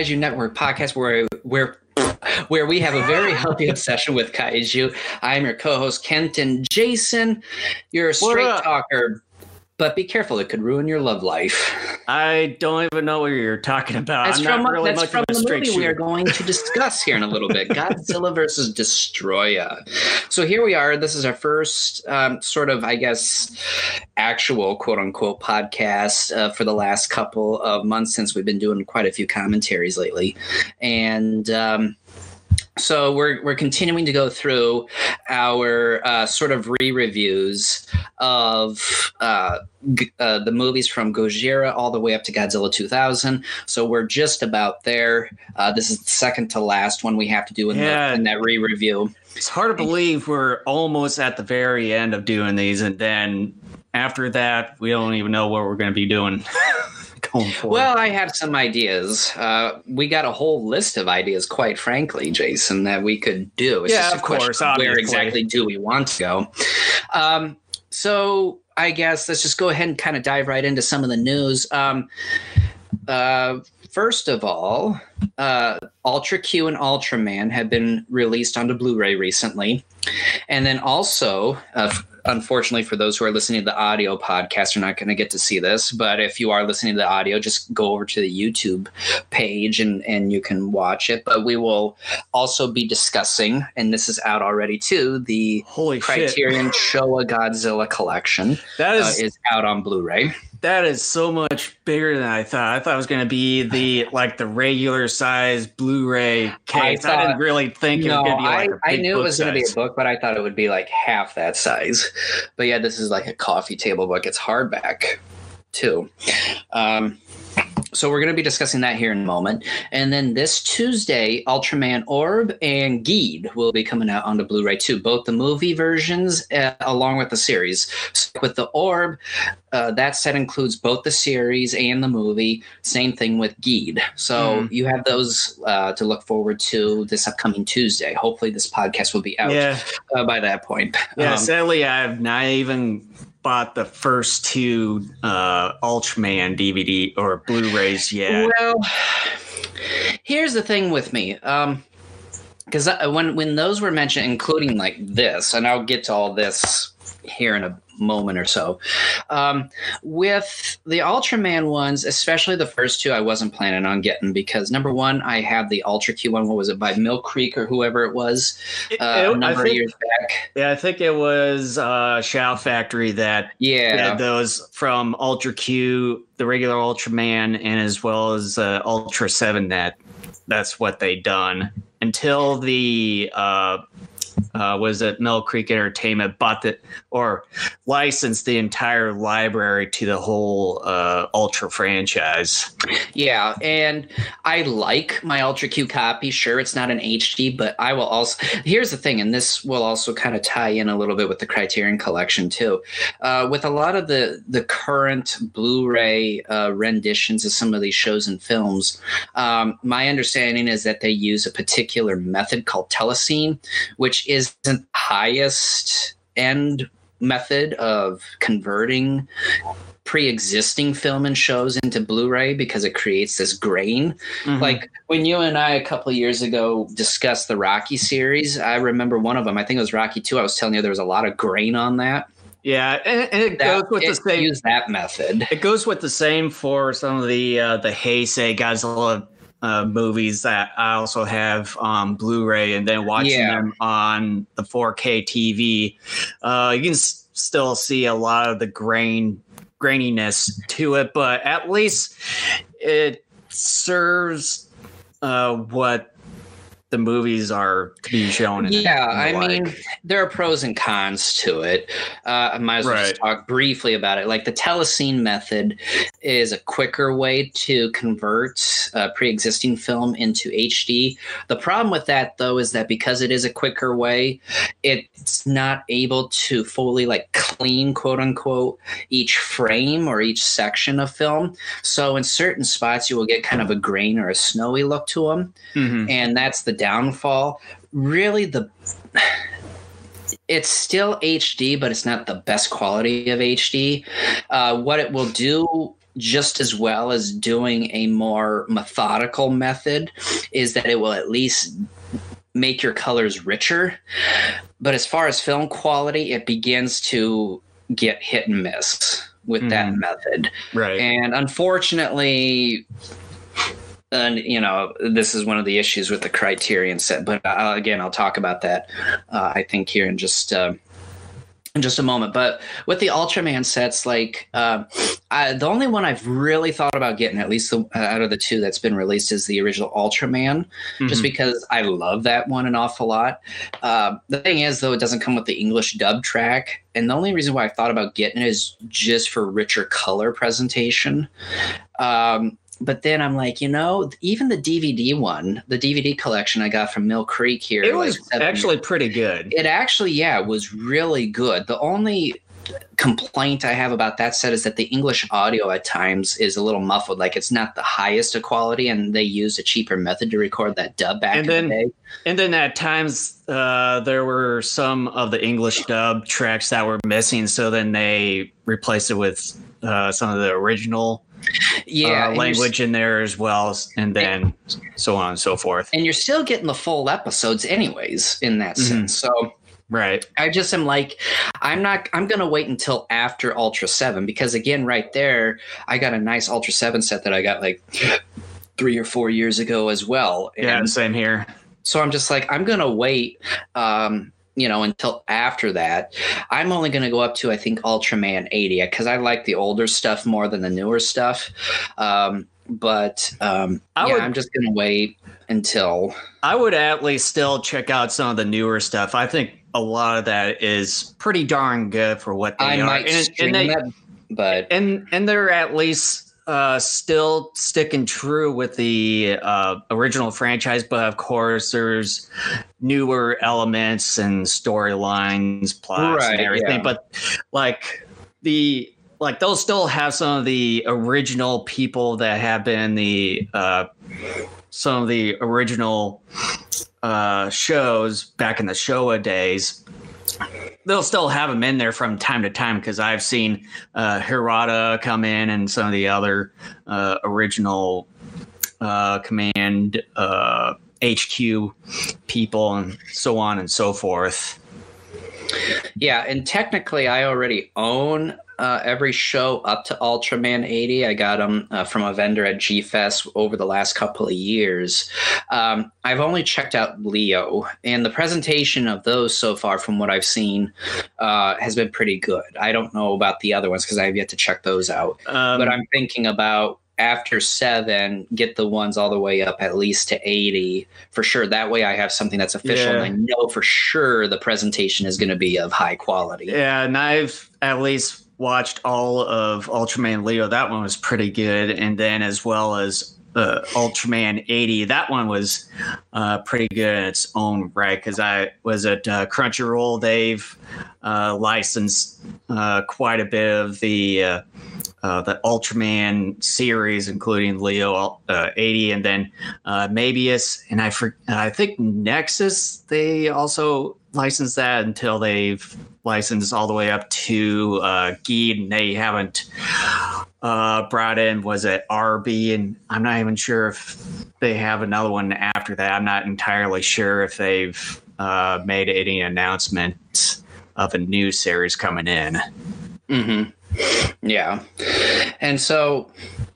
Daikaiju Network podcast where where where we have a very healthy obsession with kaiju. I'm your co-host Kent and Jason. You're a straight talker, but be careful; it could ruin your love life. I don't even know what you're talking about. That's I'm from, not really that's much from of a the movie we are going to discuss here in a little bit Godzilla versus Destoroyah. So here we are. This is our first um, sort of, I guess, actual quote unquote podcast uh, for the last couple of months since we've been doing quite a few commentaries lately. And, um, so we're we're continuing to go through our uh, sort of re-reviews of uh, g- uh, the movies from Gojira all the way up to Godzilla 2000. So we're just about there. Uh, this is the second to last one we have to do in, Yeah. the, in that re-review. It's hard to believe we're almost at the very end of doing these, and then after that, we don't even know what we're going to be doing going forward. Well, I have some ideas. Uh, we got a whole list of ideas, quite frankly, Jason, that we could do. It's Yeah, of course, of Where exactly do we want to go? Um, so I guess let's just go ahead and kind of dive right into some of the news. Um, uh, first of all, uh, Ultra Q and Ultraman have been released onto Blu-ray recently, and then also, uh, unfortunately for those who are listening to the audio podcast, are not going to get to see this. But if you are listening to the audio, just go over to the YouTube page and and you can watch it. But we will also be discussing, and this is out already too, the Holy! Criterion Showa Godzilla collection that is, uh, is out on Blu-ray. that is so much bigger than I thought. I thought it was going to be the like the regular size Blu-ray case. I, thought- didn't really think it No, was going to be like I, I knew it was going to be a book, but I thought it would be like half that size. But yeah, this is like a coffee table book. It's hardback too. Um, so we're going to be discussing that here in a moment. And then this Tuesday, Ultraman Orb and Geed will be coming out on the Blu-ray too. Both the movie versions uh, along with the series. So with the Orb, uh, that set includes both the series and the movie. Same thing with Geed. So you have those uh, to look forward to this upcoming Tuesday. Hopefully, this podcast will be out Yeah, uh, by that point. yeah. Um, sadly, I've not even bought the first two uh, Ultraman DVD or Blu-rays yet. Well, here's the thing with me. Um, because when when those were mentioned, including like this, and I'll get to all this here in a moment or so. Um, with the Ultraman ones, especially the first two, I wasn't planning on getting because number one, I have the Ultra Q one. What was it by Mill Creek or whoever it was uh, it- number of years back? Yeah, I think it was uh, Shout Factory that Yeah, had those from Ultra Q, the regular Ultraman, and as well as uh, Ultra Seven. That that's what they done until the uh, uh, was it Mill Creek Entertainment bought the or licensed the entire library to the whole uh, Ultra franchise. Yeah, and I like my Ultra Q copy. Sure, it's not an HD, but I will also. Here's the thing, and this will also kind of tie in a little bit with the Criterion Collection too. Uh, with a lot of the the current Blu-ray uh, renditions of some of these shows and films, um, my understanding is that they use a particular method called telecine, which isn't the highest end method of converting pre-existing film and shows into Blu-ray because it creates this grain. Mhm. Like when you and I a couple of years ago discussed the Rocky series, I remember one of them. I think it was Rocky Two. I was telling you there was a lot of grain on that. yeah, and, and it That goes with the same. Use that method. It goes with the same for some of the uh, the Heisei Godzilla uh, movies that I also have on Blu-ray, and then watching Yeah. them on the 4K TV, uh, you can s- still see a lot of the grain graininess to it, but at least it serves uh, what the movies are to be shown. in- Yeah, I the mean, like. there are pros and cons to it. Uh, I might as well just talk briefly about it. Like the telecine method is a quicker way to convert uh, pre-existing film into HD. The problem with that, though, is that because it is a quicker way, it's not able to fully like clean, quote unquote, each frame or each section of film. So in certain spots, you will get kind of a grain or a snowy look to them Mhm. and that's the downfall. Really, the it's still HD, but it's not the best quality of HD. Uh, what it will do just as well as doing a more methodical method is that it will at least make your colors richer. But as far as film quality, it begins to get hit and miss with that Mhm. method. Right. And unfortunately, and you know, this is one of the issues with the criterion set. But uh, again, I'll talk about that. Uh, I think here in just uh, in just a moment. But with the Ultraman sets, like uh, I, the only one I've really thought about getting, at least the, out of the two that's been released, is the original Ultraman just Mhm. because I love that one an awful lot. Uh, the thing is, though, it doesn't come with the English dub track, and the only reason why I thought about getting it is just for richer color presentation. Um, but then I'm like, you know, even the DVD one, the DVD collection I got from Mill Creek here, it like was seven- actually pretty good. it actually, yeah, was really good. The only complaint I have about that set is that the English audio at times is a little muffled. Like it's not the highest of quality, and they used a cheaper method to record that dub back And in then- the day. And then at times uh, there were some of the English dub tracks that were missing, so then they replaced it with uh, some of the original Yeah, uh, and you're s- language in there as well, and then so on and so forth. and you're still getting the full episodes, anyways, in that Mhm. sense. So Right. I just am like, I'm not. I'm gonna wait until after Ultra Seven because again, right there, I got a nice Ultra Seven set that I got like three or four years ago as well. Yeah, And same here. so I'm just like, I'm gonna wait. Um, you know, until after that, I'm only going to go up to I think Ultraman 80 because I like the older stuff more than the newer stuff. Um, but um, I yeah, would- I'm just going to wait until I would at least still check out some of the newer stuff. I think a lot of that is pretty darn good for what they I are. might and, and they, that. But and and they're at least uh, still sticking true with the uh, original franchise, but of course there's newer elements and storylines, plots, Right, and everything. yeah. But like the like they'll still have some of the original people that have been the uh, some of the original uh, shows back in the Showa days. They'll still have them in there from time to time because I've seen uh, Hirata come in and some of the other uh, original uh, command uh, HQ people and so on and so forth. Yeah, and technically, I already own uh, every show up to Ultraman 80. I got them uh, from a vendor at G Fest over the last couple of years. Um, I've only checked out Leo, and the presentation of those so far, from what I've seen, uh, has been pretty good. I don't know about the other ones because I have yet to check those out. Um, but I'm thinking about after seven, get the ones all the way up at least to 80 for sure. That way I have something that's official Yeah. and I know for sure the presentation is going to be of high quality. Yeah, and I've at least watched all of Ultraman Leo. That one was pretty good, and then as well as uh, Ultraman 80. That one was uh, pretty good in its own right because I was at uh, Crunchyroll. They've uh, licensed uh, quite a bit of the. Uh, uh, the Ultraman series, including Leo uh, 80, and then uh, Mebius, and I for, I think Nexus. They also licensed that until they've licensed all the way up to uh, Geed, and they haven't uh, brought in was it RB, and I'm not even sure if they have another one after that. I'm not entirely sure if they've uh, made any announcements of a new series coming in. Mm-hmm. Yeah. And so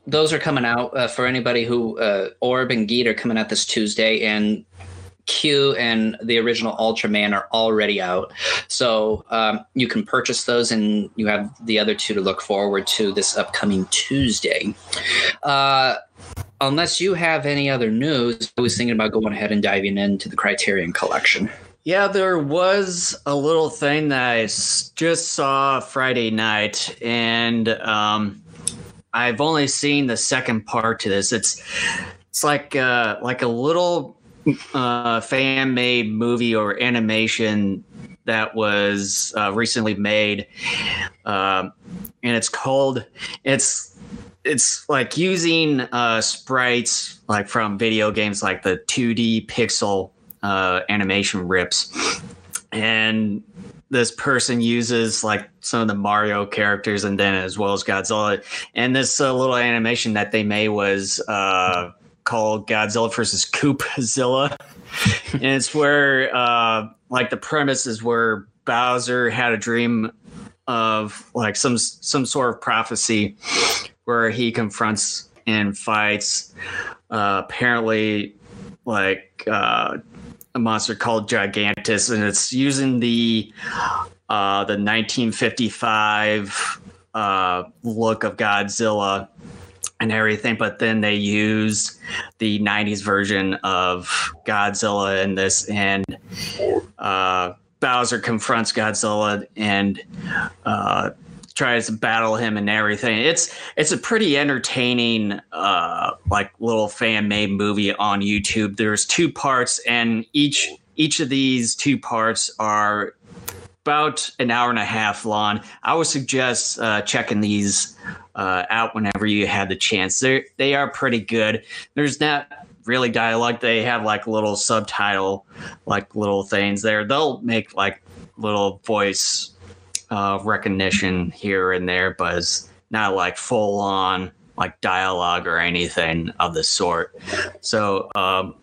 those are coming out uh, for anybody who, uh, Orb and Geed are coming out this Tuesday, and Q and the original Ultraman are already out. So um, you can purchase those, and you have the other two to look forward to this upcoming Tuesday. Uh, unless you have any other news, I was thinking about going ahead and diving into the Criterion collection. Yeah, there was a little thing that I just saw Friday night, and um, I've only seen the second part to this. It's it's like uh, like a little uh, fan made movie or animation that was uh, recently made, um, and it's called it's it's like using uh, sprites like from video games like the 2D pixel uh, animation rips. And this person uses like some of the Mario characters and then as well as Godzilla. And this uh, little animation that they made was uh, called Godzilla versus Koopzilla. and it's where uh, like the premise is where Bowser had a dream of like some some sort of prophecy where he confronts and fights uh, apparently like uh, a monster called Gigantus, and it's using the uh, the 1955 uh, look of Godzilla and everything, but then they use the 90s version of Godzilla in this, and uh, Bowser confronts Godzilla and uh, tries to battle him and everything. It's it's a pretty entertaining uh like little fan made movie on YouTube. There's two parts and each each of these two parts are about an hour and a half long. I would suggest uh, checking these uh, out whenever you had the chance. They they are pretty good. There's not really dialogue. They have like little subtitle, like little things there. They'll make like little voice uh, recognition here and there, but it's not like full on like dialogue or anything of the sort. So, um,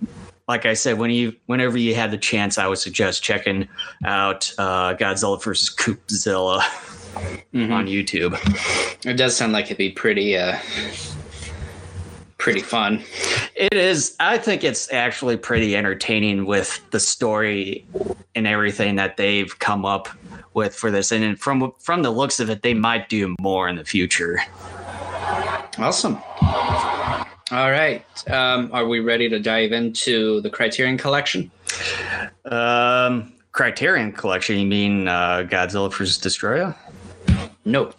like I said, when you whenever you had the chance, I would suggest checking out uh, Godzilla versus Koopzilla mm-hmm. on YouTube. It does sound like it'd be pretty. Uh pretty fun. It is. I think it's actually pretty entertaining with the story and everything that they've come up with for this. And from from the looks of it, they might do more in the future. Awesome. All right. Um, are we ready to dive into the Criterion Collection? Um, Criterion Collection? You mean uh, Godzilla vs. Destoroyah? No,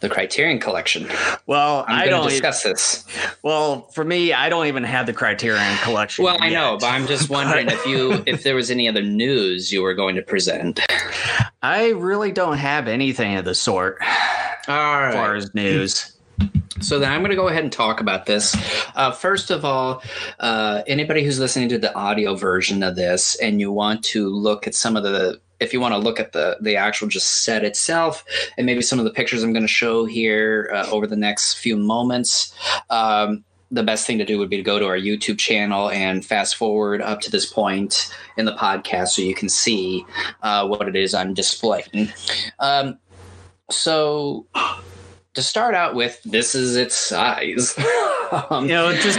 the Criterion Collection. Well, I'm I don't discuss even, this. Well, for me, I don't even have the Criterion Collection. Well, I know, but I'm just wondering if you if there was any other news you were going to present. I really don't have anything of the sort. All right. As far as news. So then I'm going to go ahead and talk about this. Uh, first of all, uh, anybody who's listening to the audio version of this and you want to look at some of the if you want to look at the the actual just set itself and maybe some of the pictures I'm going to show here uh, over the next few moments. Um, the best thing to do would be to go to our YouTube channel and fast forward up to this point in the podcast so you can see uh, what it is I'm displaying. Um, so to start out with, this is its size. um, you know, just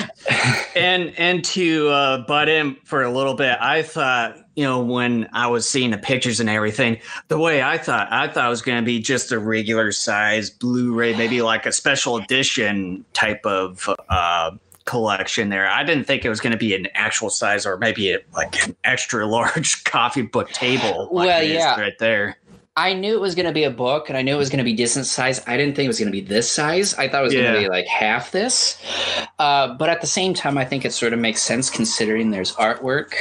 and and to uh, butt in for a little bit, I thought you know when I was seeing the pictures and everything, the way I thought, I thought it was going to be just a regular size Blu-ray, maybe like a special edition type of. Uh, collection there. I didn't think it was going to be an actual size or maybe a, like an extra large coffee book table. Like well, yeah, right there. I knew it was going to be a book and I knew it was going to be decent size. I didn't think it was going to be this size. I thought it was yeah. going to be like half this. Uh, but at the same time, I think it sort of makes sense considering there's artwork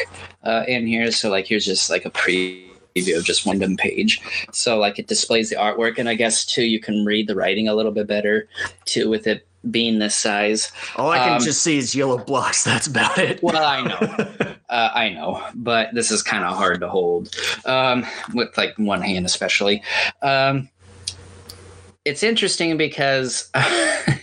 uh, in here. So, like, here's just like a preview of just one page. So, like, it displays the artwork. And I guess, too, you can read the writing a little bit better, too, with it being this size. All I can um, just see is yellow blocks. That's about it. well, I know. Uh, I know, but this is kind of hard to hold um, with like one hand, especially. Um, it's interesting because the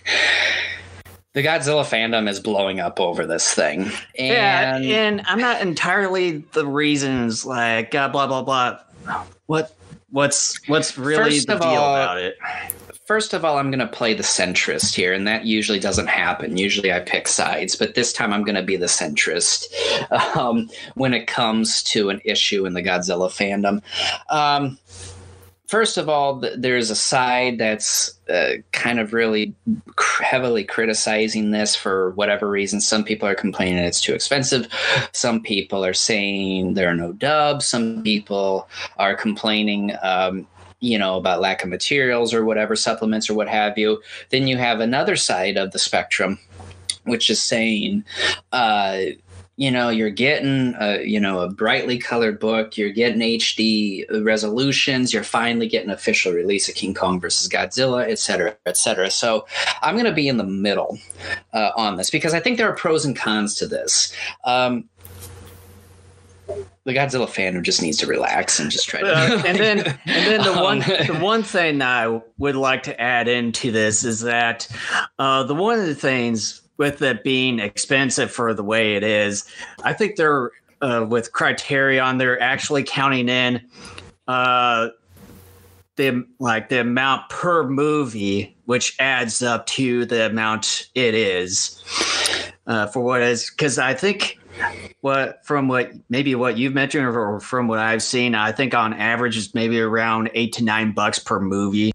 Godzilla fandom is blowing up over this thing, and yeah, and I'm not entirely the reasons like uh, blah blah blah. What what's what's really the deal all, about it? First of all, I'm going to play the centrist here, and that usually doesn't happen. Usually I pick sides, but this time I'm going to be the centrist um, when it comes to an issue in the Godzilla fandom. Um, first of all, there's a side that's uh, kind of really heavily criticizing this for whatever reason. Some people are complaining it's too expensive. Some people are saying there are no dubs. Some people are complaining um, you know about lack of materials or whatever supplements or what have you. Then you have another side of the spectrum which is saying uh, you know you're getting a you know a brightly colored book you're getting hd resolutions you're finally getting official release of king kong versus godzilla et cetera et cetera. So i'm going to be in the middle uh, on this because i think there are pros and cons to this. Um, the Godzilla fan who just needs to relax and just try to. Uh, and then, and then the one, the one thing I would like to add into this is that uh, the one of the things with it being expensive for the way it is, I think they're uh, with Criterion, they're actually counting in uh, the like the amount per movie, which adds up to the amount it is uh, for what is because I think what from what maybe what you've mentioned or from what I've seen, I think on average is maybe around eight to nine bucks per movie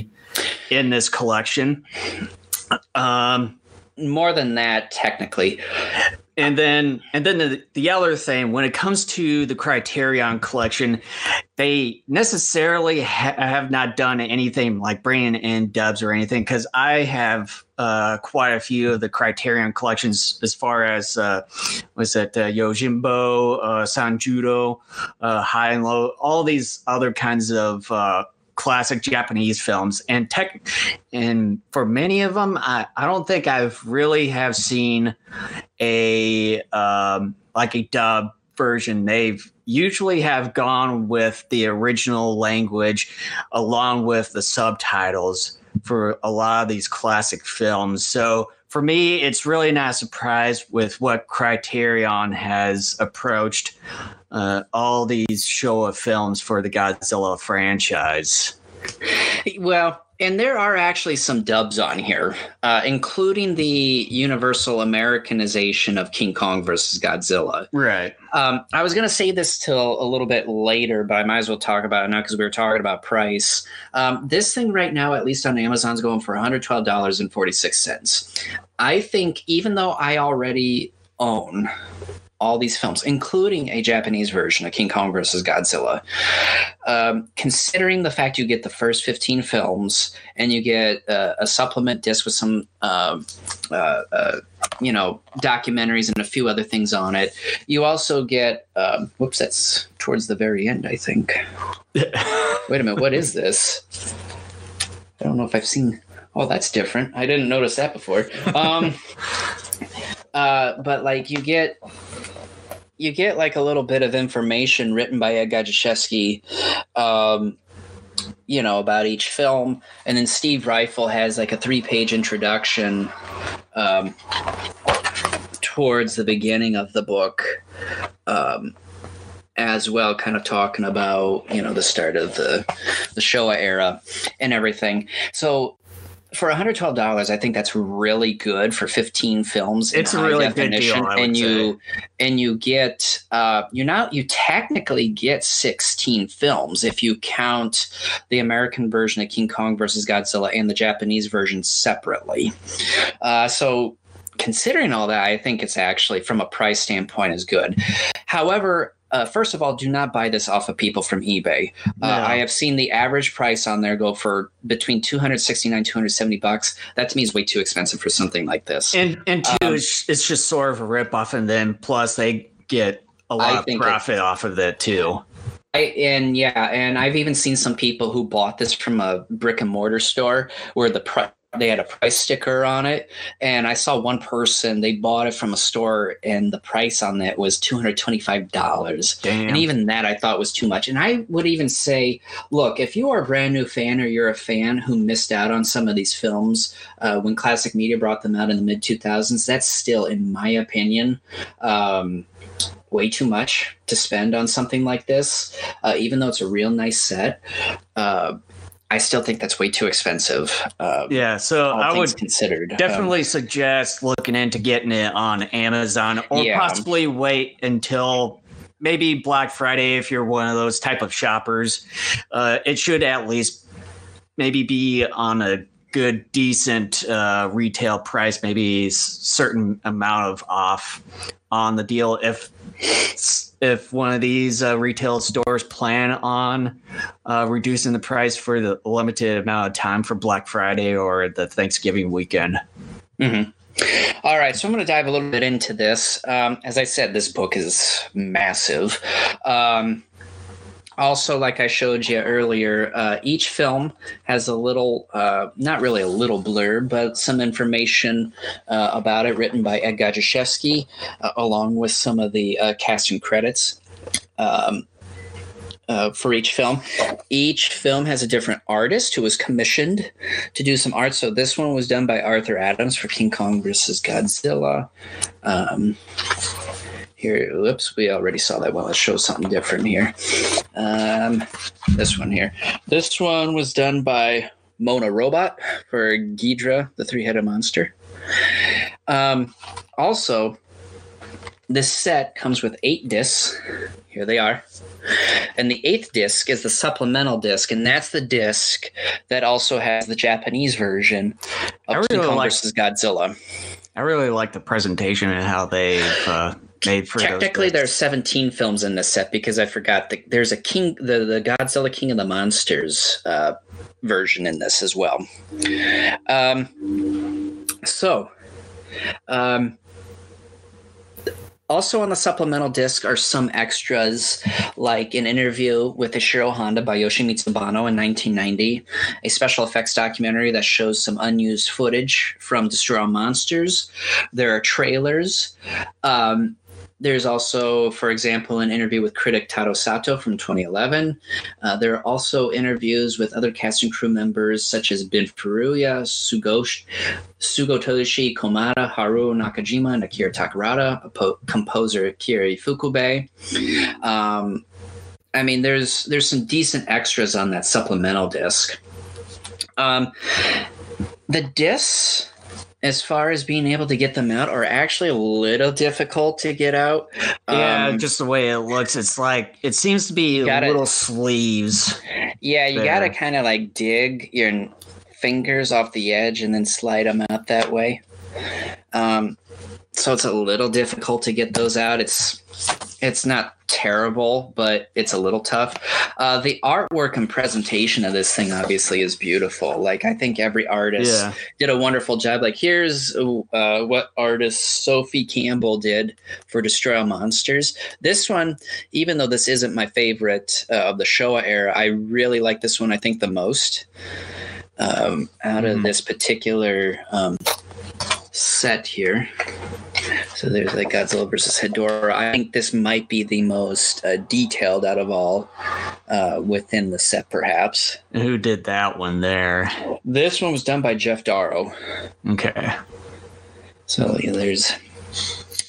in this collection. Um, More than that, technically. and then and then the, the other thing when it comes to the criterion collection they necessarily ha- have not done anything like bringing in dubs or anything because i have uh, quite a few of the criterion collections as far as uh, was it uh, yojimbo uh, sanjuro uh, high and low all these other kinds of uh, classic Japanese films, and tech, and for many of them, I, I don't think I've really have seen a um, like a dub version. They've usually have gone with the original language along with the subtitles for a lot of these classic films. So for me, it's really not a surprise with what Criterion has approached uh, all these Showa films for the Godzilla franchise. Well, and there are actually some dubs on here, uh, including the universal Americanization of King Kong versus Godzilla. Right. Um, I was going to say this till a little bit later, but I might as well talk about it now because we were talking about price. Um, this thing right now, at least on Amazon, is going for $112.46. I think even though I already own all these films, including a Japanese version of King Kong versus Godzilla. Um, considering the fact you get the first 15 films and you get uh, a supplement disc with some, uh, uh, uh, you know, documentaries and a few other things on it, you also get, um, whoops, that's towards the very end, I think. Wait a minute, what is this? I don't know if I've seen. Oh, that's different. I didn't notice that before. Um, uh, but like you get you get like a little bit of information written by Ed Godziszewski, um, you know, about each film, and then Steve Ryfle has like a three-page introduction um, towards the beginning of the book. Um, as well, kind of talking about you know the start of the the Showa era and everything. So for $112 i think that's really good for 15 films it's a really good deal and you say. and you get uh you now you technically get 16 films if you count the american version of king kong versus godzilla and the japanese version separately. Uh so considering all that i think it's actually from a price standpoint is good. However uh, first of all, do not buy this off of people from eBay. Uh, I have seen the average price on there go for between 269 270 bucks. That to me is way too expensive for something like this. And and two, um, it's, it's, just sort of a rip off, and then plus they get a lot of profit it, off of that too. I, and yeah, and I've even seen some people who bought this from a brick and mortar store where the price they had a price sticker on it and i saw one person they bought it from a store and the price on that was $225 Damn. and even that i thought was too much and i would even say look if you are a brand new fan or you're a fan who missed out on some of these films uh, when classic media brought them out in the mid 2000s that's still in my opinion um, way too much to spend on something like this, uh, even though it's a real nice set. Uh, I still think that's way too expensive. Uh, yeah, so I would considered definitely um, suggest looking into getting it on Amazon or yeah. possibly wait until maybe Black Friday if you're one of those type of shoppers. Uh, it should at least maybe be on a good, decent uh, retail price, maybe certain amount of off on the deal if if one of these uh, retail stores plan on uh, reducing the price for the limited amount of time for Black Friday or the Thanksgiving weekend. Mm-hmm. All right, so I'm going to dive a little bit into this. Um, as I said, this book is massive. Um, also, like I showed you earlier, uh, each film has a little, uh, not really a little blurb, but some information uh, about it written by Ed Godziszewski, uh, along with some of the uh, cast and credits. um, uh, for each film. Each film has a different artist who was commissioned to do some art. So this one was done by Arthur Adams for King Kong versus Godzilla. Um, here, whoops, we already saw that one. Let's show something different here. Um, this one here. This one was done by Mona Robot for Ghidorah, the three-headed monster. Um, also, this set comes with eight discs. Here they are. And the eighth disc is the supplemental disc, and that's the disc that also has the Japanese version of I King really Kong like- versus Godzilla. I really like the presentation and how they've uh, made for Technically, there's 17 films in this set because I forgot that there's a King, the the Godzilla King of the Monsters uh, version in this as well. Um, so, um, also on the supplemental disc are some extras, like an interview with Ishiro Honda by Yoshimitsu Banno in 1990, a special effects documentary that shows some unused footage from Destroy All Monsters. There are trailers. Um, there's also, for example, an interview with critic Tadao Sato from 2011. Uh, there are also interviews with other cast and crew members such as Bin Furuya, Sugosh, Tsugutoshi Komada, Haruo Nakajima, and Akira Takarada, po- composer Akira Ifukube. Um, I mean, there's there's some decent extras on that supplemental disc. Um, the discs, as far as being able to get them out, are actually a little difficult to get out. yeah, Um, just the way it looks, it's like it seems to be Gotta- little sleeves. Yeah, you there. gotta kind of like dig your fingers off the edge and then slide them out that way. Um, so it's a little difficult to get those out. It's it's not terrible, but it's a little tough. Uh, the artwork and presentation of this thing obviously is beautiful. Like I think every artist Yeah, did a wonderful job. Like here's uh, what artist Sophie Campbell did for Destroy All Monsters. This one, even though this isn't my favorite uh, of the Showa era, I really like this one. I think the most um, out of Mhm. this particular um, set here. So there's like Godzilla versus Hedorah. I think this might be the most uh, detailed out of all uh, within the set, perhaps. who did that one there? This one was done by Geof Darrow. Okay, So yeah, there's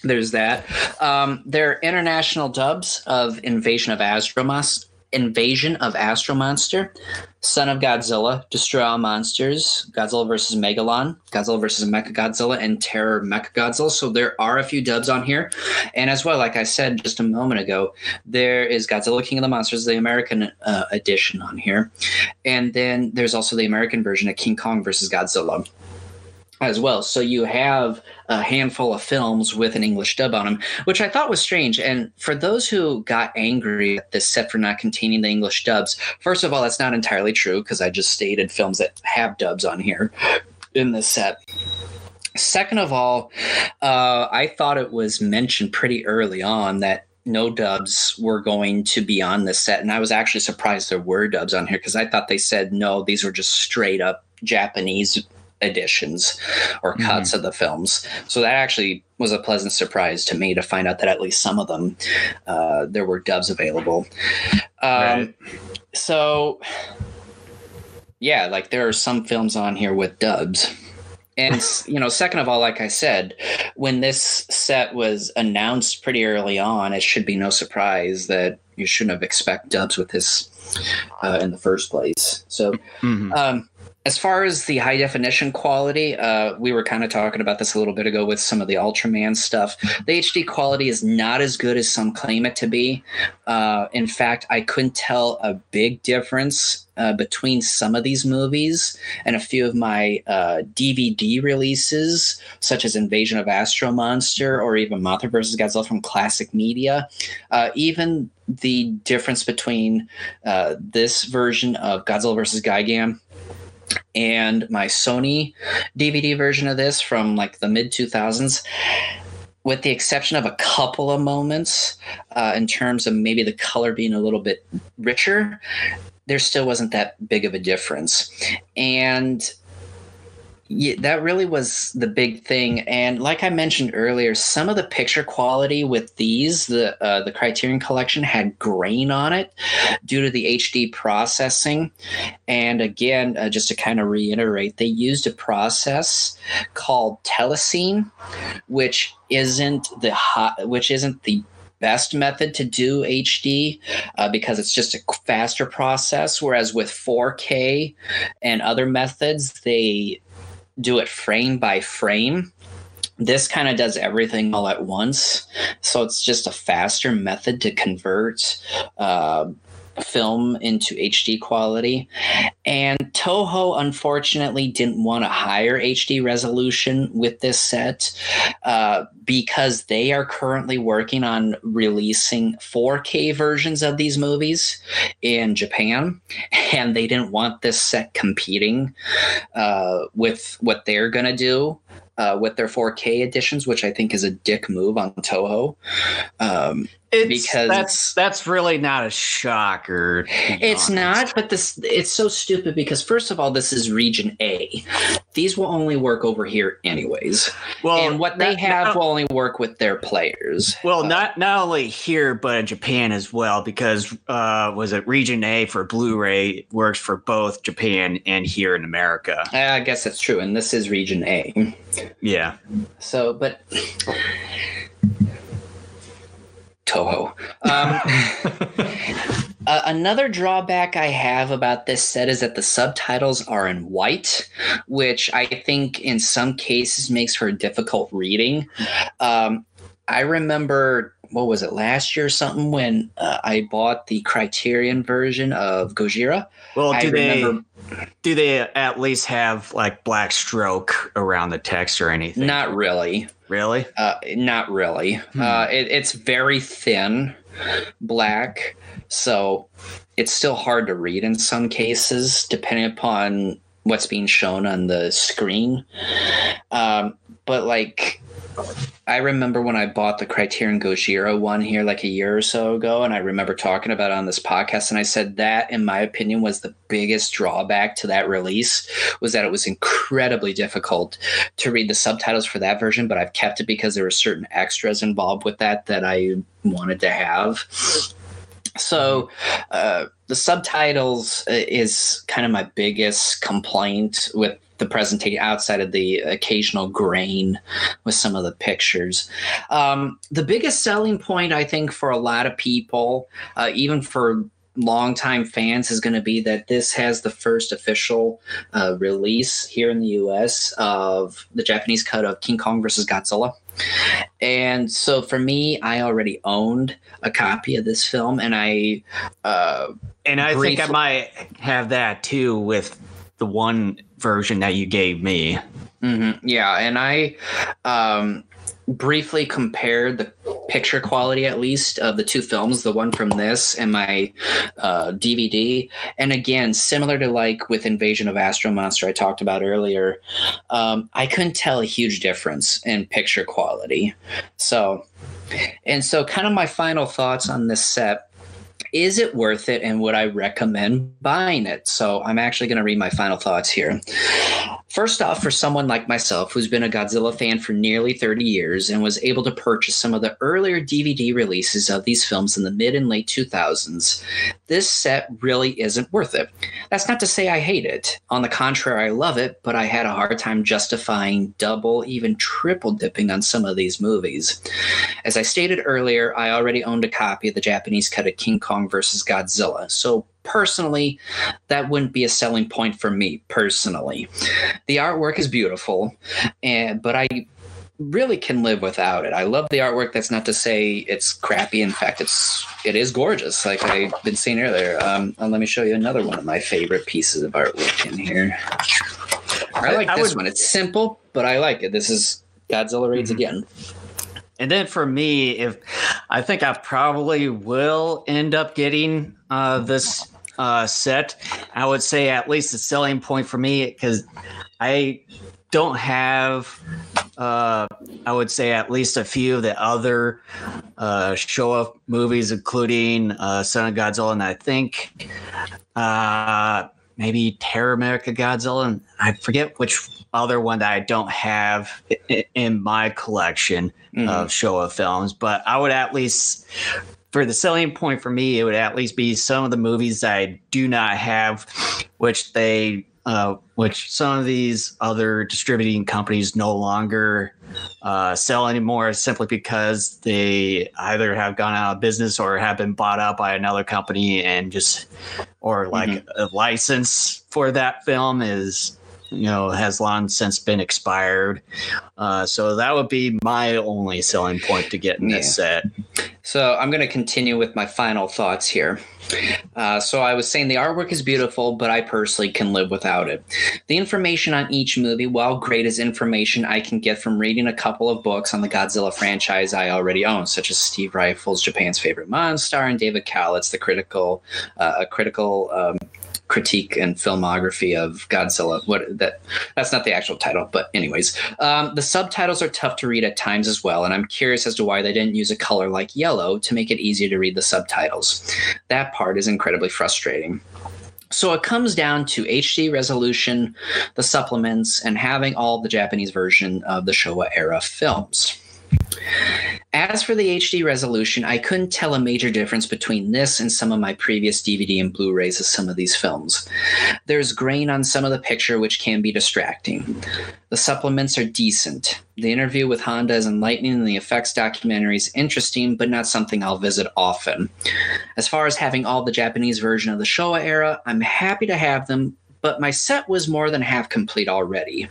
there's that. Um, there are international dubs of Invasion of Astromonster, Invasion of Astro Monster, Son of Godzilla, Destroy All Monsters, Godzilla versus Megalon, Godzilla versus Mechagodzilla, and Terror Mechagodzilla. So there are a few dubs on here, and as well, like I said just a moment ago, there is Godzilla King of the Monsters, the American uh, edition on here, and then there's also the American version of King Kong versus Godzilla as well. So you have a handful of films with an English dub on them, which I thought was strange. And for those who got angry at this set for not containing the English dubs, first of all, that's not entirely true because I just stated films that have dubs on here in this set. Second of all, uh, I thought it was mentioned pretty early on that no dubs were going to be on this set. And I was actually surprised there were dubs on here because I thought they said no, these were just straight up Japanese editions or cuts of the films. So that actually was a pleasant surprise to me to find out that at least some of them uh, there were dubs available. Um, Right. So yeah, like there are some films on here with dubs. And you know, second of all, like I said, when this set was announced pretty early on, it should be no surprise that you shouldn't have expect dubs with this uh, in the first place. So Mhm. um, as far as the high definition quality, uh, we were kind of talking about this a little bit ago with some of the Ultraman stuff. The HD quality is not as good as some claim it to be. Uh, in fact, I couldn't tell a big difference uh, between some of these movies and a few of my uh, DVD releases, such as Invasion of Astro Monster or even Mothra vs. Godzilla from Classic Media. Uh, even the difference between uh, this version of Godzilla vs. Gigan and my Sony DVD version of this from like the mid 2000s, with the exception of a couple of moments uh, in terms of maybe the color being a little bit richer, there still wasn't that big of a difference. And yeah, that really was the big thing. And like I mentioned earlier, some of the picture quality with these, the uh, the Criterion Collection, had grain on it due to the HD processing. And again, uh, just to kind of reiterate, they used a process called Telecine, which isn't the hot, which isn't the best method to do HD uh, because it's just a faster process. Whereas with 4K and other methods, they do it frame by frame. This kind of does everything all at once. So it's just a faster method to convert uh, film into HD quality. And Toho unfortunately didn't want a higher HD resolution with this set uh, because they are currently working on releasing 4K versions of these movies in Japan. And they didn't want this set competing uh, with what they're going to do. Uh, with their 4K editions, which I think is a dick move on Toho. Um, it's, because that's that's really not a shocker. It's honest. not, but this it's so stupid because first of all, this is region A. These will only work over here anyways. Well, and what they have will only work with their players. Well, uh, not not only here but in Japan as well, because uh, was it region A for Blu-ray works for both Japan and here in America. I guess that's true, and this is region A. Yeah. So, but Toho. Um, uh, another drawback I have about this set is that the subtitles are in white, which I think in some cases makes for difficult reading. Um, I remember what was it last year or something when uh, I bought the Criterion version of Gojira. Well, do I they remember, do they at least have like black stroke around the text or anything? Not really. Really? Uh, not really. Hmm. Uh, it, it's very thin black, so it's still hard to read in some cases, depending upon what's being shown on the screen. Um, but like I remember when I bought the Criterion Gojira one here like a year or so ago, and I remember talking about it on this podcast, and I said that, in my opinion, was the biggest drawback to that release was that it was incredibly difficult to read the subtitles for that version, but I've kept it because there were certain extras involved with that that I wanted to have. So, uh, the subtitles uh, is kind of my biggest complaint with the presentation outside of the occasional grain with some of the pictures. Um, the biggest selling point, I think, for a lot of people, uh, even for longtime fans, is going to be that this has the first official uh, release here in the US of the Japanese cut of King Kong versus Godzilla. And so for me, I already owned a copy of this film, and I uh, and I briefly- think I might have that too with the one version that you gave me. Mm-hmm. Yeah, and I um, briefly compared the picture quality, at least, of the two films, the one from this and my uh, DVD. And again, similar to like with Invasion of Astro Monster, I talked about earlier, um, I couldn't tell a huge difference in picture quality. So, and so, kind of my final thoughts on this set is it worth it and would I recommend buying it? So I'm actually going to read my final thoughts here. First off, for someone like myself who's been a Godzilla fan for nearly 30 years and was able to purchase some of the earlier DVD releases of these films in the mid and late 2000s, this set really isn't worth it. That's not to say I hate it. On the contrary, I love it, but I had a hard time justifying double, even triple dipping on some of these movies. As I stated earlier, I already owned a copy of the Japanese cut of King Kong vs. Godzilla, so personally, that wouldn't be a selling point for me personally. The artwork is beautiful, and but I really can live without it. I love the artwork. That's not to say it's crappy. In fact, it's it is gorgeous, like I've been saying earlier. Um, let me show you another one of my favorite pieces of artwork in here. I like I, I this would, one. It's simple, but I like it. This is Godzilla Raids mm-hmm. again. And then for me, if I think I probably will end up getting uh, this uh, set, I would say at least a selling point for me because I don't have uh, I would say at least a few of the other uh, Showa movies, including uh, Son of Godzilla, and I think uh, maybe Terror of Mechagodzilla, and I forget which other one that I don't have in my collection mm-hmm. of Showa films, but I would at least for the selling point for me, it would at least be some of the movies I do not have, which they uh, which some of these other distributing companies no longer uh, sell anymore simply because they either have gone out of business or have been bought out by another company and just or like mm-hmm. a license for that film is you know has long since been expired. Uh, so that would be my only selling point to get in this set. So i'm going to continue with my final thoughts here. Uh, so I was saying the artwork is beautiful, but I personally can live without it. The information on each movie, while great, is information I can get from reading a couple of books on the Godzilla franchise I already own, such as Steve Ryfle's Japan's Favorite Monster and David Kalat's The Critical, uh, a critical um, critique and filmography of Godzilla. What that that's not the actual title, but anyways, um, the subtitles are tough to read at times as well, and I'm curious as to why they didn't use a color like yellow to make it easier to read the subtitles. That part is incredibly frustrating. So it comes down to HD resolution, the supplements, and having all the Japanese version of the Showa era films. As for the HD resolution, I couldn't tell a major difference between this and some of my previous DVD and Blu rays of some of these films. There's grain on some of the picture, which can be distracting. The supplements are decent. The interview with Honda is enlightening, and the effects documentary is interesting, but not something I'll visit often. As far as having all the Japanese version of the Showa era, I'm happy to have them, but my set was more than half complete already.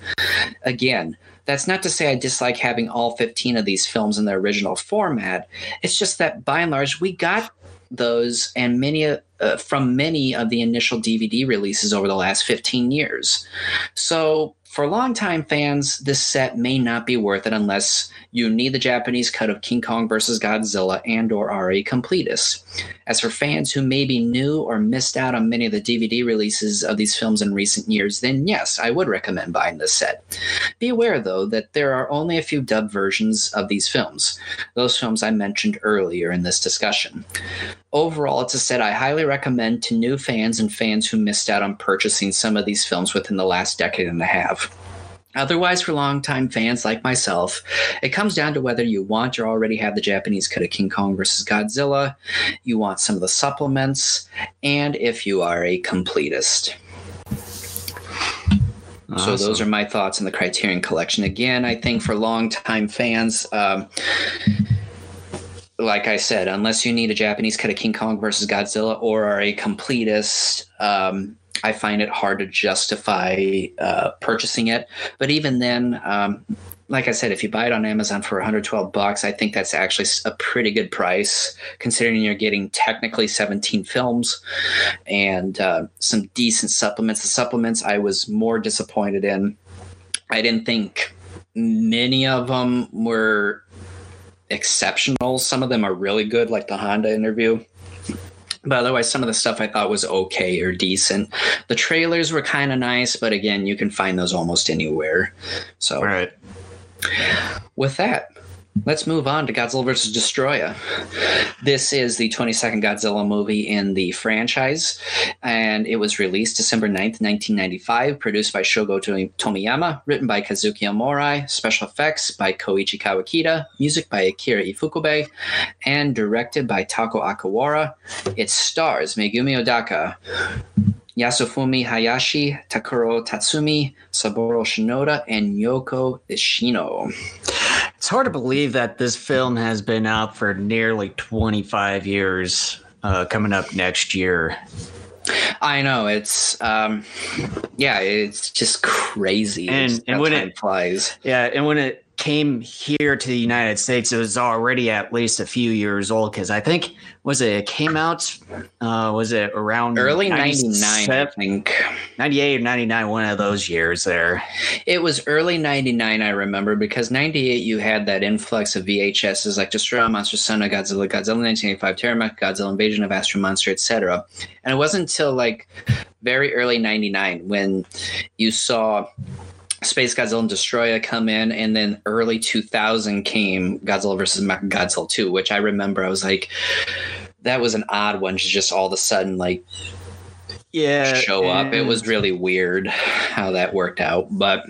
Again, that's not to say I dislike having all 15 of these films in their original format. It's just that by and large, we got those and many uh, from many of the initial DVD releases over the last 15 years. So for longtime fans, this set may not be worth it unless you need the Japanese cut of King Kong vs. Godzilla and or are a completist. As for fans who may be new or missed out on many of the DVD releases of these films in recent years, then yes, I would recommend buying this set. Be aware though that there are only a few dub versions of these films, those films I mentioned earlier in this discussion. Overall, it's a set I highly recommend to new fans and fans who missed out on purchasing some of these films within the last decade and a half. Otherwise, for longtime fans like myself, it comes down to whether you want or already have the Japanese cut of King Kong versus Godzilla, you want some of the supplements, and if you are a completist. Awesome. So those are my thoughts on the Criterion Collection. Again, I think for longtime fans, um, like I said, unless you need a Japanese cut of King Kong versus Godzilla or are a completist, um, I find it hard to justify uh, purchasing it. But even then, um, like I said, if you buy it on Amazon for 112 bucks, I think that's actually a pretty good price considering you're getting technically 17 films and uh, some decent supplements. The supplements I was more disappointed in. I didn't think many of them were exceptional. Some of them are really good, like the Honda interview. But otherwise, some of the stuff I thought was okay or decent. The trailers were kind of nice, but again, you can find those almost anywhere. So, right. With that, Let's move on to Godzilla vs. Destoroyah. This is the 22nd Godzilla movie in the franchise, and it was released December 9th, 1995, produced by Shogo Tomiyama, written by Kazuki Omori, special effects by Koichi Kawakita, music by Akira Ifukube, and directed by Takao Okawara. It stars Megumi Odaka, Yasufumi Hayashi, Takuro Tatsumi, Saburo Shinoda, and Yoko Ishino. It's hard to believe that this film has been out for nearly 25 years, uh, coming up next year. I know it's um, yeah, it's just crazy. And, and when it flies, yeah, and when it came here to the United States, it was already at least a few years old because I think was it, it came out uh, was it around early 99 I think. 98 or 99 one of those years there. It was early 99 I remember because 98 you had that influx of VHSs like Destroy Monster Son of Godzilla Godzilla 1985 Terramech Godzilla Invasion of Astro Monster etc and it wasn't until like very early 99 when you saw Space Godzilla and Destoroyah come in, and then early 2000 came Godzilla versus Godzilla 2, which I remember I was like, that was an odd one to just all of a sudden like yeah show up. It was really weird how that worked out, but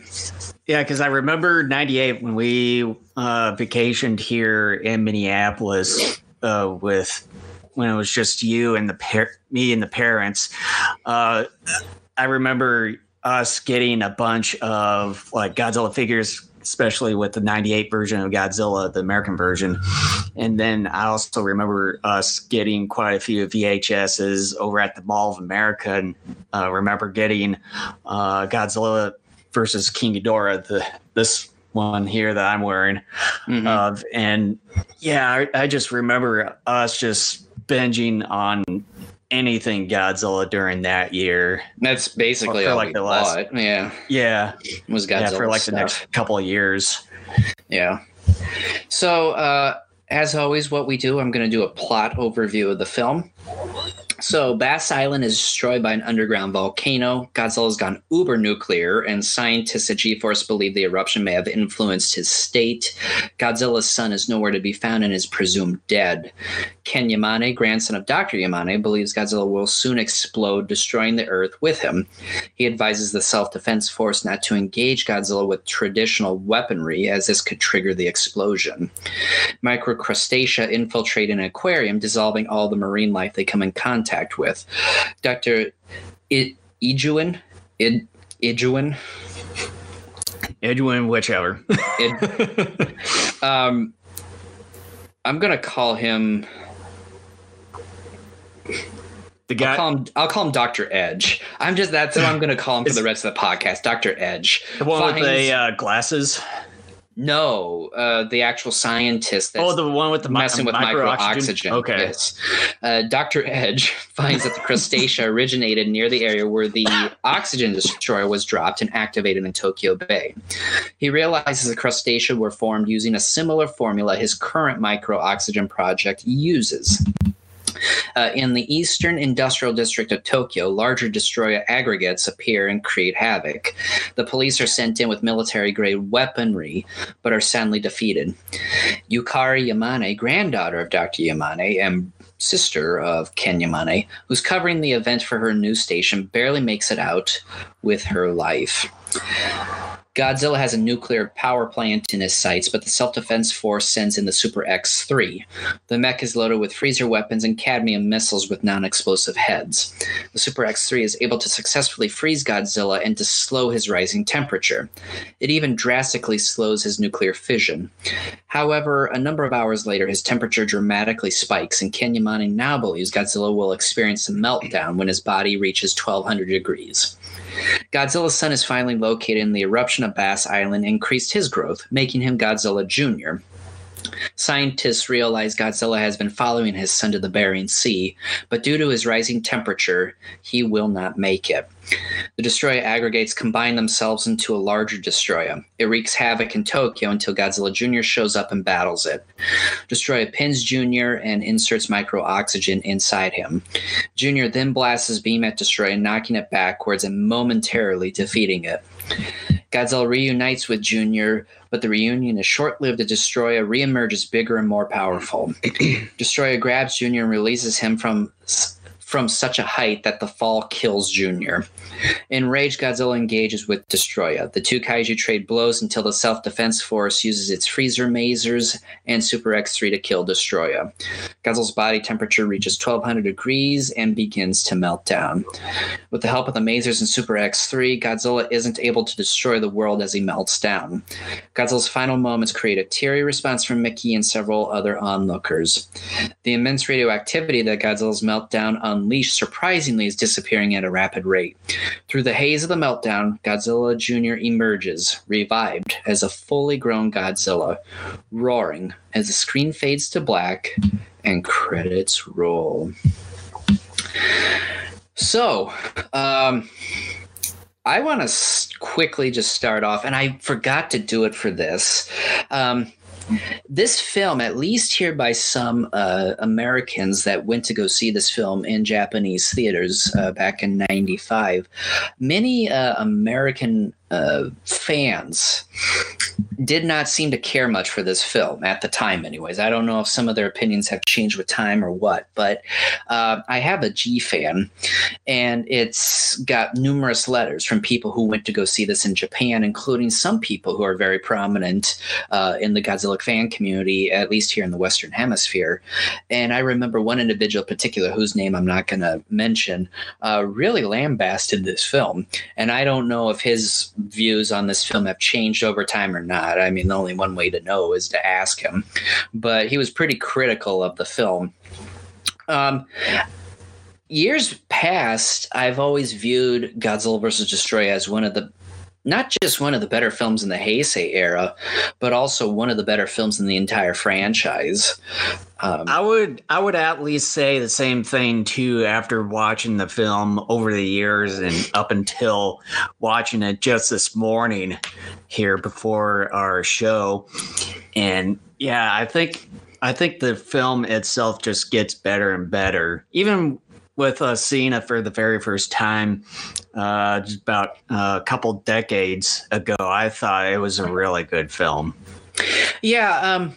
Yeah, because I remember '98 when we uh, vacationed here in Minneapolis uh, with when it was just you and the par- me and the parents. Uh, I remember us getting a bunch of like Godzilla figures, especially with the '98 version of Godzilla, the American version. And then I also remember us getting quite a few VHSs over at the Mall of America, and uh, remember getting uh, Godzilla versus King Ghidorah, the this one here that I'm wearing. mhm. Of and yeah, I, I just remember us just binging on anything Godzilla during that year. that's basically for all like the last-. Yeah, Yeah, was Godzilla yeah, for like stuff. the next couple of years. Yeah. So, uh, as always, what we do, I'm going to do a plot overview of the film. So, Birth Island is destroyed by an underground volcano. Godzilla's gone uber nuclear, and scientists at G Force believe the eruption may have influenced his state. Godzilla's son is nowhere to be found and is presumed dead. Ken Yamane, grandson of Dr. Yamane, believes Godzilla will soon explode, destroying the Earth with him. He advises the Self Defense Force not to engage Godzilla with traditional weaponry, as this could trigger the explosion. Microcrustacea infiltrate an aquarium, dissolving all the marine life they come in contact with. Dr. I- Ijuin, Id- Ijuin, Edwin, whichever. Um, I'm gonna call him. the I'll guy, call him. I'll call him Doctor Edge. I'm just that's what I'm gonna call him for the rest of the podcast. Doctor Edge. the one with the uh, glasses. No, uh, the actual scientist. That's oh, the one with the mi- messing with micro oxygen. Okay. Yes. Uh, Dr. Edge finds that the crustacea originated near the area where the oxygen destroyer was dropped and activated in Tokyo Bay. He realizes the crustacea were formed using a similar formula his current micro oxygen project uses. Uh, in the eastern industrial district of Tokyo, larger Destoroyah aggregates appear and create havoc. The police are sent in with military grade weaponry, but are soundly defeated. Yukari Yamane, granddaughter of Dr. Yamane and sister of Ken Yamane, who's covering the event for her news station, barely makes it out with her life. Godzilla has a nuclear power plant in his sights, but the Self Defense Force sends in the Super X 3. The mech is loaded with freezer weapons and cadmium missiles with non explosive heads. The Super X 3 is able to successfully freeze Godzilla and to slow his rising temperature. It even drastically slows his nuclear fission. However, a number of hours later, his temperature dramatically spikes, and Ken Yamane now believes Godzilla will experience a meltdown when his body reaches 1200 degrees. Godzilla's son is finally located, and the eruption of Birth Island increased his growth, making him Godzilla Jr. Scientists realize Godzilla has been following his son to the Bering Sea, but due to his rising temperature, he will not make it. The Destoroyah aggregates combine themselves into a larger Destoroyah. It wreaks havoc in Tokyo until Godzilla Jr. shows up and battles it. Destoroyah pins Jr. and inserts micro oxygen inside him. Jr. then blasts his beam at Destoroyah, knocking it backwards and momentarily defeating it. Godzilla reunites with Jr., but the reunion is short lived. The Destoroyah reemerges bigger and more powerful. Destoroyah grabs Jr. and releases him from from such a height that the fall kills Jr. Enraged, Godzilla engages with Destoroyah. The two kaiju trade blows until the Self Defense Force uses its freezer masers and Super X3 to kill Destoroyah. Godzilla's body temperature reaches 1200 degrees and begins to melt down. With the help of the masers and Super X3, Godzilla isn't able to destroy the world as he melts down. Godzilla's final moments create a teary response from Miki and several other onlookers. The immense radioactivity that Godzilla's meltdown unleashed surprisingly is disappearing at a rapid rate. Through the haze of the meltdown, Godzilla Jr. emerges, revived as a fully grown Godzilla, roaring as the screen fades to black and credits roll. So, um, I want to quickly just start off, and I forgot to do it for this. Um, this film, at least here by some uh, Americans that went to go see this film in Japanese theaters uh, back in '95, many uh, American uh, fans did not seem to care much for this film at the time, anyways. I don't know if some of their opinions have changed with time or what, but uh, I have a G fan, and it's got numerous letters from people who went to go see this in Japan, including some people who are very prominent uh, in the Godzilla fan community, at least here in the Western Hemisphere. And I remember one individual in particular, whose name I'm not going to mention, uh, really lambasted this film. And I don't know if his views on this film have changed over time or not. I mean, the only one way to know is to ask him. But he was pretty critical of the film. Um, years past, I've always viewed Godzilla vs. Destoroyah as one of the not just one of the better films in the Heisei era, but also one of the better films in the entire franchise. Um, I would I would at least say the same thing too after watching the film over the years and up until watching it just this morning here before our show. And yeah, I think I think the film itself just gets better and better. Even with uh, seeing it for the very first time uh, just about a couple decades ago, I thought it was a really good film. Yeah. Um,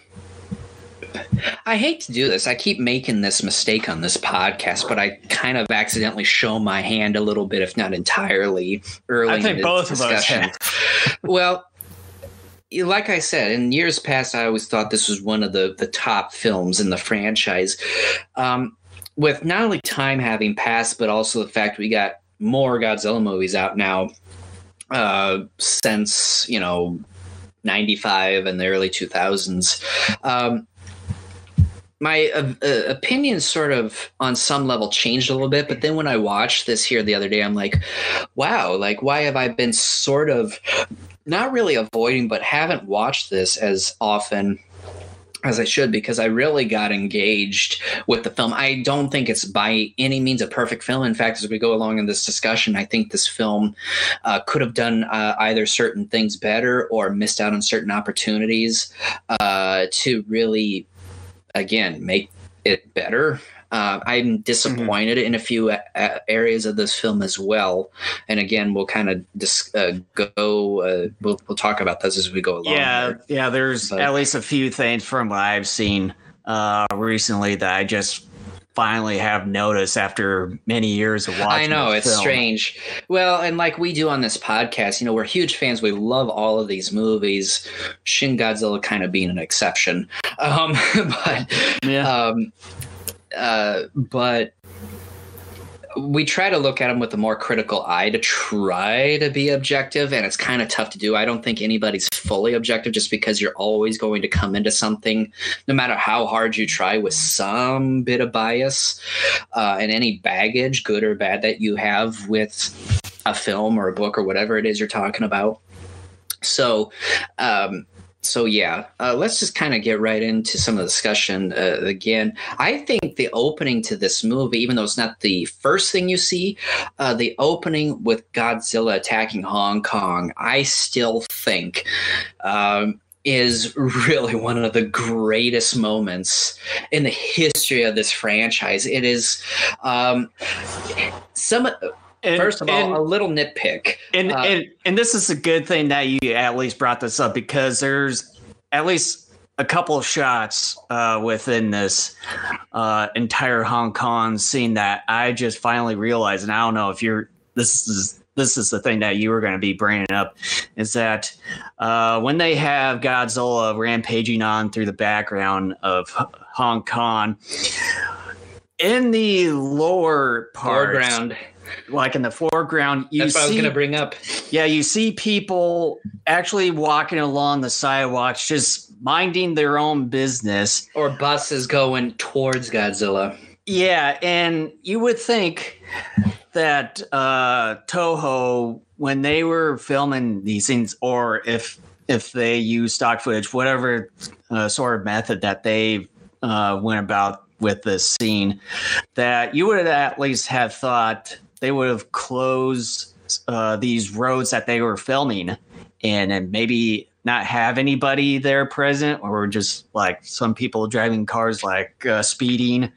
I hate to do this. I keep making this mistake on this podcast, but I kind of accidentally show my hand a little bit, if not entirely, early. I think both discussion. of us. well, like I said, in years past, I always thought this was one of the the top films in the franchise. Um, with not only time having passed, but also the fact we got more Godzilla movies out now uh, since you know 95 and the early 2000s. Um, my uh, uh, opinion sort of on some level changed a little bit, but then when I watched this here the other day, I'm like, wow, like why have I been sort of not really avoiding, but haven't watched this as often as I should because I really got engaged with the film. I don't think it's by any means a perfect film. In fact, as we go along in this discussion, I think this film uh, could have done uh, either certain things better or missed out on certain opportunities uh, to really, again, make it better. Uh, I'm disappointed mm-hmm. in a few a- uh, areas of this film as well. And again, we'll kind of dis- uh, go. Uh, we'll we'll talk about this as we go along. Yeah, yeah. There's but, at least a few things from what I've seen uh, recently that I just finally have noticed after many years of watching. I know it's film. strange. Well, and like we do on this podcast, you know, we're huge fans. We love all of these movies. Shin Godzilla kind of being an exception, um, but yeah. Um, uh, but we try to look at them with a more critical eye to try to be objective and it's kind of tough to do. I don't think anybody's fully objective just because you're always going to come into something no matter how hard you try with some bit of bias uh, and any baggage good or bad that you have with a film or a book or whatever it is you're talking about. So um, so yeah, uh, let's just kind of get right into some of the discussion uh, again. I think the opening to this movie, even though it's not the first thing you see, uh, the opening with Godzilla attacking Hong Kong, I still think um, is really one of the greatest moments in the history of this franchise. It is um, some and, First of all, a little nitpick. And, uh, and and this is a good thing that you at least brought this up because there's at least a couple of shots uh, within this uh, entire Hong Kong scene that I just finally realized, and I don't know if you're this is this is the thing that you were going to be bringing up is that uh, when they have Godzilla rampaging on through the background of Hong Kong, in the lower part, foreground, like in the foreground you That's see, I was going to bring up. Yeah, you see people actually walking along the sidewalks, just minding their own business, or buses going towards Godzilla. Yeah, and you would think that uh, Toho, when they were filming these things, or if if they use stock footage, whatever uh, sort of method that they uh, went about with this scene, that you would at least have thought they would have closed uh, these roads that they were filming in and maybe not have anybody there present or just like some people driving cars like uh, speeding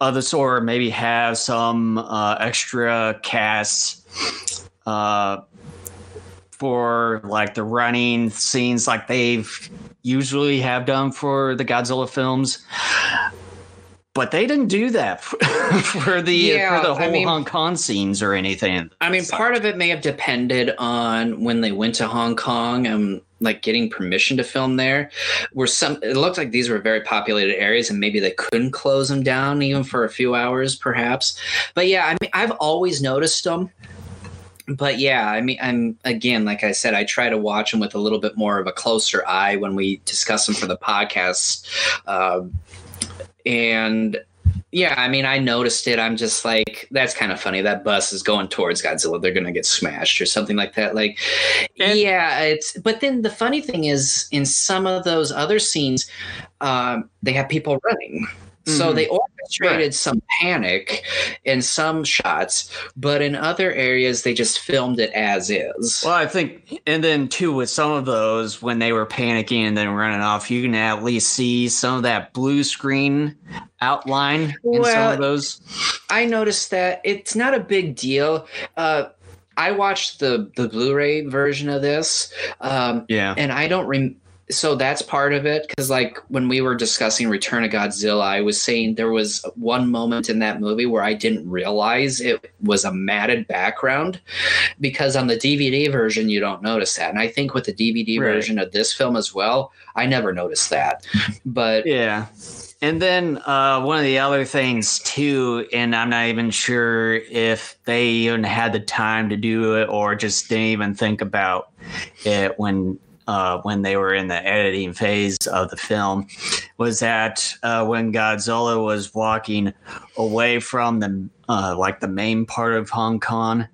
other sort maybe have some uh, extra casts uh, for like the running scenes like they've usually have done for the Godzilla films. But they didn't do that for, for the Yeah, for the I whole mean- Hong Kong scenes or anything. I mean, part of it may have depended on when they went to Hong Kong and like getting permission to film there. Where some it looked like these were very populated areas, and maybe they couldn't close them down even for a few hours, perhaps. But yeah, I mean, I've always noticed them. But yeah, I mean, I'm again, like I said, I try to watch them with a little bit more of a closer eye when we discuss them for the podcast. Um, and yeah, I mean, I noticed it. I'm just like, that's kind of funny. That bus is going towards Godzilla. They're going to get smashed or something like that. Like, And- yeah, it's. But then the funny thing is, in some of those other scenes, um, they have people running. So Mhm. they orchestrated Right. some panic in some shots, but in other areas they just filmed it as is. Well, I think, and then too, with some of those, when they were panicking and then running off, you can at least see some of that blue screen outline in some of those. I noticed that it's not a big deal. Uh, I watched the the Blu-ray version of this, um, Yeah. and I don't rem- so that's part of it because like when we were discussing return of godzilla i was saying there was one moment in that movie where i didn't realize it was a matted background because on the dvd version you don't notice that and i think with the dvd Right. version of this film as well i never noticed that but Yeah. And then uh, one of the other things too, and I'm not even sure if they even had the time to do it or just didn't even think about it when uh, when they were in the editing phase of the film, was that uh, when Godzilla was walking away from the uh, like the main part of Hong Kong,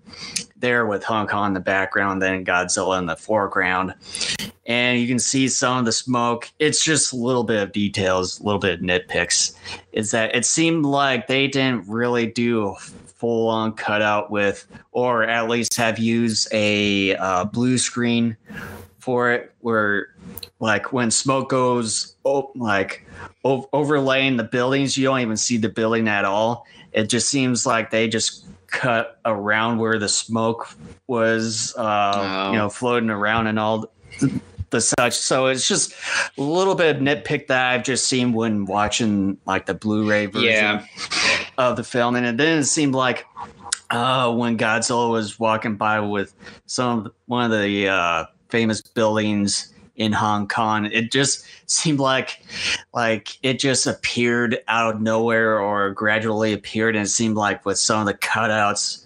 there with Hong Kong in the background, then Godzilla in the foreground and you can see some of the smoke. It's just a little bit of details, a little bit of nitpicks. Is that it seemed like they didn't really do a full on cutout with, or at least have used a uh, blue screen for it, where like when smoke goes oh, like overlaying the buildings, you don't even see the building at all. It just seems like they just cut around where the smoke was, uh, Oh. you know, floating around and all the such. So it's just a little bit of nitpick that I've just seen when watching like the Blu-ray version Yeah. of the film, and it didn't seem like uh, when Godzilla was walking by with some one of the uh, famous buildings in Hong Kong, it just seemed like like it just appeared out of nowhere or gradually appeared, and it seemed like with some of the cutouts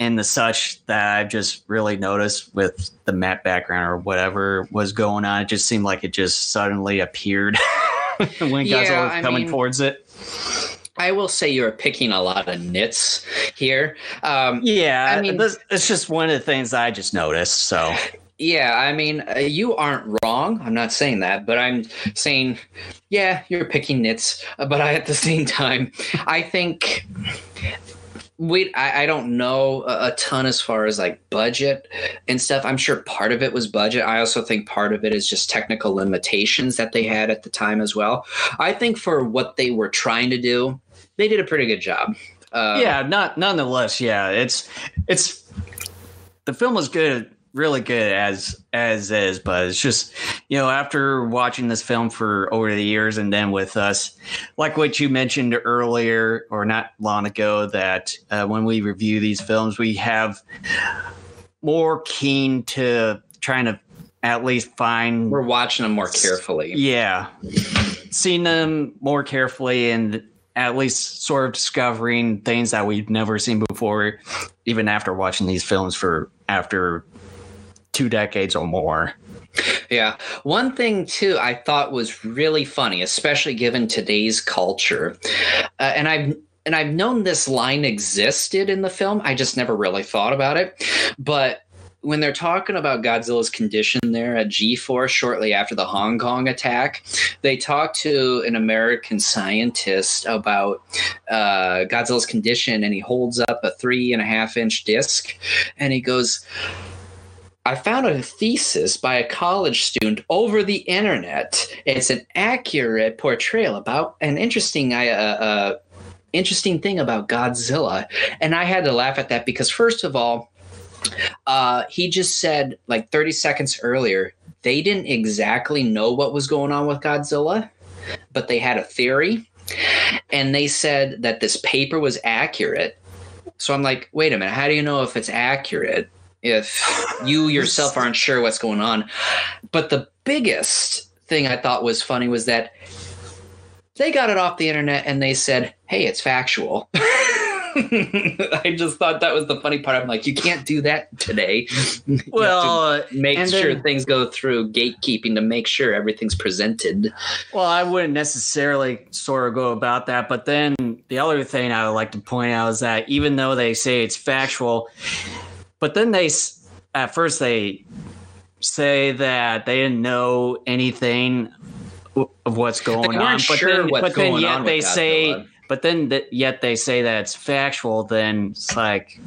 and the such that I've just really noticed with the map background or whatever was going on. It just seemed like it just suddenly appeared when Yeah, Godzilla was I coming mean- towards it. I will say you're picking a lot of nits here. Um, Yeah, I mean- this, it's just one of the things I just noticed. So yeah, I mean, uh, you aren't wrong. I'm not saying that, but I'm saying, yeah, you're picking nits. Uh, But I, at the same time, I think we. I, I don't know a, a ton as far as like budget and stuff. I'm sure part of it was budget. I also think part of it is just technical limitations that they had at the time as well. I think for what they were trying to do, they did a pretty good job. Uh, yeah, not nonetheless. Yeah, it's it's the film was good, really good as as is, but it's just you know after watching this film for over the years and then with us, like what you mentioned earlier or not long ago, that uh, when we review these films, we have more keen to trying to at least find we're watching them more carefully. yeah. Seeing them more carefully and at least sort of discovering things that we've never seen before, even after watching these films for after two decades or more. Yeah. One thing too I thought was really funny, especially given today's culture, uh, and I've and I've known this line existed in the film. I just never really thought about it, but. When they're talking about Godzilla's condition there at G Force shortly after the Hong Kong attack, they talk to an American scientist about uh, Godzilla's condition, and he holds up a three and a half inch disc, and he goes, I found a thesis by a college student over the internet. It's an accurate portrayal about an interesting, uh, uh, interesting thing about Godzilla, and I had to laugh at that because first of all, uh, he just said like 30 seconds earlier they didn't exactly know what was going on with Godzilla, but they had a theory. And they said that this paper was accurate. So I'm like, wait a minute, how do you know if it's accurate if you yourself aren't sure what's going on? But the biggest thing I thought was funny was that they got it off the internet and they said, hey, it's factual. I just thought that was the funny part. I'm like, you can't do that today. Well, make sure then- things go through gatekeeping to make sure everything's presented. Well, I wouldn't necessarily sort of go about that, but then the other thing I would like to point out is that even though they say it's factual, but then they at first they say that they didn't know anything of what's going on, but sure then, what's but then yet they with say, Godzilla. but then th- yet they say that it's factual. Then it's like,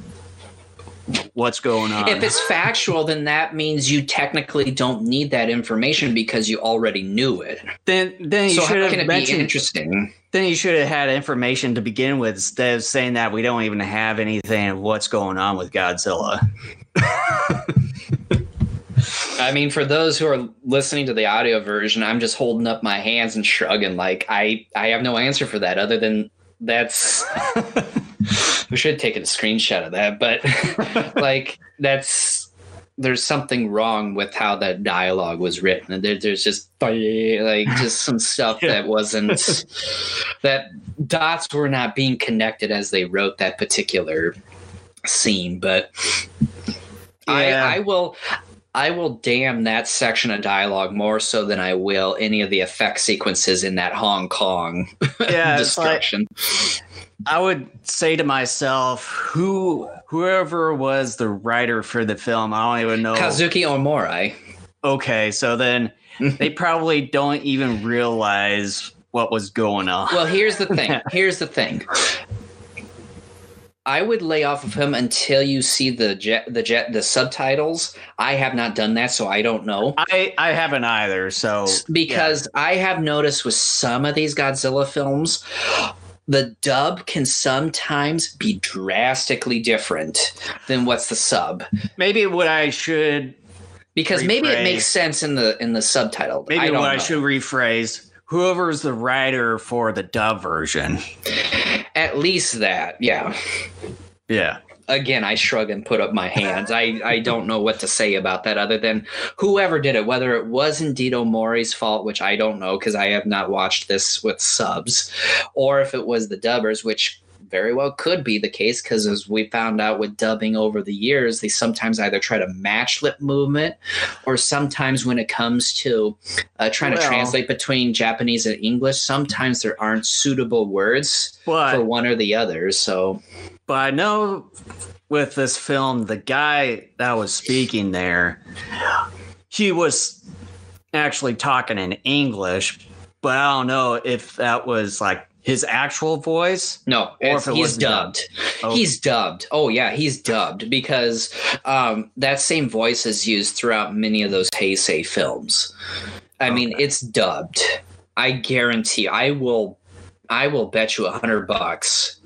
what's going on? If it's factual, then that means you technically don't need that information because you already knew it. then then you So should how can have it be mentioned interesting? Then you should have had information to begin with instead of saying that we don't even have anything of what's going on with Godzilla. I mean, for those who are listening to the audio version, I'm just holding up my hands and shrugging. Like I, I have no answer for that other than that's. we should have taken a screenshot of that, but like that's there's something wrong with how that dialogue was written. There, there's just like just some stuff Yeah. that wasn't that dots were not being connected as they wrote that particular scene. But Yeah. I, I will. I will damn that section of dialogue more so than I will any of the effect sequences in that Hong Kong Yeah, it's like, destruction. I would say to myself, who whoever was the writer for the film, I don't even know. Kazuki Omori. Okay, so then they probably don't even realize what was going on. Well, here's the thing. Here's the thing. I would lay off of him until you see the jet, the jet, the subtitles. I have not done that, so I don't know. I I haven't either. So because I have noticed with some of these Godzilla films, the dub can sometimes be drastically different than what's the sub. maybe what I should Because maybe it makes sense in the in the subtitle. maybe I don't what I should rephrase. Whoever's the writer for the dub version. At least that, yeah. Yeah. Again, I shrug and put up my hands. I, I don't know what to say about that other than whoever did it, whether it was indeed Omori's fault, which I don't know because I have not watched this with subs, or if it was the dubbers, which very well could be the case because as we found out with dubbing over the years, they sometimes either try to match lip movement or sometimes when it comes to uh, trying to translate between Japanese and English, sometimes there aren't suitable words But for one or the other. So But I know with this film, the guy that was speaking there, he was actually talking in English, but I don't know if that was like his actual voice. No, Or if it he's dubbed. dubbed. Oh. He's dubbed. Oh yeah, he's dubbed because um, that same voice is used throughout many of those Heisei films. I mean, it's dubbed. I guarantee. I will. I will bet you a hundred bucks.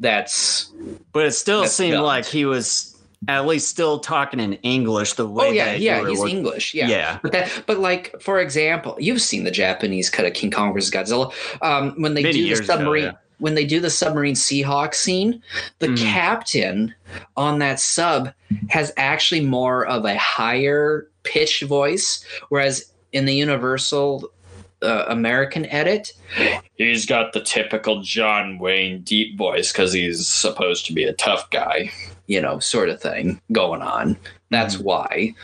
That's. But it still seemed dubbed. like he was at least still talking in English the way Oh yeah, yeah. He's English. Yeah. Yeah. But that. But like, for example, you've seen the Japanese cut of King Kong vs Godzilla. Um, when they Many do the years ago, submarine. yeah. When they do the submarine Seahawk scene, the Mhm. captain on that sub has actually more of a higher pitch voice, whereas in the Universal uh, American edit, he's got the typical John Wayne deep voice because he's supposed to be a tough guy, you know, sort of thing going on. That's Mhm. why.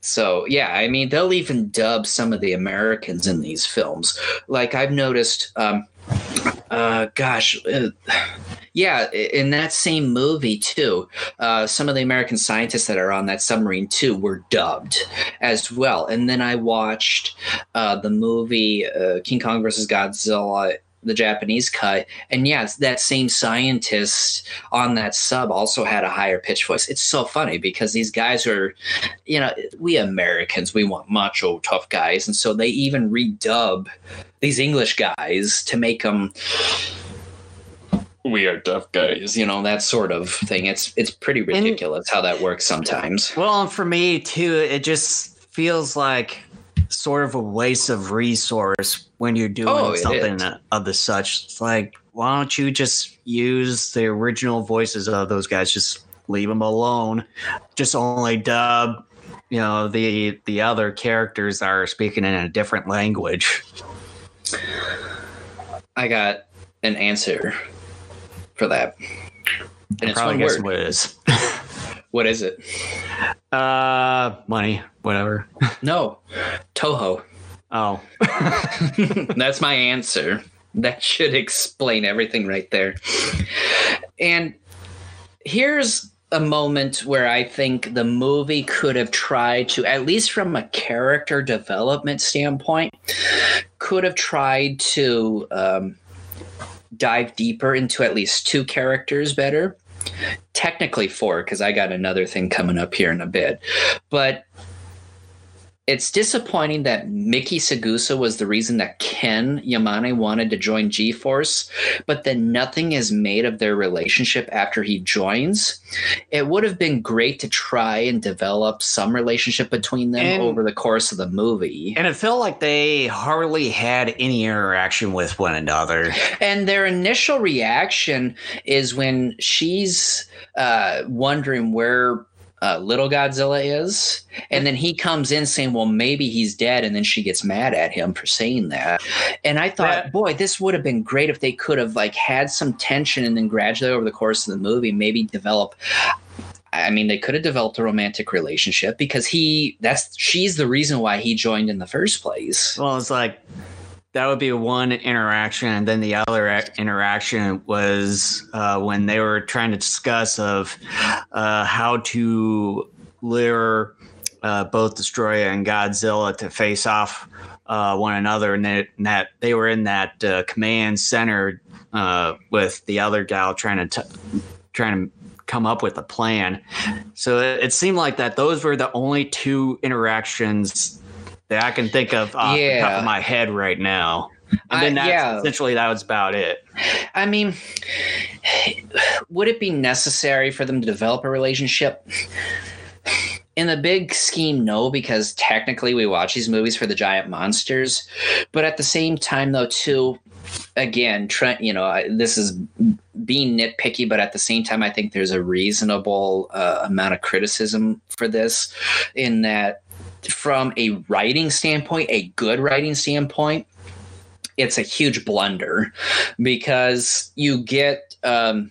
So, yeah, I mean, they'll even dub some of the Americans in these films. Like, I've noticed, um, uh, gosh, uh, yeah, in that same movie too, uh, some of the American scientists that are on that submarine too were dubbed as well. And then I watched uh, the movie uh, King Kong versus Godzilla, the Japanese cut, and yes, that same scientist on that sub also had a higher pitch voice. It's so funny because these guys are, you know, we Americans we want macho tough guys, and so they even redub these English guys to make them we are tough guys, you know, that sort of thing. It's it's pretty ridiculous and, how that works sometimes. Well, for me too, it just feels like sort of a waste of resource when you're doing oh, something of the such. It's like, why don't you just use the original voices of those guys? Just leave them alone. Just only dub. You know, the the other characters are speaking in a different language. I got an answer for that. And it's one word. what it is. what is it? Uh, money, whatever. No, Toho. Oh, that's my answer. That should explain everything right there. And here's a moment where I think the movie could have tried to, at least from a character development standpoint, could have tried to um, dive deeper into at least two characters better. Technically four, because I got another thing coming up here in a bit. But it's disappointing that Miki Saegusa was the reason that Ken Yamane wanted to join G Force, but then nothing is made of their relationship after he joins. It would have been great to try and develop some relationship between them and, over the course of the movie. And it felt like they hardly had any interaction with one another. And their initial reaction is when she's uh, wondering where uh, little Godzilla is. And then he comes in saying, well, maybe he's dead. And then she gets mad at him for saying that. And I thought, that, boy, this would have been great if they could have like had some tension and then gradually over the course of the movie, maybe develop. I mean, they could have developed a romantic relationship because he, that's, she's the reason why he joined in the first place. Well, it's like, that would be one interaction and then the other interaction was uh, when they were trying to discuss of uh, how to lure uh, both Destoroyah and godzilla to face off uh, one another and that, and that, they were in that uh, command center uh, with the other gal trying to t- trying to come up with a plan. So it, it seemed like that those were the only two interactions that I can think of off yeah. the top of my head right now. And then that's yeah. essentially that was about it. I mean, would it be necessary for them to develop a relationship? In the big scheme, no, because technically we watch these movies for the giant monsters. But at the same time, though, too, again, Trent, you know, this is being nitpicky, but at the same time, I think there's a reasonable uh, amount of criticism for this in that from a writing standpoint, a good writing standpoint, it's a huge blunder because you get um,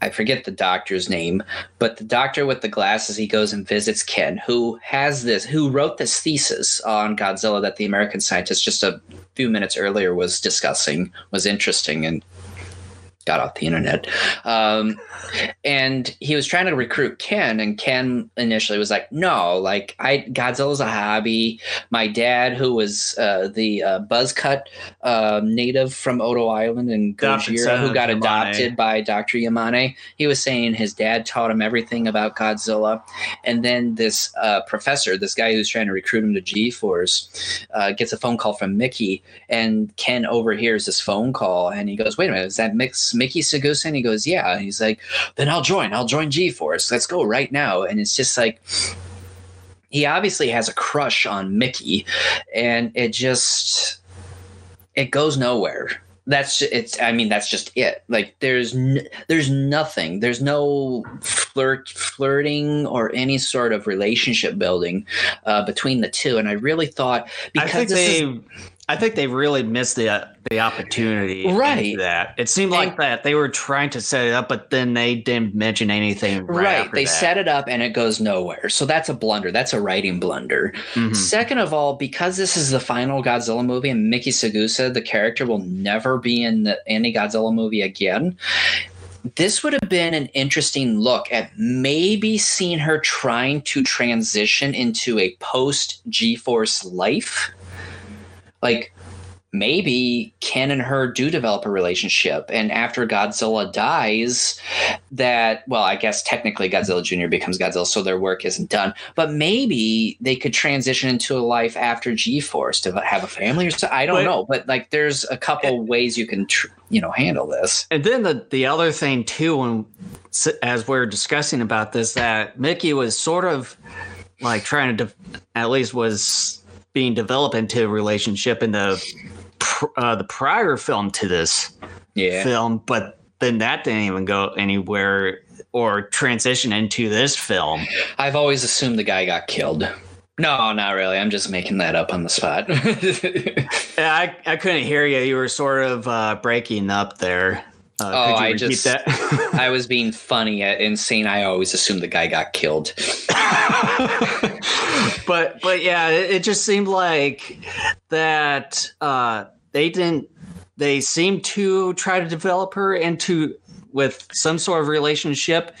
I forget the doctor's name, but the doctor with the glasses, he goes and visits Ken, who has this, who wrote this thesis on Godzilla that the American scientist just a few minutes earlier was discussing, was interesting and got off the internet. Um, and he was trying to recruit Ken, and Ken initially was like, "No, like I Godzilla's a hobby. My dad, who was uh, the uh, Buzzcut uh, native from Odo Island and Gojira, who got Yamane. adopted by Dr. Yamane, he was saying his dad taught him everything about Godzilla. And then this uh, professor, this guy who's trying to recruit him to G Force, uh, gets a phone call from Miki, and Ken overhears this phone call, and he goes, "Wait a minute, is that Mix?" Miki Saegusa? And he goes, Yeah. And he's like, Then I'll join. I'll join G Force. Let's go right now. And it's just like, he obviously has a crush on Miki, and it just it goes nowhere. That's it's. I mean, that's just it. Like there's n- there's nothing. There's no flirt flirting or any sort of relationship building uh, between the two. And I really thought because they. Is, I think they really missed the uh, the opportunity. Right. That it seemed like and, that they were trying to set it up, but then they didn't mention anything. Right. right. They that. set it up and it goes nowhere. So that's a blunder. That's a writing blunder. Mm-hmm. Second of all, because this is the final Godzilla movie and Miki Saegusa, the character will never be in the, any Godzilla movie again this would have been an interesting look at maybe seeing her trying to transition into a post G Force life like maybe Ken and her do develop a relationship. And after Godzilla dies, that, well, I guess technically Godzilla Jr. becomes Godzilla, so their work isn't done. But maybe they could transition into a life after G Force to have a family or so. I don't But- know. But like, there's a couple ways you can, tr- you know, handle this. And then the the other thing too, when s- as we're discussing about this, that Miki was sort of like trying to, de- at least was being developed into a relationship in the pr- uh, the prior film to this Yeah. film, but then that didn't even go anywhere or transition into this film. I've always assumed the guy got killed. No, not really. I'm just making that up on the spot. I I couldn't hear you. You were sort of uh, breaking up there. Uh, Oh, I just- that. I was being funny at saying I always assumed the guy got killed. but but yeah, it, it just seemed like that uh, they didn't. They seemed to try to develop her into with some sort of relationship,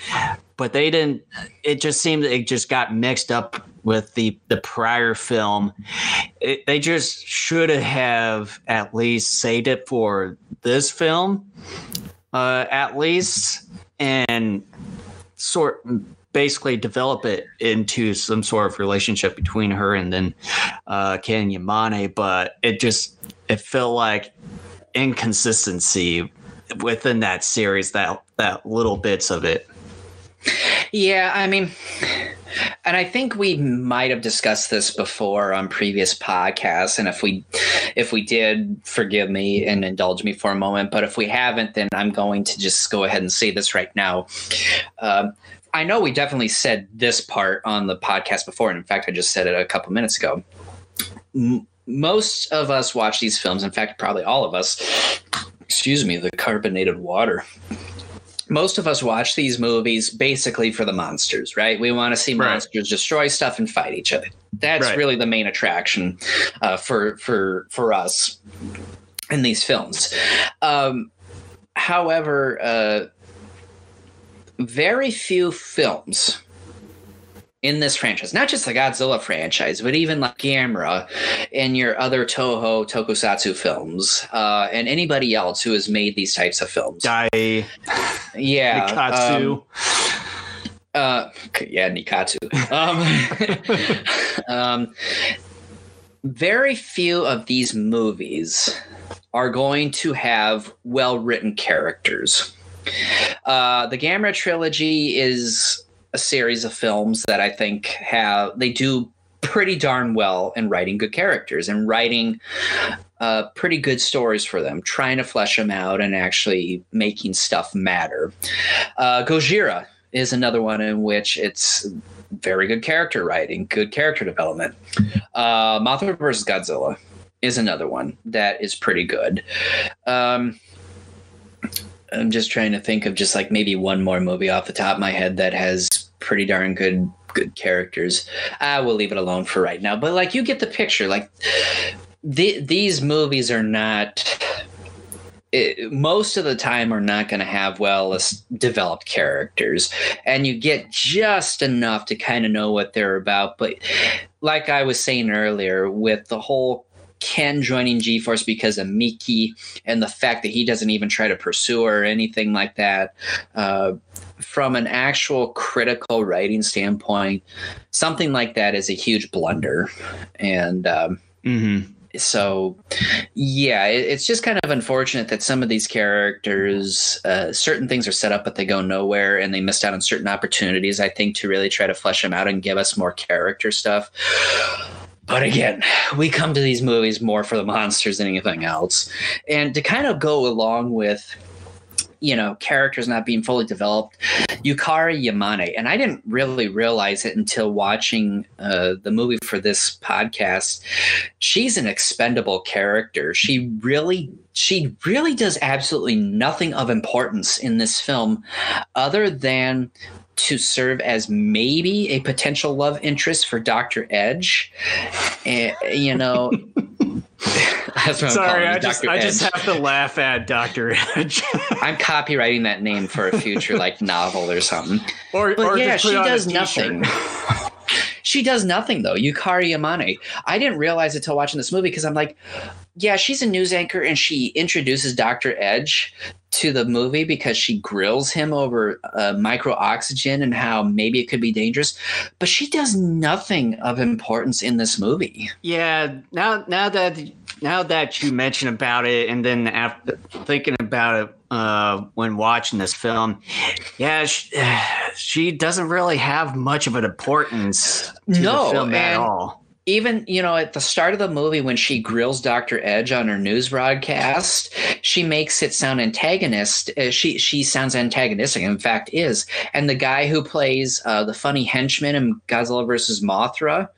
but they didn't. It just seemed it just got mixed up with the the prior film. It, they just should have at least saved it for this film, uh, at least, and sort basically develop it into some sort of relationship between her and then uh, Ken Yamane, but it just it felt like inconsistency within that series that that little bits of it. Yeah, I mean, and I think we might have discussed this before on previous podcasts, and if we if we did, forgive me and indulge me for a moment. But if we haven't, then I'm going to just go ahead and say this right now. Um, I know we definitely said this part on the podcast before, and in fact, I just said it a couple minutes ago. M- most of us watch these films. In fact, probably all of us. Excuse me, the carbonated water most of us watch these movies basically for the monsters, right? We want to see Right. monsters destroy stuff and fight each other. That's Right. really the main attraction uh, for for for us in these films. Um, however, uh, very few films in this franchise, not just the Godzilla franchise, but even like Gamera and your other Toho Tokusatsu films, uh, and anybody else who has made these types of films. Guy Yeah. Nikkatsu. um, uh, yeah, Nikkatsu. Um, um, very few of these movies are going to have well written characters. Uh, the Gamera trilogy is a series of films that I think have they do pretty darn well in writing good characters and writing uh, pretty good stories for them, trying to flesh them out and actually making stuff matter. Uh, Gojira is another one in which it's very good character writing, good character development. Uh, Mothra vs. Godzilla is another one that is pretty good. Um, I'm just trying to think of just like maybe one more movie off the top of my head that has pretty darn good good characters. I will leave it alone for right now. But like you get the picture. Like the, these movies are not it, most of the time are not going to have well developed characters and you get just enough to kind of know what they're about but like i was saying earlier with the whole ken joining g-force because of miki and the fact that he doesn't even try to pursue her or anything like that. Uh, from an actual critical writing standpoint something like that is a huge blunder. And um, Mm-hmm. so yeah it, it's just kind of unfortunate that some of these characters uh, certain things are set up but they go nowhere and they missed out on certain opportunities i think to really try to flesh them out and give us more character stuff but again we come to these movies more for the monsters than anything else. And to kind of go along with you know characters not being fully developed yukari yamane and i didn't really realize it until watching uh, the movie for this podcast. She's an expendable character. She really she really does absolutely nothing of importance in this film other than to serve as maybe a potential love interest for dr edge and you know that's what I'm Sorry, I just I just have to laugh at Doctor Edge, I'm copywriting that name for a future like novel or something. or But or yeah, she it on a does nothing. She does nothing though. Yukari Yamane. I didn't realize it till watching this movie because I'm like, yeah, she's a news anchor and she introduces Dr. Edge to the movie because she grills him over uh, micro oxygen and how maybe it could be dangerous, but she does nothing of importance in this movie. Yeah, now now that now that you mention about it, and then after thinking about it uh, when watching this film, yeah, she, she doesn't really have much of an importance to No, the film at all. Even you know at the start of the movie when she grills dr edge on her news broadcast she makes it sound antagonist uh, she she sounds antagonistic in fact is. And the guy who plays uh, the funny henchman in godzilla versus mothra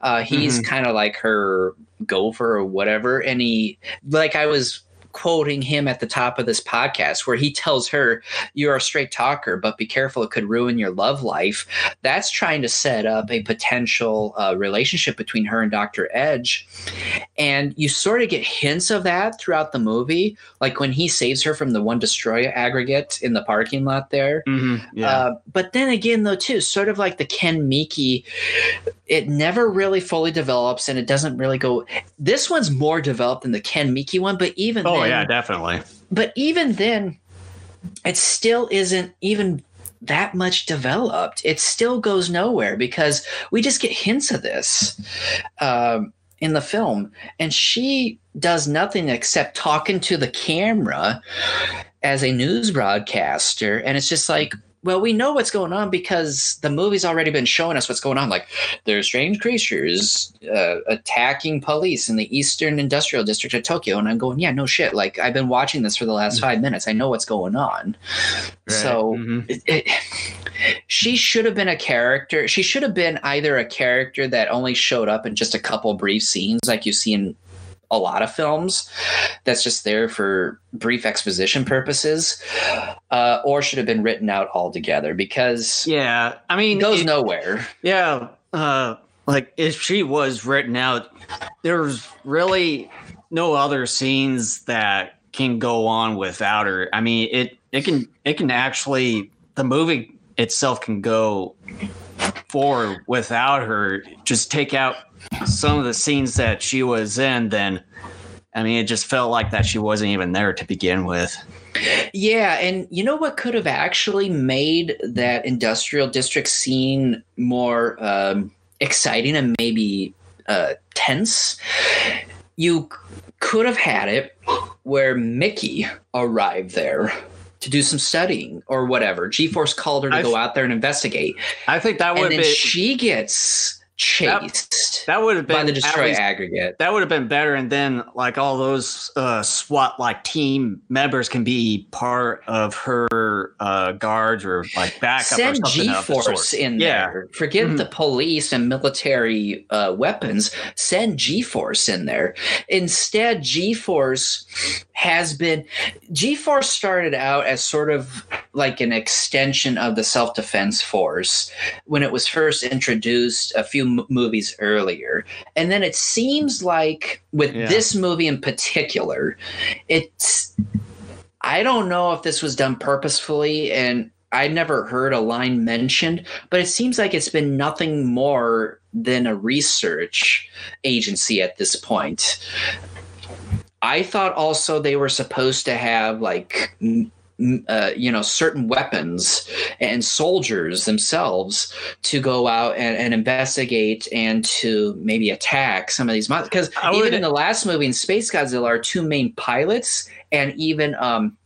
uh, he's kind of like her gopher or whatever. And he like i was quoting him at the top of this podcast where he tells her you're a straight talker but be careful it could ruin your love life that's trying to set up a potential uh, relationship between her and Dr. Edge. And you sort of get hints of that throughout the movie, like when he saves her from the one Destoroyah aggregate in the parking lot there. Mhm, Yeah. Uh, but then again, though, too, sort of like the Ken Miki, it never really fully develops and it doesn't really go. This one's more developed than the Ken Miki one, but even oh then, yeah, definitely. but even then it still isn't even that much developed. It still goes nowhere because we just get hints of this um, in the film. And she does nothing except talking to the camera as a news broadcaster. And it's just like well we know what's going on because the movie's already been showing us what's going on. Like there are strange creatures uh, attacking police in the eastern industrial district of tokyo. And i'm going yeah no shit. Like i've been watching this for the last five minutes. I know what's going on. So Mhm. it, it, she should have been a character. She should have been either a character that only showed up in just a couple brief scenes like you see in a lot of films that's just there for brief exposition purposes uh, or should have been written out altogether because yeah, I mean, it goes it- nowhere Yeah, uh, like if she was written out, there's really no other scenes that can go on without her. I mean, it it can it can actually the movie itself can go forward without her. Just take out some of the scenes that she was in, then I mean, it just felt like that she wasn't even there to begin with. Yeah, and you know what could have actually made that industrial district scene more um, exciting and maybe uh, tense? You could have had it where Miki arrived there to do some studying or whatever. G-Force called her to I've- go out there and investigate, I think that would and have then been she gets chased that would have been by the destroy least- aggregate. that would have been better and then like all those uh swat like team members can be part of her uh guards or like backup or Send something G Force in yeah there. Forget Mhm. the police and military uh, weapons. Send G Force in there. Instead, G Force has been. G Force started out as sort of like an extension of the self defense force when it was first introduced a few m- movies earlier. And then it seems like with Yeah. this movie in particular, it's. I don't know if this was done purposefully, and I never heard a line mentioned, but it seems like it's been nothing more than a research agency at this point. I thought also they were supposed to have like uh, you know certain weapons and soldiers themselves to go out and, and investigate and to maybe attack some of these monsters because even would- in the last movie in Space Godzilla our two main pilots and even um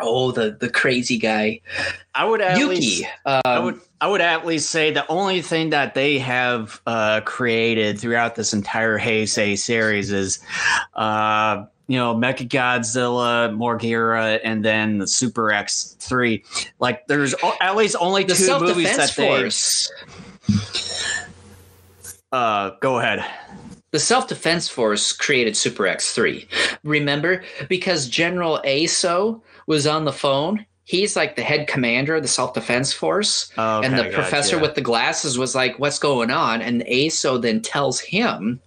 oh the the crazy guy. I would at Yuki least um, I would I would at least say the only thing that they have uh, created throughout this entire Heisei series is, uh, you know, Mecha Godzilla, Moguera, and then the Super X three. Like, there's at least only the two movies that they. Uh, go ahead. the self defense force created Super X3. Remember? Because General Aso was on the phone. He's like the head commander of the self defense force. Okay, and the professor with the glasses was like, What's going on? And Aso then tells him,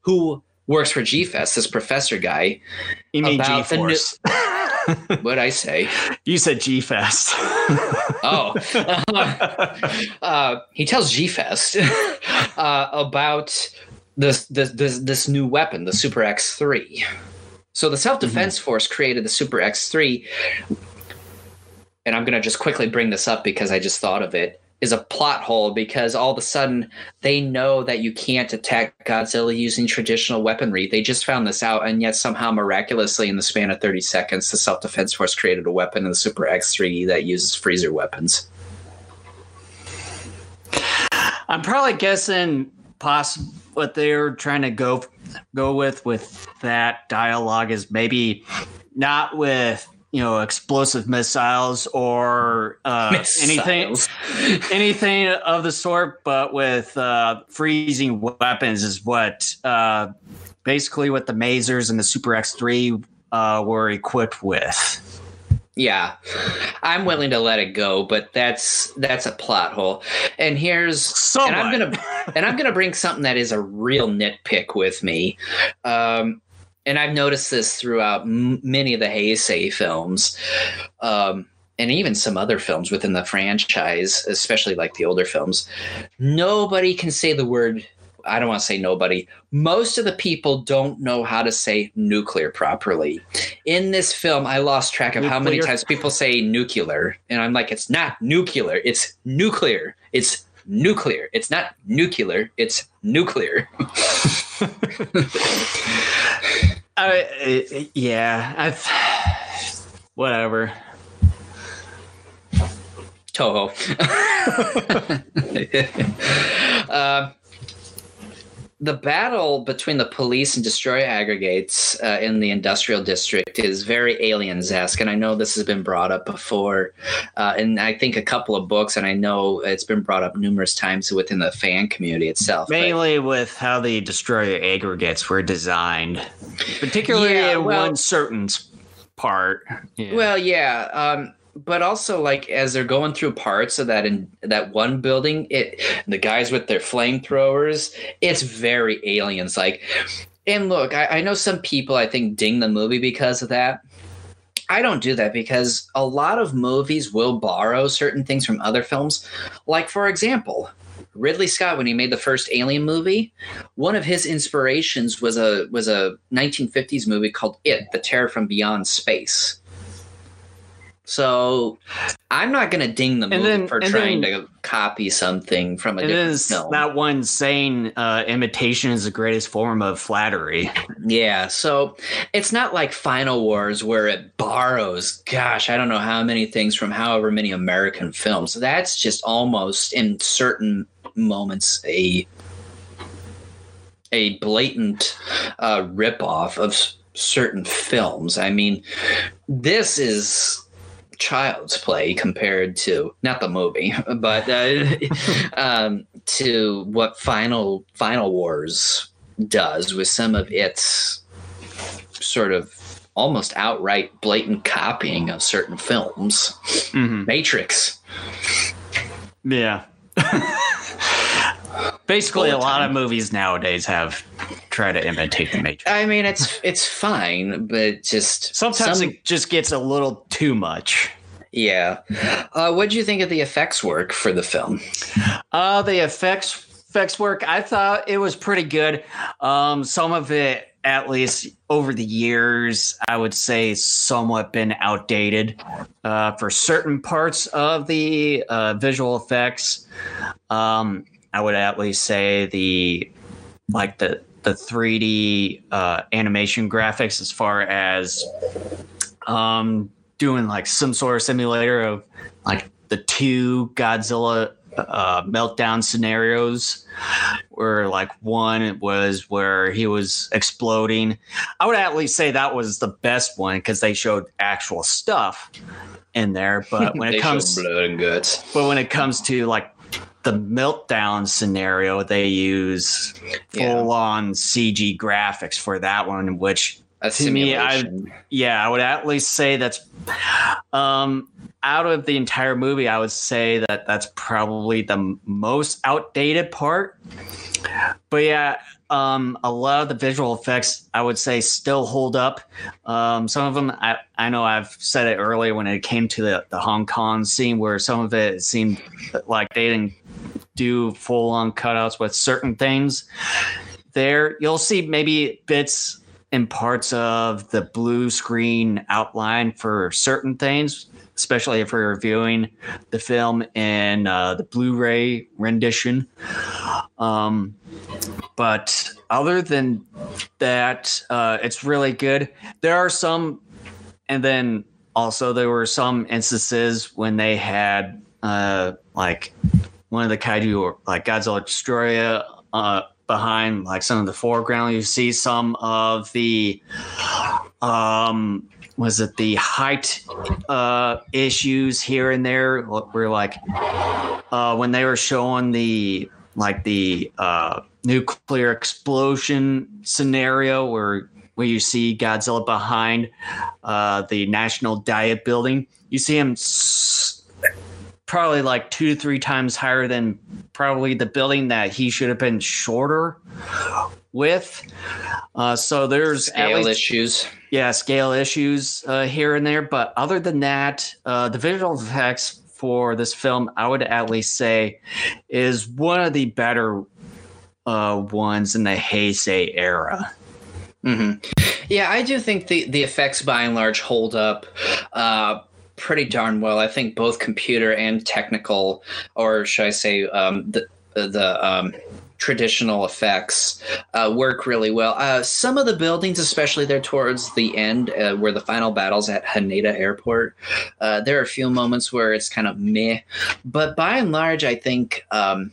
who works for GFest, this professor guy, you mean G about the new-? What'd I say? You said G Fest. oh, uh, he tells G Fest uh, about this, this this this new weapon, the Super X three. So the Self Defense mm-hmm. Force created the Super X three, and I'm gonna just quickly bring this up because I just thought of it is a plot hole because all of a sudden they know that you can't attack Godzilla using traditional weaponry. They just found this out, and yet somehow miraculously, in the span of 30 seconds, the Self Defense Force created a weapon in the Super X3 that uses freezer weapons. I'm probably guessing possible what they're trying to go go with with that dialogue is maybe not with you know explosive missiles or uh, missiles. anything anything of the sort but with uh, freezing weapons is what uh, basically what the masers and the super x3 uh, were equipped with yeah i'm willing to let it go but that's that's a plot hole and here's Somewhat. and i'm gonna and i'm gonna bring something that is a real nitpick with me um, and I've noticed this throughout m- many of the Heisei films, um, and even some other films within the franchise, especially like the older films. Nobody can say the word. I don't want to say nobody. Most of the people don't know how to say nuclear properly. In this film, I lost track of nuclear? how many times people say nuclear, and I'm like, it's not nuclear. It's nuclear. It's nuclear. It's not nuclear. It's nuclear. I, yeah, I've whatever. Toho. uh, the battle between the police and Destoroyah aggregates uh, in the industrial district is very aliens esque, and I know this has been brought up before, uh, and I think a couple of books, and I know it's been brought up numerous times within the fan community itself. Mainly but, with how the Destoroyah aggregates were designed, particularly yeah, in well, one certain part. Yeah. Well, yeah. Um, but also like as they're going through parts of that in that one building, it the guys with their flamethrowers, it's very aliens like. And look, I, I know some people I think ding the movie because of that. I don't do that because a lot of movies will borrow certain things from other films. Like, for example, Ridley Scott, when he made the first Alien movie, one of his inspirations was a was a 1950s movie called It: The Terror from Beyond Space. So I'm not going to ding the movie then, for trying then, to copy something from a different film. That one saying uh, imitation is the greatest form of flattery. Yeah, so it's not like Final Wars where it borrows, gosh, I don't know how many things from however many American films. That's just almost in certain moments a a blatant uh, ripoff of certain films. I mean, this is child's play compared to not the movie, but uh, um, to what Final Final Wars does with some of its sort of almost outright blatant copying of certain films. Mm-hmm. Matrix. Yeah. Basically, a lot of movies nowadays have tried to imitate the Matrix. I mean, it's it's fine, but just sometimes some... it just gets a little too much. Yeah. Uh, what do you think of the effects work for the film? Uh, the effects effects work, I thought it was pretty good. Um, some of it, at least over the years, I would say somewhat been outdated uh, for certain parts of the uh, visual effects. Um, I would at least say the like the the 3D uh, animation graphics as far as um, doing like some sort of simulator of like the two Godzilla uh, meltdown scenarios where like one was where he was exploding. I would at least say that was the best one because they showed actual stuff in there. But when it comes blood and guts, but when it comes to like the meltdown scenario, they use full on CG graphics for that one, which a to me, I yeah, I would at least say that's um out of the entire movie. I would say that that's probably the most outdated part. But yeah, um, a lot of the visual effects I would say still hold up. Um, some of them I, I know I've said it earlier when it came to the, the Hong Kong scene where some of it seemed like they didn't do full on cutouts with certain things. There you'll see maybe bits and parts of the blue screen outline for certain things, especially if we're reviewing the film in uh, the Blu-ray rendition. Um, but other than that, uh, it's really good. There are some, and then also there were some instances when they had uh, like one of the kaiju or like Godzilla Destoroyah uh, behind like some of the foreground. You see some of the um was it the height uh issues here and there where like uh when they were showing the like the uh nuclear explosion scenario where where you see Godzilla behind uh the National Diet building you see him s- probably like two to three times higher than probably the building that he should have been shorter with. Uh, so there's Scale least, issues. Yeah, scale issues uh, here and there. But other than that, uh, the visual effects for this film, I would at least say, is one of the better uh, ones in the Heisei era. Mm-hmm. Yeah, I do think the, the effects by and large hold up. Pretty darn well. I think both computer and technical, or should I say, um, the the um, traditional effects uh, work really well. Uh, some of the buildings, especially there towards the end, uh, where the final battles at Haneda Airport, uh, there are a few moments where it's kind of meh, but by and large, I think. Um,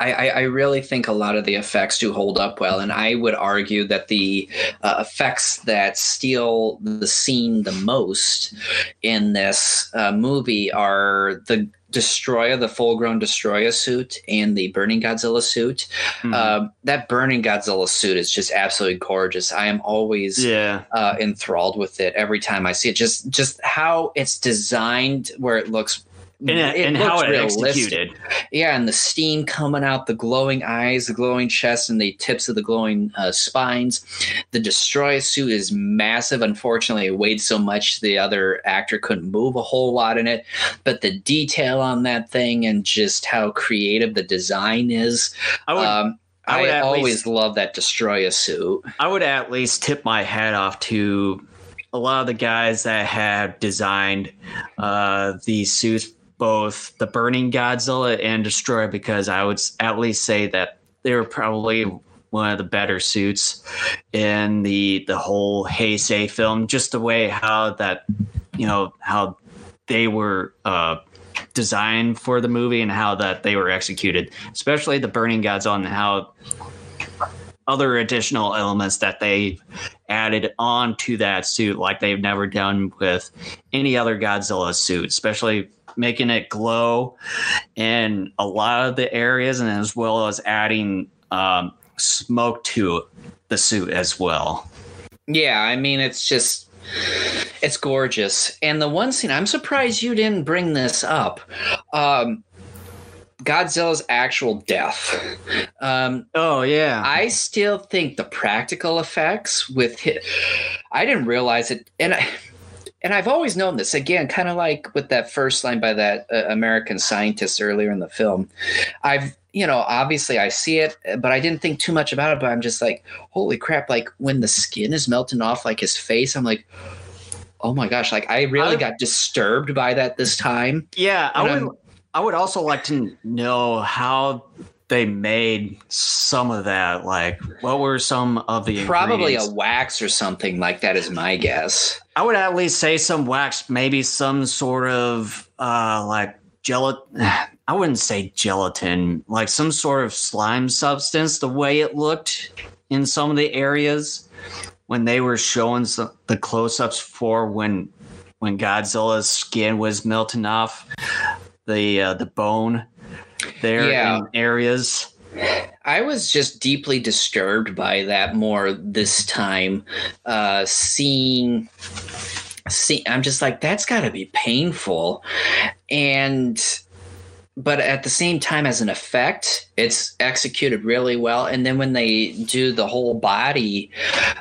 I, I, really think a lot of the effects do hold up well, and I would argue that the uh, effects that steal the scene the most in this uh, movie are the Destoroyah, the full grown Destoroyah suit, and the Burning Godzilla suit. Mm-hmm. Uh, that Burning Godzilla suit is just absolutely gorgeous. I am always yeah. uh, enthralled with it every time I see it. Just just how it's designed, where it looks and, it and how it realistic. executed. Yeah, and the steam coming out, the glowing eyes, the glowing chest, and the tips of the glowing uh, spines. The Destoroyah suit is massive. Unfortunately, it weighed so much the other actor couldn't move a whole lot in it. But the detail on that thing and just how creative the design is. I would. Um, I, I always least, love that Destoroyah suit. I would at least tip my hat off to a lot of the guys that have designed uh, these suits both the Burning Godzilla and Destoroyah because I would at least say that they were probably one of the better suits in the the whole Heisei film. Just the way how that you know how they were uh, designed for the movie and how that they were executed, especially the Burning Godzilla and how other additional elements that they added on to that suit like they've never done with any other Godzilla suit, especially making it glow in a lot of the areas, and as well as adding um, smoke to the suit as well. Yeah, I mean, it's just it's gorgeous. And the one scene I'm surprised you didn't bring this up. Um, Godzilla's actual death. Um, oh yeah, I still think the practical effects with hit. I didn't realize it, and I and I've always known this again, kind of like with that first line by that uh, American scientist earlier in the film. I've, you know, obviously I see it, but I didn't think too much about it. But I'm just like, holy crap! Like when the skin is melting off, like his face, I'm like, oh my gosh! Like I really I, got disturbed by that this time. Yeah, I would. I'm, I would also like to know how they made some of that. Like, what were some of the probably a wax or something like that? Is my guess. I would at least say some wax, maybe some sort of uh, like gelatin. I wouldn't say gelatin, like some sort of slime substance. The way it looked in some of the areas when they were showing some, the close-ups for when when Godzilla's skin was melting off the uh, the bone there yeah. in areas. I was just deeply disturbed by that more this time. Uh, seeing, see, I'm just like, that's got to be painful. And but at the same time, as an effect, it's executed really well. And then when they do the whole body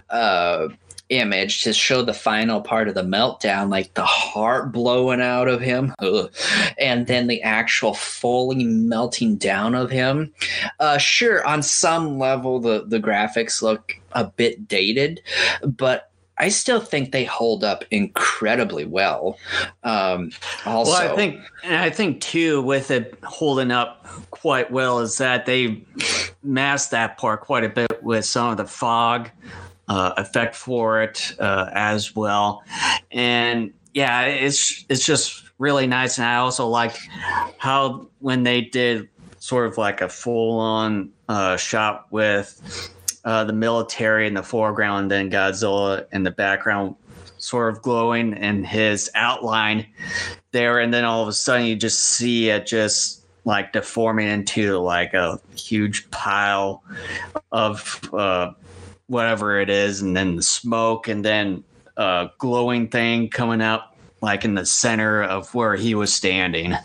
uh, image to show the final part of the meltdown, like the heart blowing out of him, ugh, and then the actual fully melting down of him. Uh, sure, on some level, the the graphics look a bit dated, but I still think they hold up incredibly well. Um, also, well, I think, and I think too, with it holding up quite well, is that they masked that part quite a bit with some of the fog uh, effect for it uh, as well, and yeah, it's it's just really nice. And I also like how when they did sort of like a full on uh, shot with uh, the military in the foreground, and then Godzilla in the background, sort of glowing in his outline there, and then all of a sudden you just see it just like deforming into like a huge pile of uh, whatever it is, and then the smoke, and then a glowing thing coming up like in the center of where he was standing.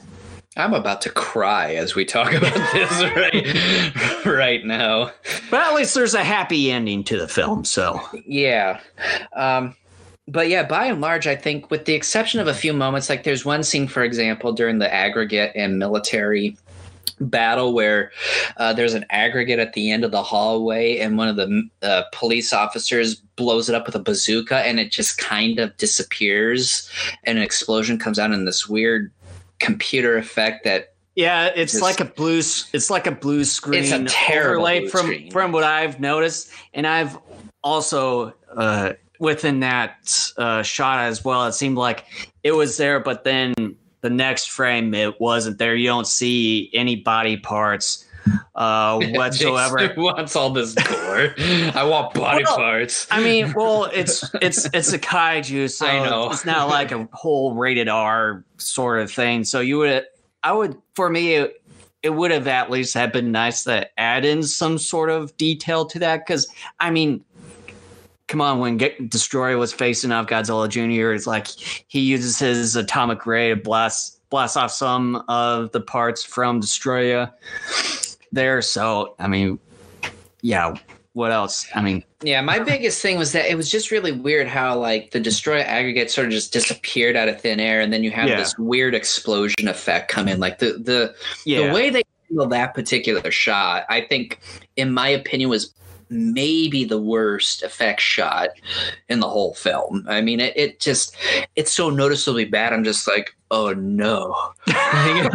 I'm about to cry as we talk about this right right now. But at least there's a happy ending to the film, so yeah. Um, but yeah, by and large, I think, with the exception of a few moments, like there's one scene, for example, during the aggregate and military battle where uh, there's an aggregate at the end of the hallway and one of the uh, police officers blows it up with a bazooka and it just kind of disappears and an explosion comes out in this weird computer effect that yeah, it's just, like a blue. It's like a blue screen. It's a terrible overlay from screen. from what I've noticed, and I've also uh, within that uh, shot as well. It seemed like it was there, but then the next frame it wasn't there. You don't see any body parts uh, whatsoever. Wants all this gore? I want body well, parts. I mean, well, it's it's it's a kaiju, so I know. it's not like a whole rated R sort of thing. So you would, I would, for me, it, it would have at least have been nice to add in some sort of detail to that because I mean. Come on, when Get Destoroyah was facing off Godzilla Jr., it's like he uses his atomic ray to blast blast off some of the parts from Destoroyah there. So, I mean, yeah, what else? I mean, yeah, my biggest thing was that it was just really weird how like the destroy aggregate sort of just disappeared out of thin air, and then you have yeah. this weird explosion effect come in. Like the the yeah. the way they handled that particular shot, I think, in my opinion, was maybe the worst effect shot in the whole film. I mean, it, it just it's so noticeably bad. I'm just like, oh no. Uh,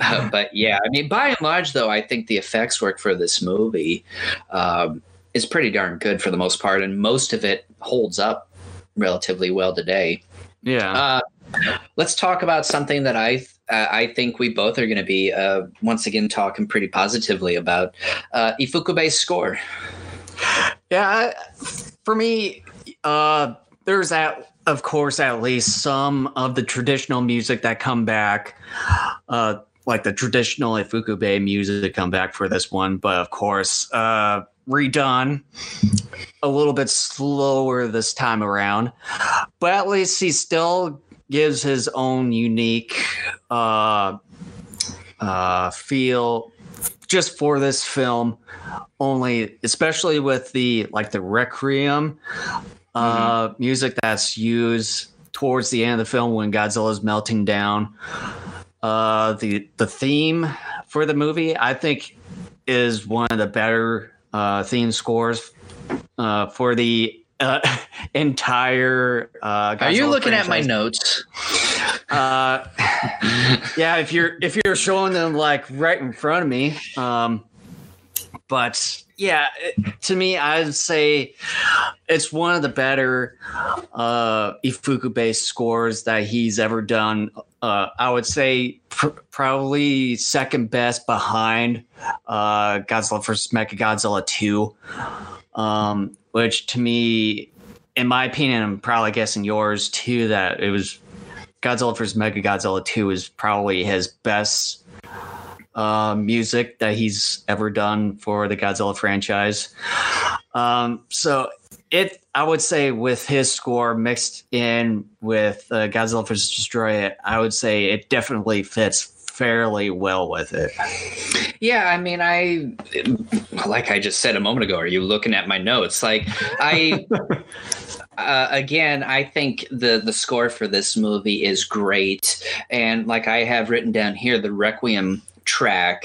but yeah, I mean, by and large, though, I think the effects work for this movie um, is pretty darn good for the most part, and most of it holds up relatively well today. Yeah. Uh, let's talk about something that I uh, I think we both are going to be uh, once again talking pretty positively about uh, Ifukube's score. Yeah, for me, uh, there's that of course at least some of the traditional music that come back uh, like the traditional Ifukube music that come back for this one, but of course, uh, redone a little bit slower this time around. But at least he's still gives his own unique uh, uh, feel just for this film. Only, especially with the like the Requiem uh, mm-hmm. music that's used towards the end of the film when Godzilla's melting down. Uh, the the theme for the movie, I think, is one of the better uh, theme scores uh, for the uh, entire. Uh, Are you looking franchise. at my notes? Uh, yeah, if you're if you're showing them like right in front of me, um, but yeah, to me, I'd say it's one of the better uh, based scores that he's ever done. Uh, I would say pr- probably second best behind uh, Godzilla vs. Mechagodzilla 2, um, which to me, in my opinion, I'm probably guessing yours too, that it was Godzilla vs. Mechagodzilla 2 is probably his best uh, music that he's ever done for the Godzilla franchise. Um, so it I would say with his score mixed in with uh, Godzilla vs. Destoroyah, I would say it definitely fits fairly well with it. Yeah, I mean, I like I just said a moment ago. Are you looking at my notes? Like I. Uh, again, I think the the score for this movie is great, and like I have written down here, the Requiem track,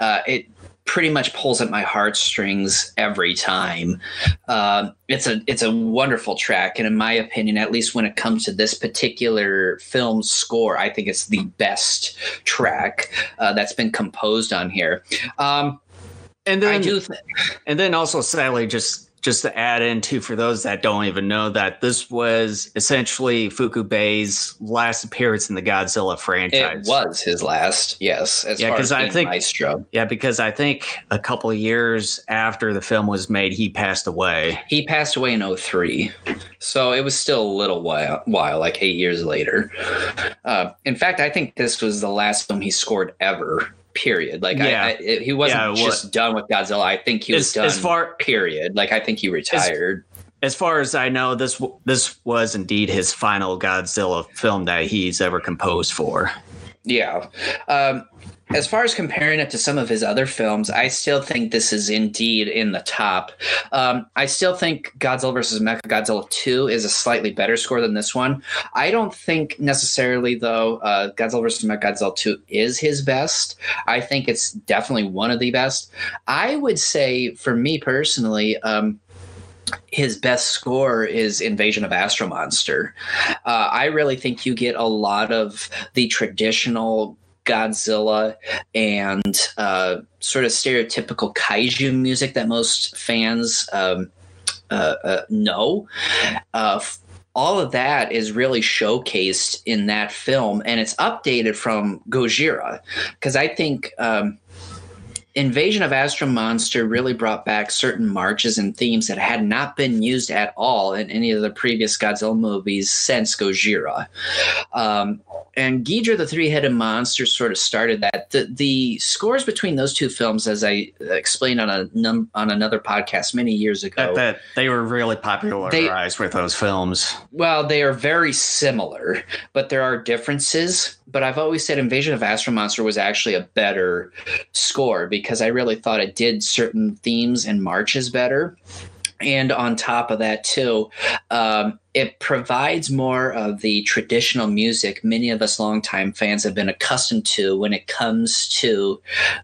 uh, it pretty much pulls at my heartstrings every time. Uh, it's a it's a wonderful track, and in my opinion, at least when it comes to this particular film score, I think it's the best track uh, that's been composed on here. Um, and then, th- and then also, Sally, just just to add into for those that don't even know that this was essentially Fukubei's last appearance in the Godzilla franchise. It was his last, yes. yeah, because I think Maestro. Yeah, because I think a couple of years after the film was made, he passed away. He passed away in 03. So it was still a little while, while like eight years later. Uh, in fact, I think this was the last film he scored ever period. Like yeah. I, I, he wasn't yeah, just done with Godzilla. I think he was as, done. As far period. Like I think he retired. As, as, far as I know, this this was indeed his final Godzilla film that he's ever composed for. Yeah. Um, as far as comparing it to some of his other films, I still think this is indeed in the top. Um, I still think Godzilla vs. Mechagodzilla 2 is a slightly better score than this one. I don't think necessarily, though, uh, Godzilla vs. Mechagodzilla 2 is his best. I think it's definitely one of the best. I would say, for me personally, um, his best score is Invasion of Astro Monster. Uh, I really think you get a lot of the traditional Godzilla and uh, sort of stereotypical kaiju music that most fans um, uh, uh, know. Uh, all of that is really showcased in that film, and it's updated from Gojira because I think. Um, Invasion of Astro Monster really brought back certain marches and themes that had not been used at all in any of the previous Godzilla movies since Gojira. Um, and Ghidorah the Three Headed Monster sort of started that. The, the scores between those two films, as I explained on a num- on another podcast many years ago, that, that they were really popularized they, with those films. Well, they are very similar, but there are differences. But I've always said Invasion of Astro Monster was actually a better score because I really thought it did certain themes and marches better. And on top of that, too, um, it provides more of the traditional music many of us longtime fans have been accustomed to when it comes to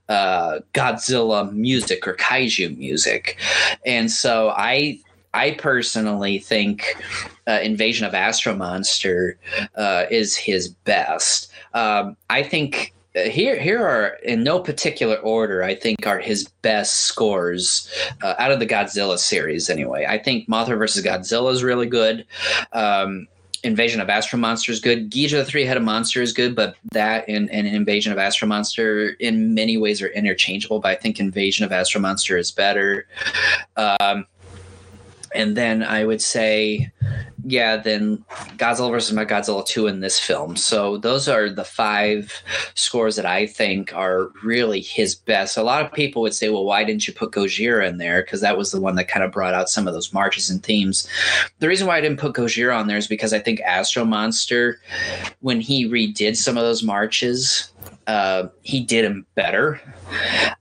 uh, Godzilla music or kaiju music. And so I I personally think uh, Invasion of Astro Monster uh, is his best. Um, I think here here are in no particular order i think are his best scores uh, out of the godzilla series anyway i think mothra versus godzilla is really good um, Invasion of Astro Monster is good. Ghidorah the Three Headed Monster is good, but that and, and Invasion of Astro Monster in many ways are interchangeable. But I think Invasion of Astro Monster is better. Um, and then I would say, yeah, then Godzilla versus Mechagodzilla 2 in this film. So those are the five scores that I think are really his best. A lot of people would say, well, why didn't you put Gojira in there? Because that was the one that kind of brought out some of those marches and themes. The reason why I didn't put Gojira on there is because I think Astro Monster, when he redid some of those marches, uh, he did him better.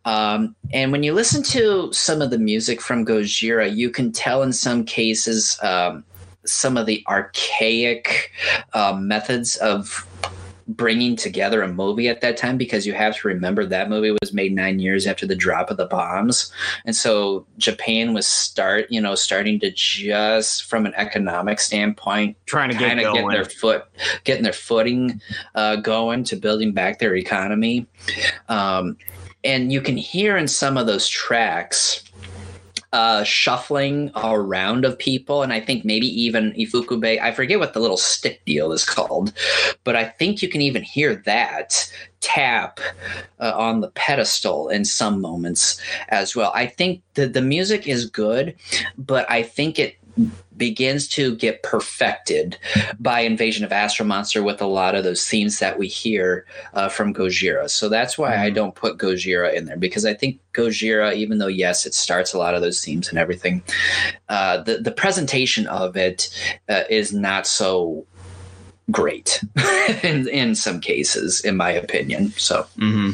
Um, and when you listen to some of the music from Gojira, you can tell in some cases um, some of the archaic uh, methods of bringing together a movie at that time because you have to remember that movie was made nine years after the drop of the bombs. And so japan was start you know starting to just from an economic standpoint trying to get, get their foot getting their footing uh, going to building back their economy. Um, and you can hear in some of those tracks uh, shuffling around of people, and I think maybe even Ifukube. I forget what the little stick deal is called, but I think you can even hear that tap uh, on the pedestal in some moments as well. I think the the music is good, but I think it begins to get perfected by Invasion of Astro Monster with a lot of those themes that we hear uh, from Gojira. So that's why I don't put Gojira in there because I think Gojira, even though yes, it starts a lot of those themes and everything, uh, the the presentation of it uh, is not so great in in some cases, in my opinion. So hmm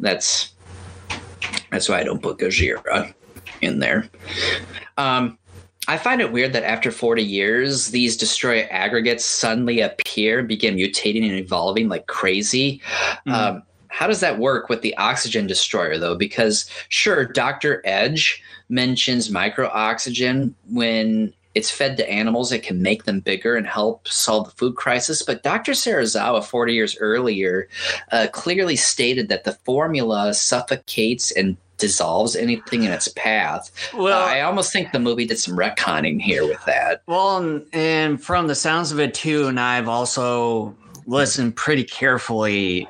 that's that's why I don't put Gojira in there. Um, I find it weird that after 40 years, these Destoroyah aggregates suddenly appear, and begin mutating and evolving like crazy. Mhm. Um, how does that work with the oxygen destroyer, though? Because sure, Dr. Edge mentions micro oxygen when it's fed to animals, it can make them bigger and help solve the food crisis. But Dr. Serizawa, 40 years earlier, uh, clearly stated that the formula suffocates and dissolves anything in its path. Well, Uh, I almost think the movie did some retconning here with that. Well, and, and from the sounds of it too, and I've also listened pretty carefully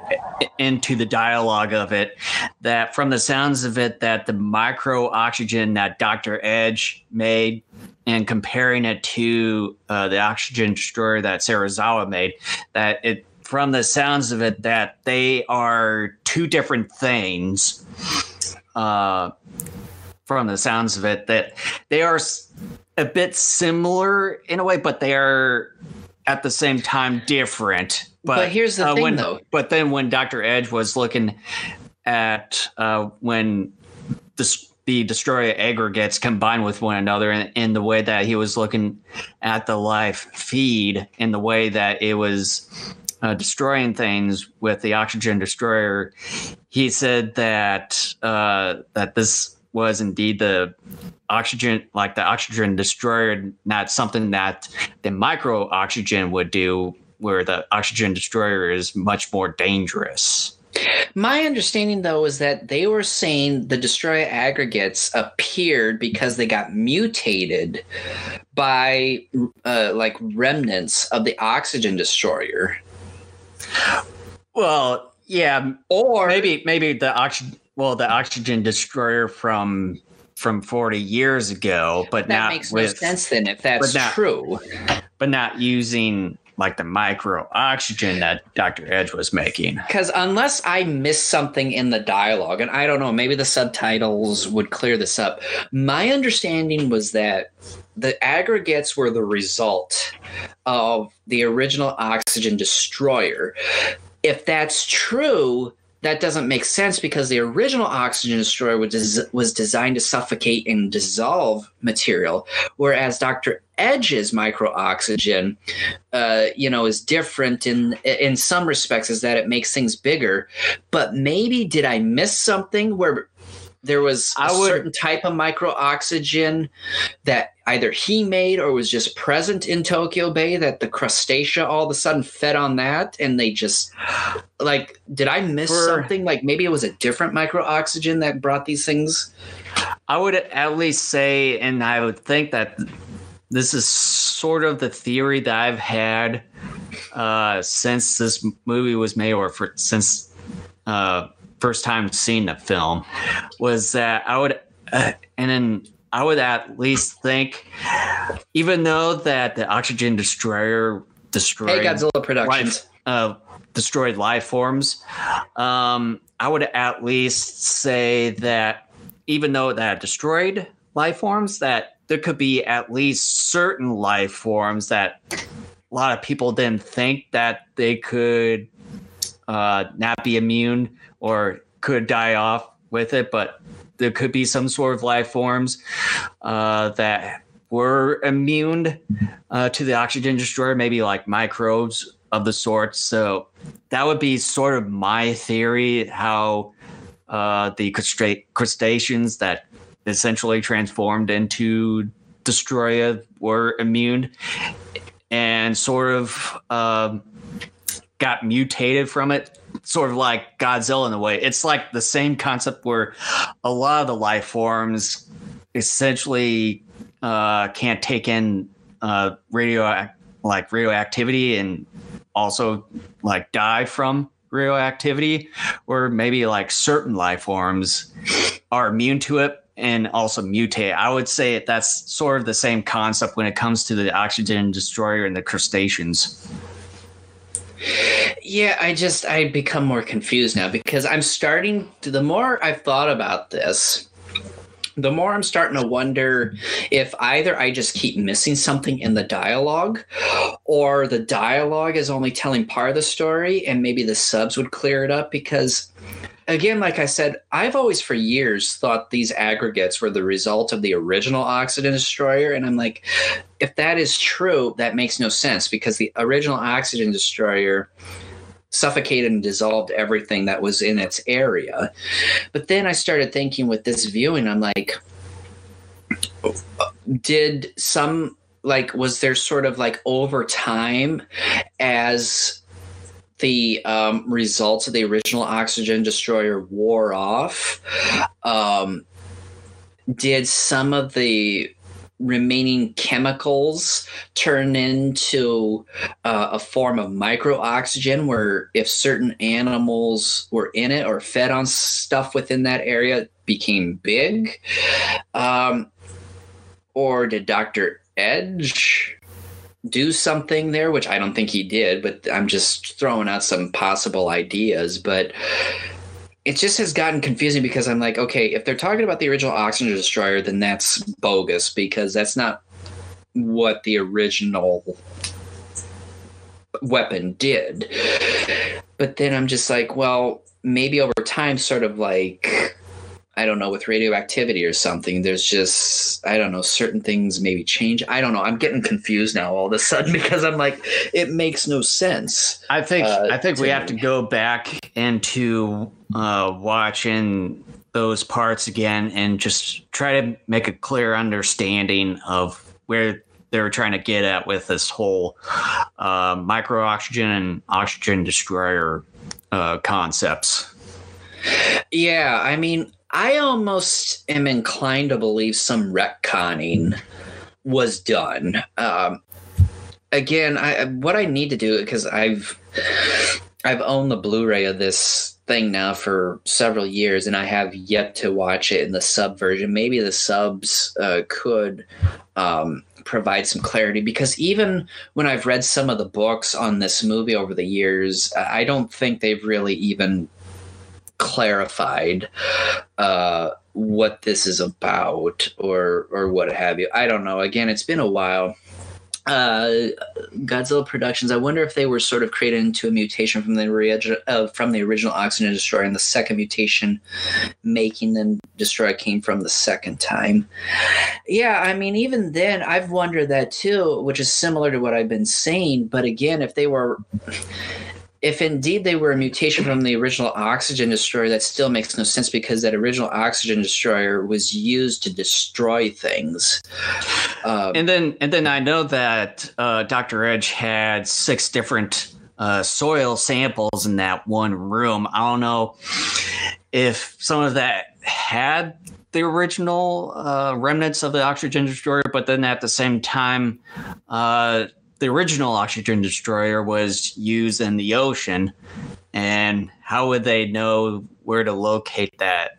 into the dialogue of it. That from the sounds of it, that the micro oxygen that Doctor Edge made, and comparing it to uh, the oxygen destroyer that Serizawa made, that it from the sounds of it that they are two different things. Uh, from the sounds of it, that they are a bit similar in a way, but they are at the same time different. But, But here's the uh, thing, when, though. But then when Dr. Edge was looking at uh, when the, the Destoroyah aggregates combined with one another in, in the way that he was looking at the life feed in the way that it was uh, destroying things with the oxygen destroyer, he said that uh, that this was indeed the oxygen, like the oxygen destroyer, not something that the micro oxygen would do, where the oxygen destroyer is much more dangerous. My understanding, though, is that they were saying the Destoroyah aggregates appeared because they got mutated by uh, like remnants of the oxygen destroyer, Well, yeah, or maybe maybe the oxygen, well, the oxygen destroyer from from forty years ago, but that not makes with, no sense then if that's but not- true. but not using like the micro oxygen that Dr. Edge was making. Because unless I missed something in the dialogue, and I don't know, maybe the subtitles would clear this up. My understanding was that the aggregates were the result of the original oxygen destroyer. If that's true, that doesn't make sense because the original oxygen destroyer was, was designed to suffocate and dissolve material, whereas Dr. Edge's micro oxygen uh, you know, is different in in some respects, is that it makes things bigger. But maybe did I miss something where there was a would- certain type of micro oxygen that either he made or was just present in Tokyo Bay that the crustacea all of a sudden fed on that and they just like did I miss For- something? Like maybe it was a different micro oxygen that brought these things. I would at least say, and I would think that this is sort of the theory that I've had uh, since this movie was made, or for since uh, first time seeing the film, was that I would, uh, and then I would at least think, even though that the oxygen destroyer destroyed Hey Godzilla Productions. life, uh, destroyed life forms. Um, I would at least say that even though that destroyed life forms, that there could be at least certain life forms that a lot of people didn't think that they could uh, not be immune or could die off with it, but there could be some sort of life forms uh, that were immune uh, to the oxygen destroyer, maybe like microbes of the sort. So that would be sort of my theory how uh, the crust- crustaceans that essentially transformed into Destoroyah were immune and sort of um, got mutated from it. Sort of like Godzilla in a way. It's like the same concept where a lot of the life forms essentially uh, can't take in uh, radio like radioactivity and also like die from radioactivity, or maybe like certain life forms are immune to it, and also mutate. I would say that's sort of the same concept when it comes to the oxygen destroyer and the crustaceans. Yeah, I just I become more confused now because I'm starting to the more I've thought about this, the more I'm starting to wonder if either I just keep missing something in the dialogue or the dialogue is only telling part of the story and maybe the subs would clear it up because again like I said I've always for years thought these aggregates were the result of the original oxygen destroyer and I'm like if that is true that makes no sense because the original oxygen destroyer suffocated and dissolved everything that was in its area. But then I started thinking with this viewing, I'm like, did some like was there sort of like over time as the um, results of the original oxygen destroyer wore off um, did some of the remaining chemicals turn into uh, a form of micro oxygen where if certain animals were in it or fed on stuff within that area became big? Um, or did dr edge do something there which i don't think he did but i'm just throwing out some possible ideas but it just has gotten confusing because I'm like, okay, if they're talking about the original Oxygen Destroyer, then that's bogus because that's not what the original weapon did. But then I'm just like, well, maybe over time, sort of like I don't know, with radioactivity or something, there's just, I don't know, certain things maybe change. I don't know. I'm getting confused now all of a sudden because I'm like, it makes no sense. I think, uh, I think we have to go back into uh, watching those parts again and just try to make a clear understanding of where they were trying to get at with this whole uh, micro oxygen and oxygen destroyer uh, concepts. Yeah, I mean, I almost am inclined to believe some retconning was done. Um, again, I what I need to do because I've I've owned the Blu-ray of this thing now for several years, and I have yet to watch it in the sub version. Maybe the subs uh, could um, provide some clarity because even when I've read some of the books on this movie over the years, I don't think they've really even clarified uh, what this is about or or what have you. I don't know. Again, it's been a while. Uh, Godzilla Productions. I wonder if they were sort of created into a mutation from the uh, from the original Oxygen Destroyer, and the second mutation making them destroy came from the second time. Yeah, I mean, even then, I've wondered that too, which is similar to what I've been saying. But again, if they were if indeed they were a mutation from the original oxygen destroyer, that still makes no sense because that original oxygen destroyer was used to destroy things. Um, and then, and then I know that uh, Doctor Edge had six different uh, soil samples in that one room. I don't know if some of that had the original uh, remnants of the oxygen destroyer, but then at the same time uh, the original oxygen destroyer was used in the ocean, and how would they know where to locate that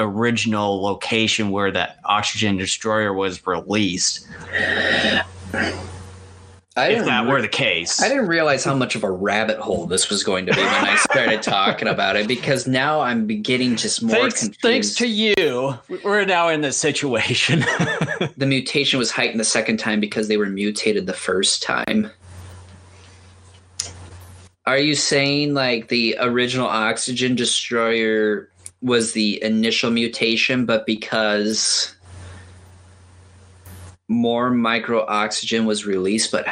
original location where that oxygen destroyer was released? I if that were the case. I didn't realize how much of a rabbit hole this was going to be when I started talking about it because now I'm getting just more thanks, confused. Thanks to you, we're now in this situation. the mutation was heightened the second time because they were mutated the first time. Are you saying like the original oxygen destroyer was the initial mutation, but because more micro oxygen was released, but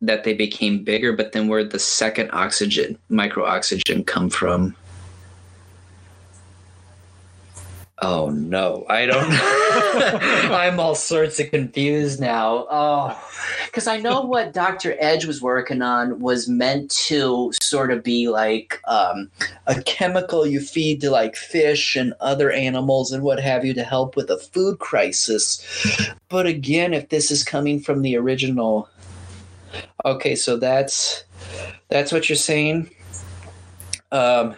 that they became bigger, but then where the second oxygen, micro oxygen, come from? Oh no, I don't. I'm all sorts of confused now. Oh, because I know what Dr. Edge was working on was meant to sort of be like um, a chemical you feed to like fish and other animals and what have you to help with a food crisis. But again, if this is coming from the original Okay, so that's that's what you're saying. Um,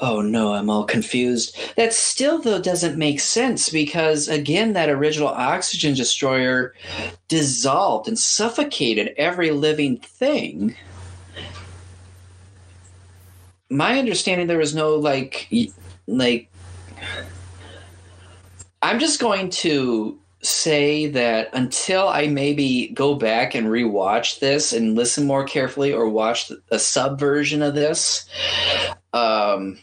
Oh no, I'm all confused. That still though doesn't make sense because again that original oxygen destroyer dissolved and suffocated every living thing. My understanding there was no like like I'm just going to say that until I maybe go back and rewatch this and listen more carefully or watch a subversion of this, um,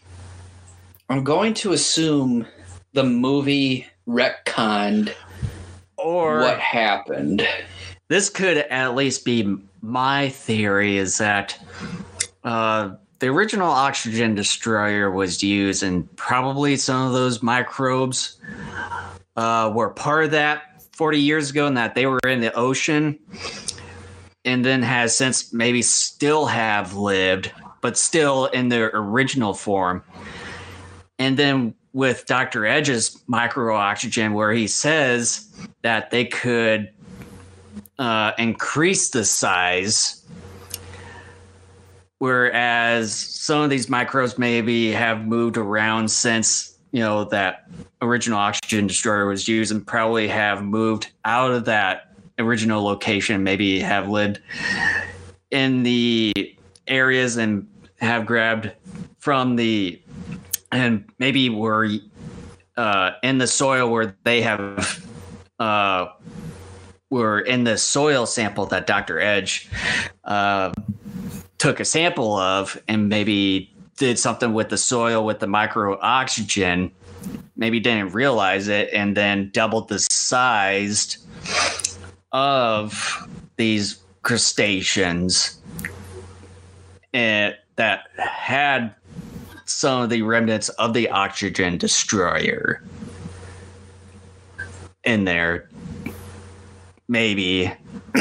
I'm going to assume the movie retconned or what happened. This could at least be my theory is that uh, the original oxygen destroyer was used, and probably some of those microbes uh, were part of that 40 years ago, and that they were in the ocean, and then has since maybe still have lived, but still in their original form. And then with Dr. Edge's micro oxygen, where he says that they could uh, increase the size, whereas some of these microbes maybe have moved around since you know that original oxygen destroyer was used, and probably have moved out of that original location, maybe have lived in the areas and have grabbed from the and maybe were uh, in the soil where they have uh, were in the soil sample that Dr. Edge uh, took a sample of and maybe did something with the soil with the micro oxygen, maybe didn't realize it, and then doubled the size of these crustaceans and that had some of the remnants of the oxygen destroyer in there. Maybe.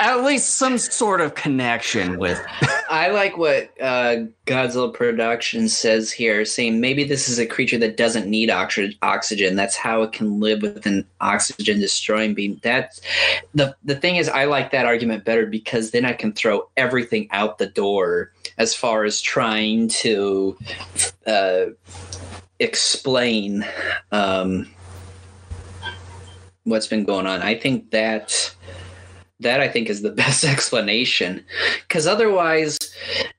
At least some sort of connection with. I like what uh, Godzilla Productions says here, saying maybe this is a creature that doesn't need oxy- oxygen. That's how it can live with an oxygen destroying beam. That's the the thing is, I like that argument better because then I can throw everything out the door as far as trying to uh, explain um, what's been going on. I think that that I think is the best explanation. Because otherwise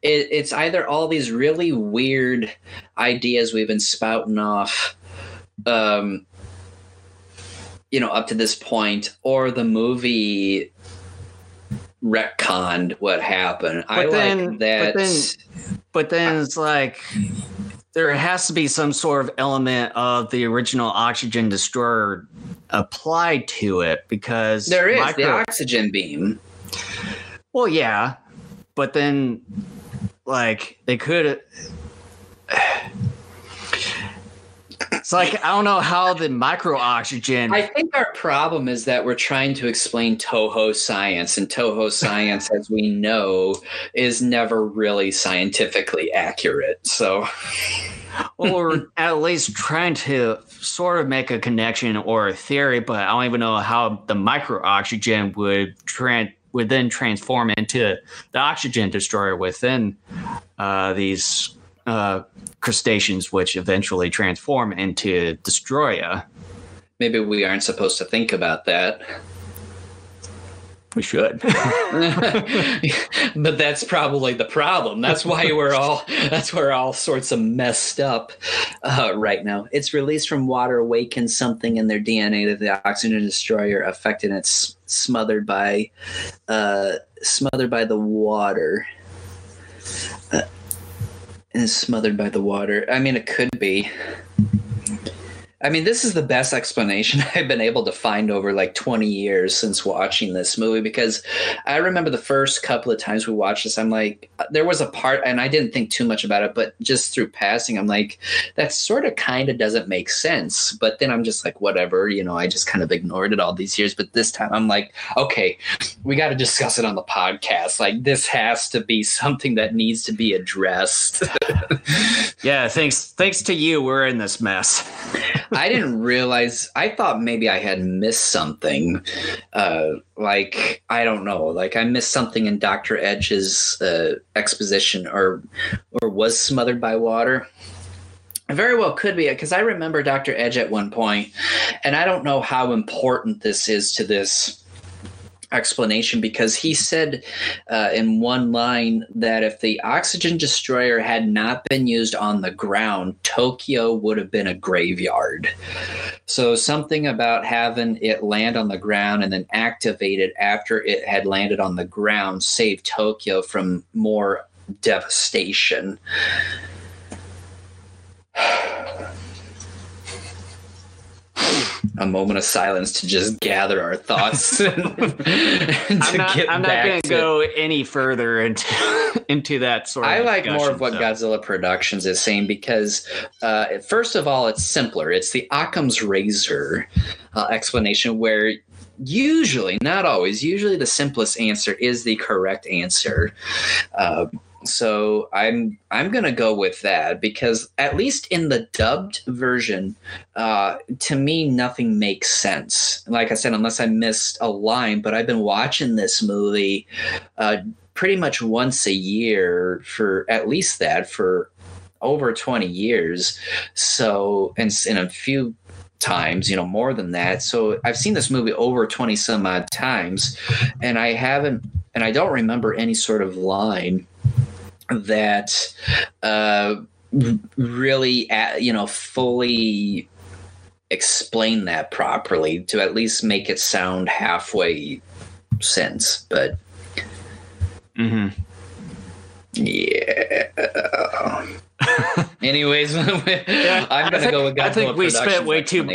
it, it's either all these really weird ideas we've been spouting off um you know up to this point or the movie retconned what happened. But i then- like that. but then- But then it's like there has to be some sort of element of the original oxygen destroyer applied to it because there is the oxygen beam Well, yeah, but then like they could. It's like I don't know how the micro oxygen. I think our problem is that we're trying to explain Toho science, and Toho science, as we know, is never really scientifically accurate. So, or at least trying to sort of make a connection or a theory, but I don't even know how the micro oxygen would tran would then transform into the oxygen destroyer within uh, these uh, crustaceans, which eventually transform into Destoroyah. maybe we aren't supposed to think about that. We should. but that's probably the problem. That's why we're all that's where all sorts of messed up uh, right now. It's released from water, awakens something in their DNA that the oxygen destroyer affected. And it's smothered by uh, smothered by the water. Uh, and it's smothered by the water. I mean, it could be. I mean, this is the best explanation I've been able to find over like 20 years since watching this movie because I remember the first couple of times we watched this, I'm like, uh, there was a part, and I didn't think too much about it, but just through passing, I'm like, that sort of kind of doesn't make sense. But then I'm just like, whatever, you know, I just kind of ignored it all these years. But this time I'm like, okay, we got to discuss it on the podcast. Like, this has to be something that needs to be addressed. yeah, thanks. Thanks to you, we're in this mess. I didn't realize. I thought maybe I had missed something. Uh, like I don't know. Like I missed something in Doctor Edge's uh, exposition, or or was smothered by water. Very well could be because I remember Dr. Edge at one point, and I don't know how important this is to this explanation because he said uh, in one line that if the oxygen destroyer had not been used on the ground, Tokyo would have been a graveyard. So something about having it land on the ground and then activate it after it had landed on the ground saved Tokyo from more devastation a moment of silence to just gather our thoughts. I'm not, I'm not going to go any further into into that sort. of I like more of what so. Godzilla Productions is saying because, uh, first of all, it's simpler. It's the Occam's razor uh, explanation where usually, not always, usually the simplest answer is the correct answer. Uh, so I'm I'm gonna go with that because at least in the dubbed version, uh, to me nothing makes sense. Like I said, unless I missed a line, but I've been watching this movie uh, pretty much once a year for at least that for over 20 years. So and in a few times, you know, more than that. So I've seen this movie over 20 some odd times and I haven't and I don't remember any sort of line that uh, really, uh, you know, fully explain that properly to at least make it sound halfway sense. But mm-hmm. yeah. Anyways, yeah, I'm gonna think, go with Godzilla I think we spent way too.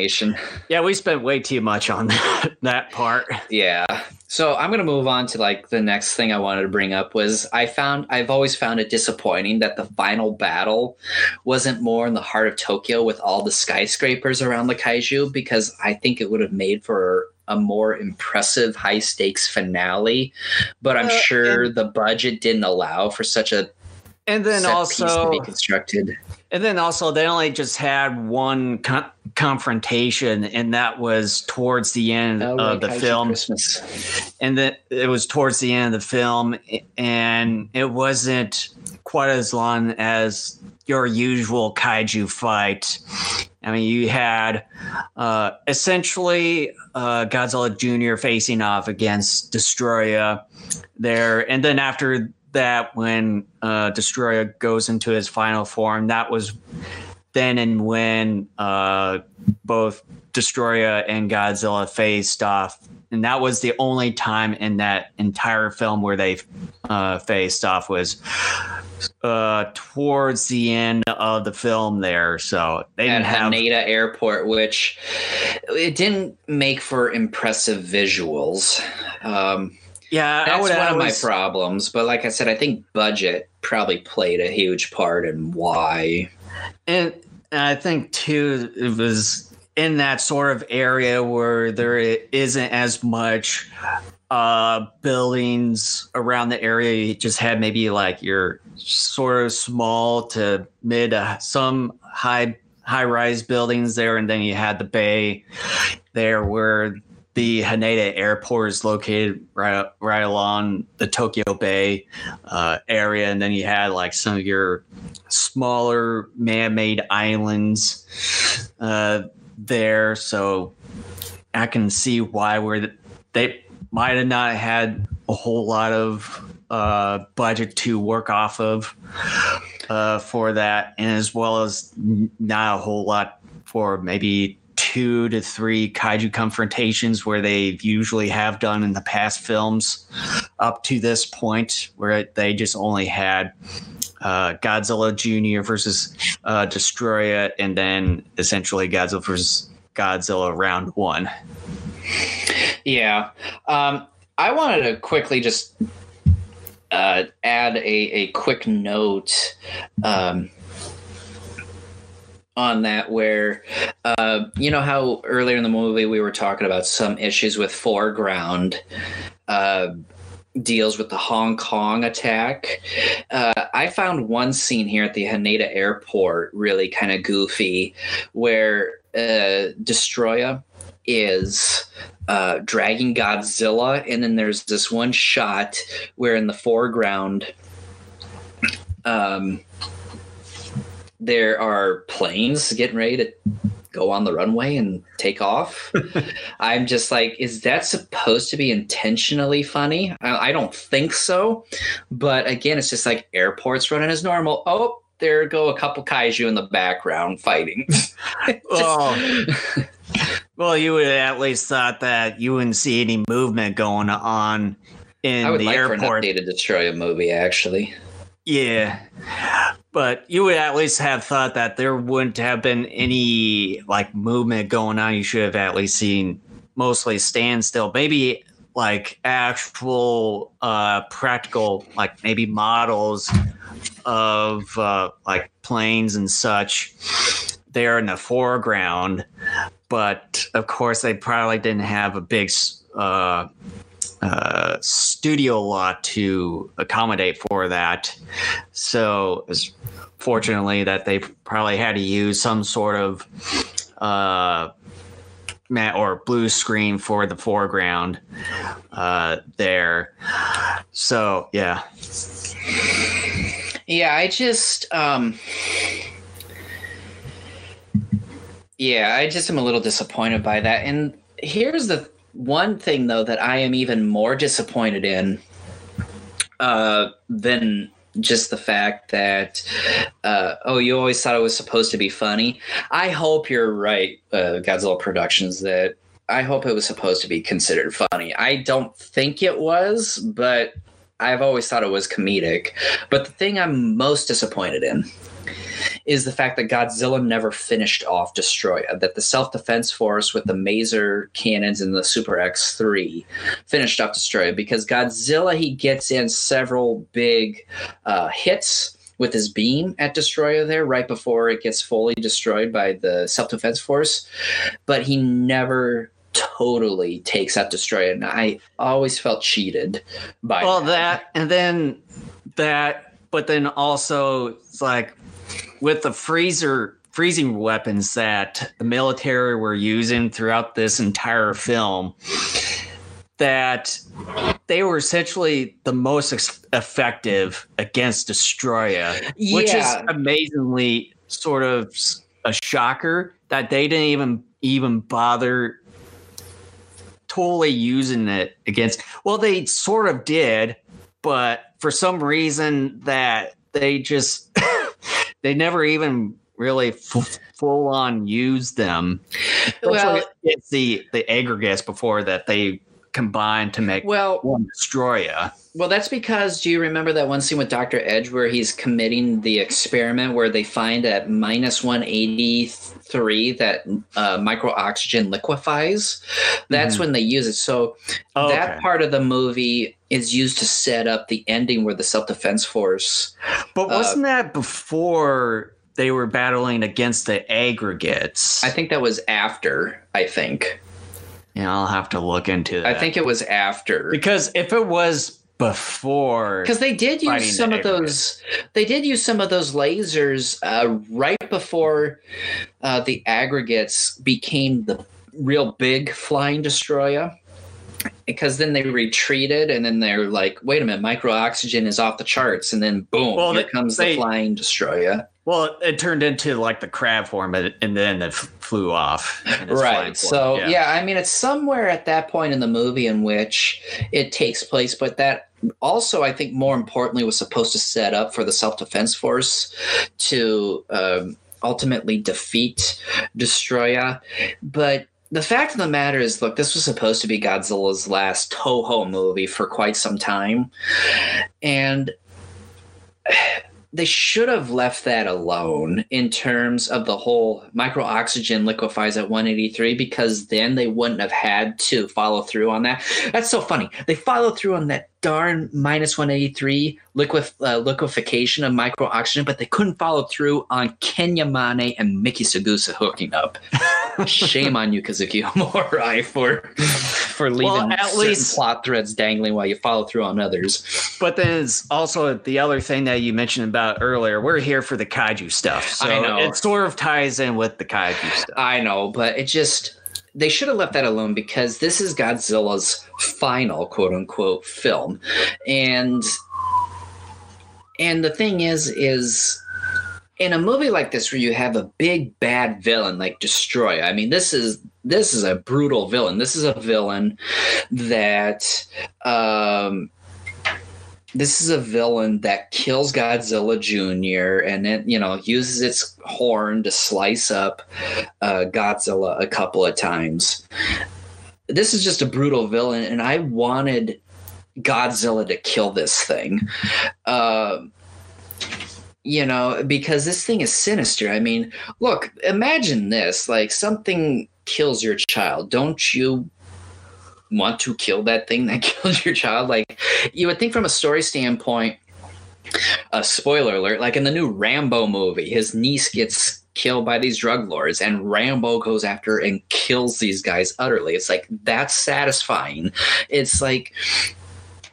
Yeah, we spent way too much on that, that part. Yeah, so I'm going to move on to like the next thing I wanted to bring up was I found I've always found it disappointing that the final battle wasn't more in the heart of Tokyo with all the skyscrapers around the kaiju because I think it would have made for a more impressive high stakes finale, but I'm uh, sure and, the budget didn't allow for such a and then also to be constructed. And then also, they only just had one con- confrontation, and that was towards the end oh, of the film. Christmas. And then it was towards the end of the film, and it wasn't quite as long as your usual kaiju fight. I mean, you had uh, essentially uh, Godzilla Jr. facing off against Destoroyah there, and then after that when uh, Destoroyah goes into his final form, that was then and when uh, both Destoroyah and Godzilla faced off. And that was the only time in that entire film where they uh, faced off was uh, towards the end of the film there. So they didn't have Haneda Airport, which it didn't make for impressive visuals. Um, yeah, that's would, one of my problems. But like I said, I think budget probably played a huge part in why. And I think too, it was in that sort of area where there isn't as much uh, buildings around the area. You just had maybe like your sort of small to mid, uh, some high high rise buildings there, and then you had the bay there where the Haneda Airport is located right right along the Tokyo Bay uh, area, and then you had like some of your smaller man-made islands uh, there. So I can see why where they might have not had a whole lot of uh, budget to work off of uh, for that, and as well as not a whole lot for maybe two to three kaiju confrontations where they usually have done in the past films up to this point, where they just only had uh, Godzilla Jr. versus uh, Destoroyah, and then essentially Godzilla versus Godzilla round one. Yeah. Um, I wanted to quickly just uh, add a, a quick note. Um, on that where uh, you know how earlier in the movie we were talking about some issues with foreground uh, deals with the Hong Kong attack. Uh, I found one scene here at the Haneda airport really kind of goofy where uh, is uh, dragging Godzilla, and then there's this one shot where in the foreground, um, there are planes getting ready to go on the runway and take off. I'm just like, is that supposed to be intentionally funny? I, I, don't think so. But again, it's just like airports running as normal. Oh, there go a couple kaiju in the background fighting. oh. well, you would at least thought that you wouldn't see any movement going on in I would the like airport. for an updated Destoroyah movie, actually. Yeah. But you would at least have thought that there wouldn't have been any like movement going on. You should have at least seen mostly standstill. Maybe like actual uh practical like maybe models of uh like planes and such there in the foreground but of course they probably didn't have a big uh uh, studio lot to accommodate for that. So, fortunately, that they probably had to use some sort of uh, matte or blue screen for the foreground uh, there. So, yeah. Yeah, I just. Um, yeah, I just am a little disappointed by that. And here's the one thing though that I am even more disappointed in uh, than just the fact that uh, oh you always thought it was supposed to be funny. I hope you're right, uh, Godzilla Productions. That I hope it was supposed to be considered funny. I don't think it was, but I've always thought it was comedic. But the thing I'm most disappointed in is the fact that Godzilla never finished off Destoroyah, that the self defense force with the Maser cannons and the Super X3 finished off Destoroyah because Godzilla, he gets in several big uh, hits with his beam at Destoroyah there right before it gets fully destroyed by the self defense force, but he never totally takes out Destoroyah. And I always felt cheated by well, that. that and then that, but then also it's like with the freezer freezing weapons that the military were using throughout this entire film that they were essentially the most ex- effective against Destoroyah, which is amazingly sort of a shocker that they didn't even even bother totally using it against. Well, they sort of did, but for some reason that they just they never even really f- full on used them. Well- it's the the aggregates before that they combined to make Well, one Destoroyah. Well, that's because do you remember that one scene with Dr. Edge where he's committing the experiment where they find at minus 183 that uh, micro oxygen liquefies? That's Mhm. when they use it. So Oh, that okay. part of the movie is used to set up the ending where the self defense force. But wasn't that before they were battling against the aggregates? I think that was after, I think. yeah, I'll have to look into that. I think it was after. because if it was before, because they did use some of those they did use some of those lasers uh, right before uh, the aggregates became the real big flying Destoroyah because then they retreated and then they're like wait a minute micro oxygen is off the charts and then boom Well, here they- comes they- the flying Destoroyah well, it turned into like the crab form, and then it f- flew off. in its flying form. right so yeah. i mean it's somewhere at that point in the movie in which it takes place but that also i think more importantly was supposed to set up for the self-defense force to um, ultimately defeat Destoroyah but the fact of the matter is look this was supposed to be godzilla's last toho movie for quite some time and they should have left that alone in terms of the whole micro oxygen liquefies at 183 because then they wouldn't have had to follow through on that. That's so funny. They follow through on that darn minus 183 liquef- uh, liquefaction of micro oxygen, but they couldn't follow through on Kenichi Yamane and Miki Saegusa hooking up. Shame on you, Kazuki Omori, for for leaving Well, at certain least- plot threads dangling while you follow through on others. But then it's also the other thing that you mentioned about earlier. We're here for the kaiju stuff, so I know. it sort of ties in with the kaiju stuff. I know, but it just they should have left that alone because this is Godzilla's final quote unquote film. And and the thing is is in a movie like this where you have a big bad villain like Destoroyah. I mean, this is this is a brutal villain. This is a villain that um this is a villain that kills Godzilla Jr. and then, you know, uses its horn to slice up uh, Godzilla a couple of times. This is just a brutal villain, and I wanted Godzilla to kill this thing. Uh, you know, because this thing is sinister. I mean, look, imagine this like something kills your child. Don't you want to kill that thing that killed your child? Like, you would think from a story standpoint, a spoiler alert, like in the new Rambo movie, his niece gets killed by these drug lords and Rambo goes after and kills these guys utterly. It's like that's satisfying. It's like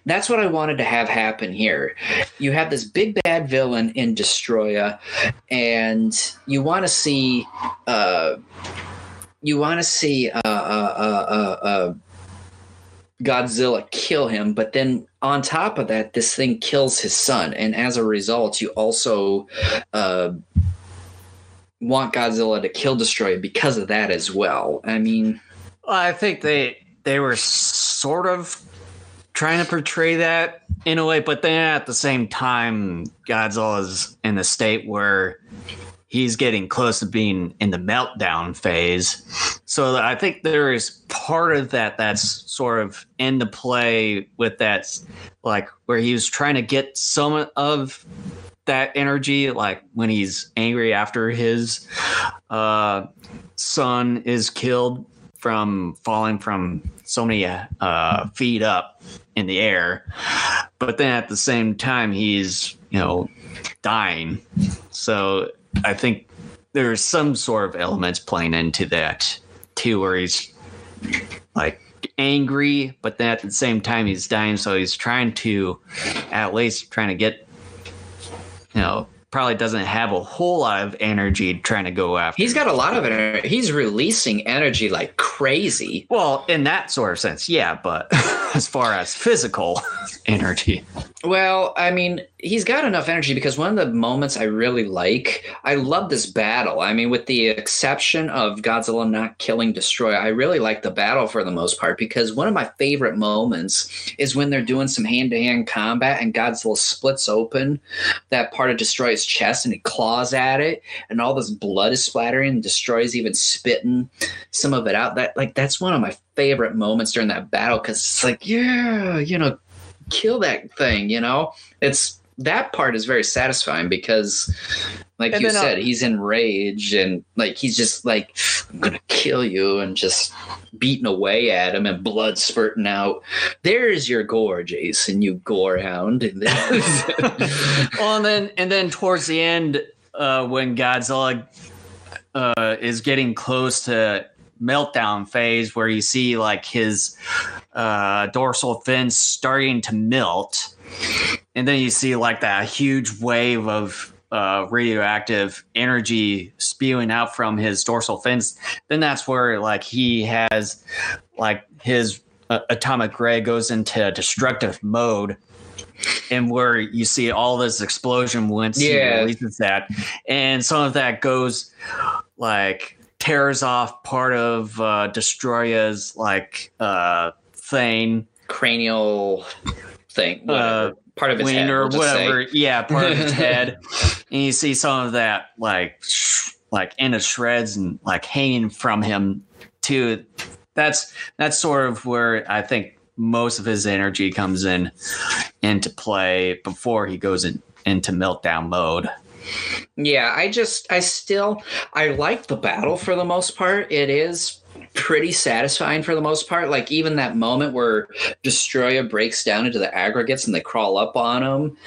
that's what I wanted to have happen here. You have this big bad villain in Destoroyah, and you want to see, uh, you want to see uh, uh, uh, uh, uh, Godzilla kill him, but then on top of that, this thing kills his son, and as a result, you also uh, want Godzilla to kill Destoroyah because of that as well. I mean, I think they they were sort of trying to portray that in a way, but then at the same time, Godzilla's in a state where he's getting close to being in the meltdown phase. So I think there is part of that that's sort of in the play with that, like where he was trying to get some of that energy, like when he's angry after his uh, son is killed from falling from so many uh, feet up in the air. But then at the same time, he's, you know, dying. So I think there's some sort of elements playing into that too, where he's like angry, but then at the same time, he's dying. So he's trying to, at least, trying to get, you know, probably doesn't have a whole lot of energy trying to go after. he's got a lot of energy. He's releasing energy like crazy. Well, in that sort of sense, yeah, but as far as physical energy, Well, I mean, he's got enough energy because one of the moments I really like, I love this battle. I mean, with the exception of Godzilla not killing Destoroyah, I really like the battle for the most part because one of my favorite moments is when they're doing some hand to hand combat and Godzilla splits open that part of Destoroyah's chest and he claws at it and all this blood is splattering and Destoroyah's even spitting some of it out. That like that's one of my favorite moments during that battle because it's like, yeah, you know, kill that thing, you know? It's that part is very satisfying because like And you uh, said, he's enraged and like he's just like I'm gonna kill you and just beating away at him and blood spurting out. There's your gore, Jason, you gore hound. And then- well, and then and then towards the end, uh, when Godzilla uh, is getting close to meltdown phase, where you see like his uh, dorsal fin starting to melt, and then you see like that huge wave of uh, radioactive energy spewing out from his dorsal fins. Then that's where like he has like his uh, atomic ray goes into destructive mode and where you see all this explosion once Yeah. he releases that, and some of that goes like tears off part of uh, Destoroyah's like uh, thing, cranial thing, whatever. Part of his wing head, or we'll whatever. Yeah, part of his head, and you see some of that like like in a shreds and like hanging from him too. That's that's sort of where I think most of his energy comes in into play before he goes in, into meltdown mode. Yeah, I just I still I like the battle for the most part. It is pretty satisfying for the most part. Like even that moment where Destoroyah breaks down into the aggregates and they crawl up on him,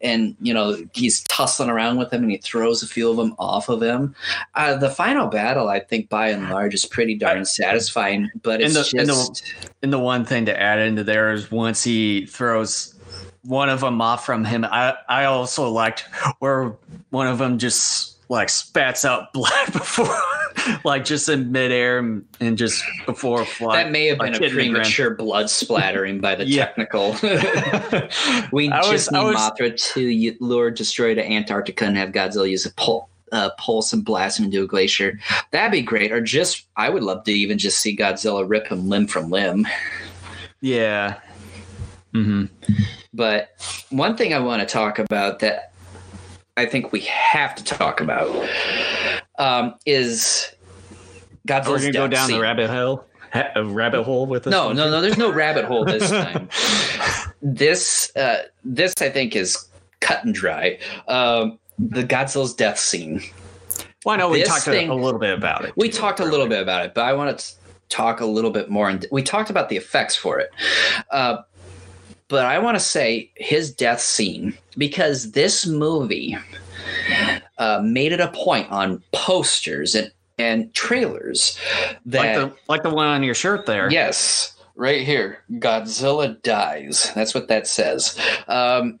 and you know he's tussling around with them and he throws a few of them off of him. Uh, the final battle, I think, by and large, is pretty darn satisfying. But it's and the, just and the, and the one thing to add into there is once he throws one of them off from him, I I also liked where one of them just like spats out blood before, like just in midair and, and just before flight. that may have been like a premature blood splattering by the technical. we I was- just need I was- Mothra to lure Destoroyah to Antarctica and have Godzilla use a pul- uh, pulse and blast him into a glacier. That'd be great. Or just, I would love to even just see Godzilla rip him limb from limb. Yeah. hmm But one thing I want to talk about that I think we have to talk about um, is We're gonna go down scene. the rabbit hole. A rabbit hole with this. No, no, no. There's no rabbit hole this time. this, uh, this I think is cut and dry. Um, the Godzilla's death scene. Well, I know we This talked a- thing- a little bit about it. We talked a little bit about it, but I want to talk a little bit more. And we talked about the effects for it. Uh, but I want to say his death scene because this movie uh, made it a point on posters and, and trailers that like the like the one on your shirt there. Yes, right here. Godzilla dies. That's what that says. Um,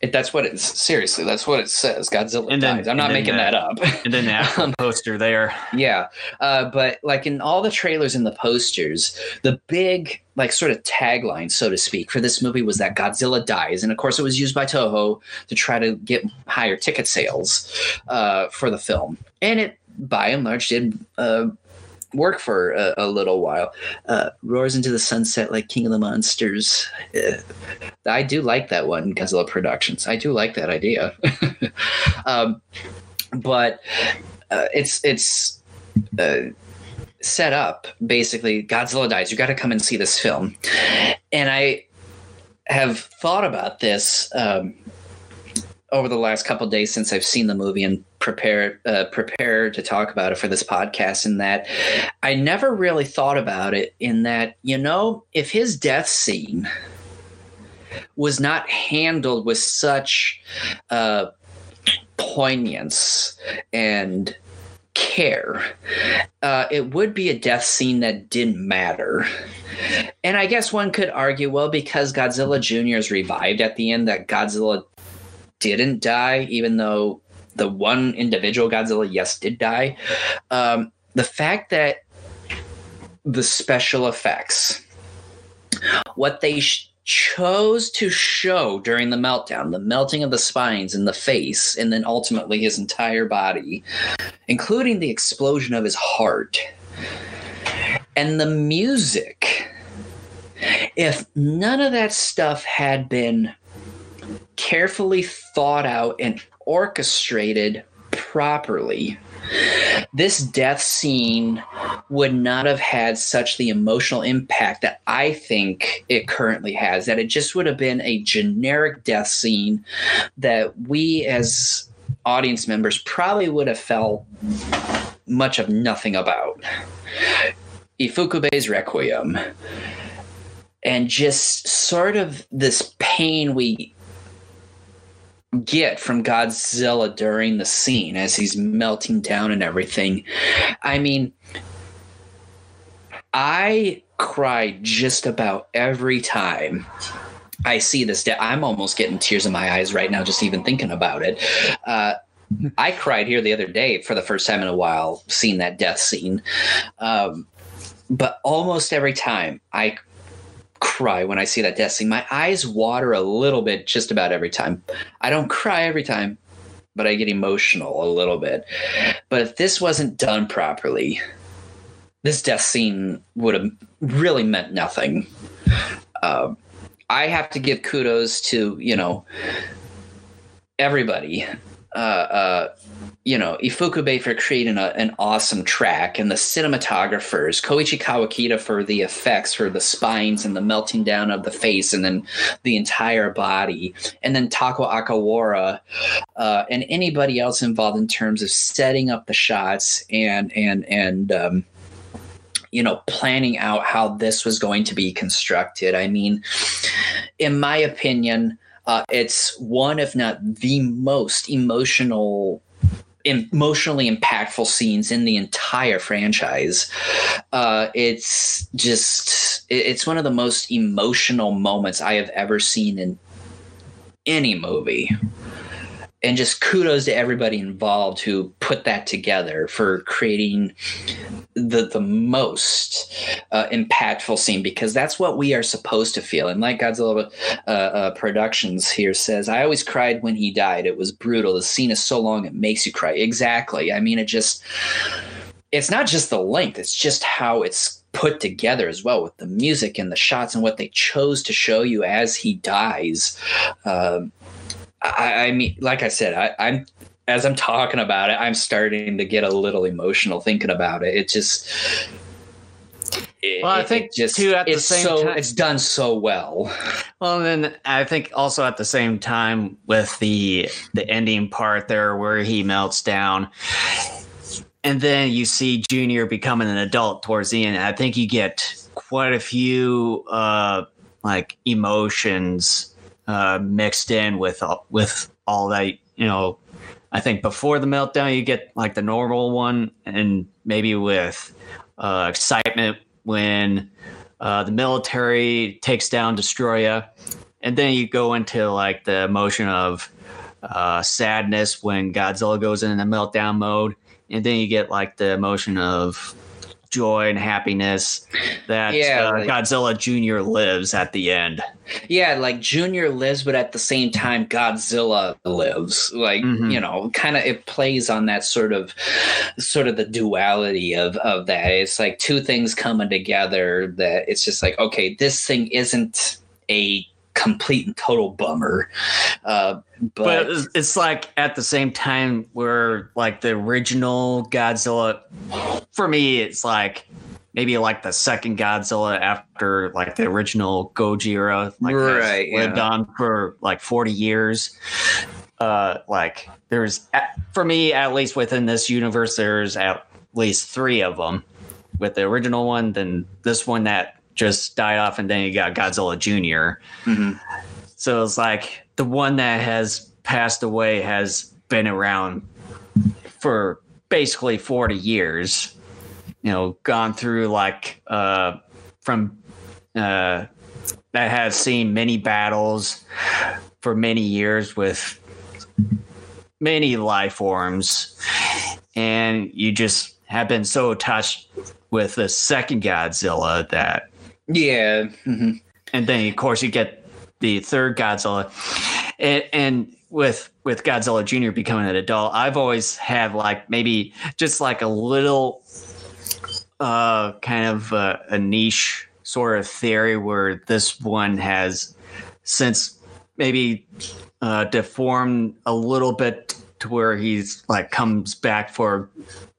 it, that's what it's seriously. That's what it says. Godzilla And then- dies. I'm not making the- that up. And then the actual poster there. yeah, uh, but like in all the trailers and the posters, the big like sort of tagline, so to speak, for this movie was that Godzilla dies, and of course it was used by Toho to try to get higher ticket sales uh, for the film, and it by and large did. Uh, Work for a, a little while. Uh, roars into the sunset like King of the Monsters. Uh, I do like that one, Godzilla Productions. I do like that idea. um, but uh, it's it's uh, set up basically. Godzilla dies. You got to come and see this film, and I have thought about this um, over the last couple days since I've seen the movie and prepare uh, prepare to talk about it for this podcast. In that, I never really thought about it. In that, you know, if his death scene was not handled with such uh, poignance and care, uh, it would be a death scene that didn't matter. And I guess one could argue, well, because Godzilla Jr. is revived at the end, that Godzilla didn't die, even though the one individual Godzilla, yes, did die. Um, the fact that the special effects, what they sh- chose to show during the meltdown, the melting of the spines and the face, and then ultimately his entire body, including the explosion of his heart, and the music. If none of that stuff had been carefully thought out and orchestrated properly, this death scene would not have had such the emotional impact that I think it currently has. That it just would have been a generic death scene that we as audience members probably would have felt much of nothing about. Ifukube's Requiem. And just sort of this pain we get from Godzilla during the scene as he's melting down and everything. I mean, I cry just about every time I see this. I'm almost getting tears in my eyes right now, just even thinking about it. Uh, I cried here the other day for the first time in a while, seeing that death scene. Um, but almost every time I cry when I see that death scene. My eyes water a little bit just about every time. I don't cry every time, but I get emotional a little bit. But if this wasn't done properly, this death scene would have really meant nothing. Um, I have to give kudos to, you know, everybody. Uh, uh, you know, Ifukube for creating a, an awesome track, and the cinematographers, Koichi Kawakita for the effects, for the spines and the melting down of the face, and then the entire body, and then Takao Okawara, uh, and anybody else involved in terms of setting up the shots and and and um, you know, planning out how this was going to be constructed. I mean, in my opinion, uh, it's one, if not the most emotional emotionally impactful scenes in the entire franchise. Uh, it's just it's one of the most emotional moments I have ever seen in any movie and just kudos to everybody involved who put that together for creating the the most uh, impactful scene because that's what we are supposed to feel. And like Godzilla uh, uh, Productions here says, I always cried when he died. It was brutal. The scene is so long it makes you cry. Exactly. I mean, it just it's not just the length; it's just how it's put together as well with the music and the shots and what they chose to show you as he dies. Um, I, I mean, like I said, I, I'm as I'm talking about it, I'm starting to get a little emotional thinking about it. It just it, well, I think just too at the same so, time it's done so well. Well, and then I think also at the same time with the the ending part there where he melts down, and then you see Junior becoming an adult towards the end. I think you get quite a few uh, like emotions uh, mixed in with all, with all that you know i think before the meltdown you get like the normal one and maybe with uh, excitement when uh, the military takes down Destoroyah and then you go into like the emotion of uh, sadness when godzilla goes in the meltdown mode. And then you get like the emotion of joy and happiness that yeah, uh, like, Godzilla Jr. lives at the end. Yeah, like Junior lives, but at the same time, Godzilla lives. Like mm-hmm. you know, kind of it plays on that sort of, sort of the duality of of that. It's like two things coming together. That it's just like okay, this thing isn't a complete and total bummer. Uh, but, but, it's like at the same time where like the original Godzilla, for me, it's like maybe like the second Godzilla after like the original Gojira, like right, lived yeah. on for like 40 years. Uh, like there's for me at least within this universe, there's at least three of them. With the original one, then this one that just died off, and then you got Godzilla junior mm-hmm. So it's like the one that has passed away has been around for basically 40 years. You know, gone through like uh, from uh, that has seen many battles for many years with many life forms, and you just have been so touched with the second Godzilla that yeah. Mm-hmm. And then of course you get the third Godzilla, and, and with with Godzilla Junior becoming an adult, I've always had like maybe just like a little uh kind of a, a niche sort of theory where this one has since maybe uh, deformed a little bit to where he's like comes back for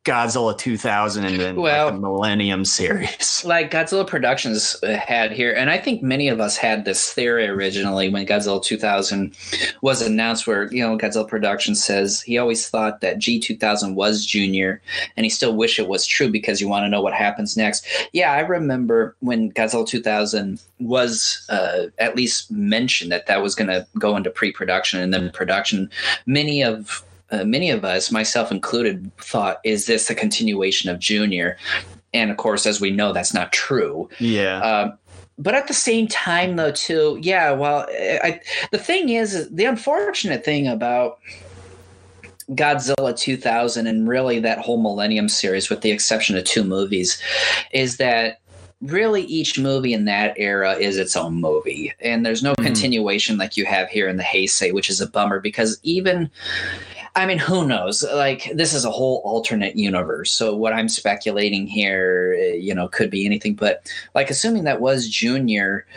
Godzilla 2000 and then well, like the Millennium series. Like Godzilla Productions had here, and I think many of us had this theory originally when Godzilla 2000 was announced, where, you know, Godzilla Productions says he always thought that G2000 was Junior, and he still wish it was true because you want to know what happens next. Yeah, I remember when Godzilla 2000 was uh, at least mentioned that that was going to go into pre production and then production. Many of uh, many of us, myself included, thought, is this a continuation of Junior? And of course, as we know, that's not true. Yeah. Uh, but at the same time, though, too, yeah. Well, I, the thing is, the unfortunate thing about Godzilla 2000 and really that whole Millennium series, with the exception of two movies, is that really each movie in that era is its own movie and there's no mm-hmm. continuation like you have here in the heisei which is a bummer because even I mean, who knows? Like, this is a whole alternate universe. So, what I'm speculating here, eh, you know, could be anything. But, like, assuming that was Junior,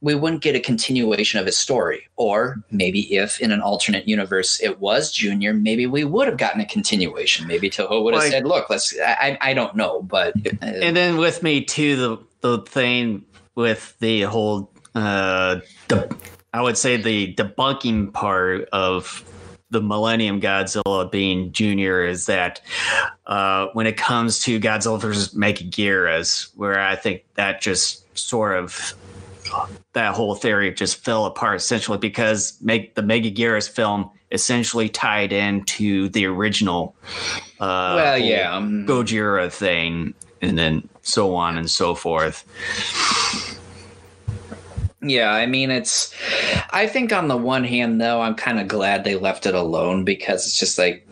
we wouldn't get a continuation of his story. Or maybe if in an alternate universe it was Junior, maybe we would have gotten a continuation. Maybe Toho would have like, said, look, let's, I, I don't know. But, uh, and then with me, too, the, the thing with the whole, uh, the, I would say the debunking part of the Millennium Godzilla being Junior is that uh, when it comes to Godzilla versus Megaguirus, where I think that just sort of that whole theory just fell apart essentially because make the Megaguirus film essentially tied into the original uh, well yeah um, Gojira thing and then so on and so forth. Yeah, I mean, it's. I think on the one hand, though, I'm kind of glad they left it alone because it's just like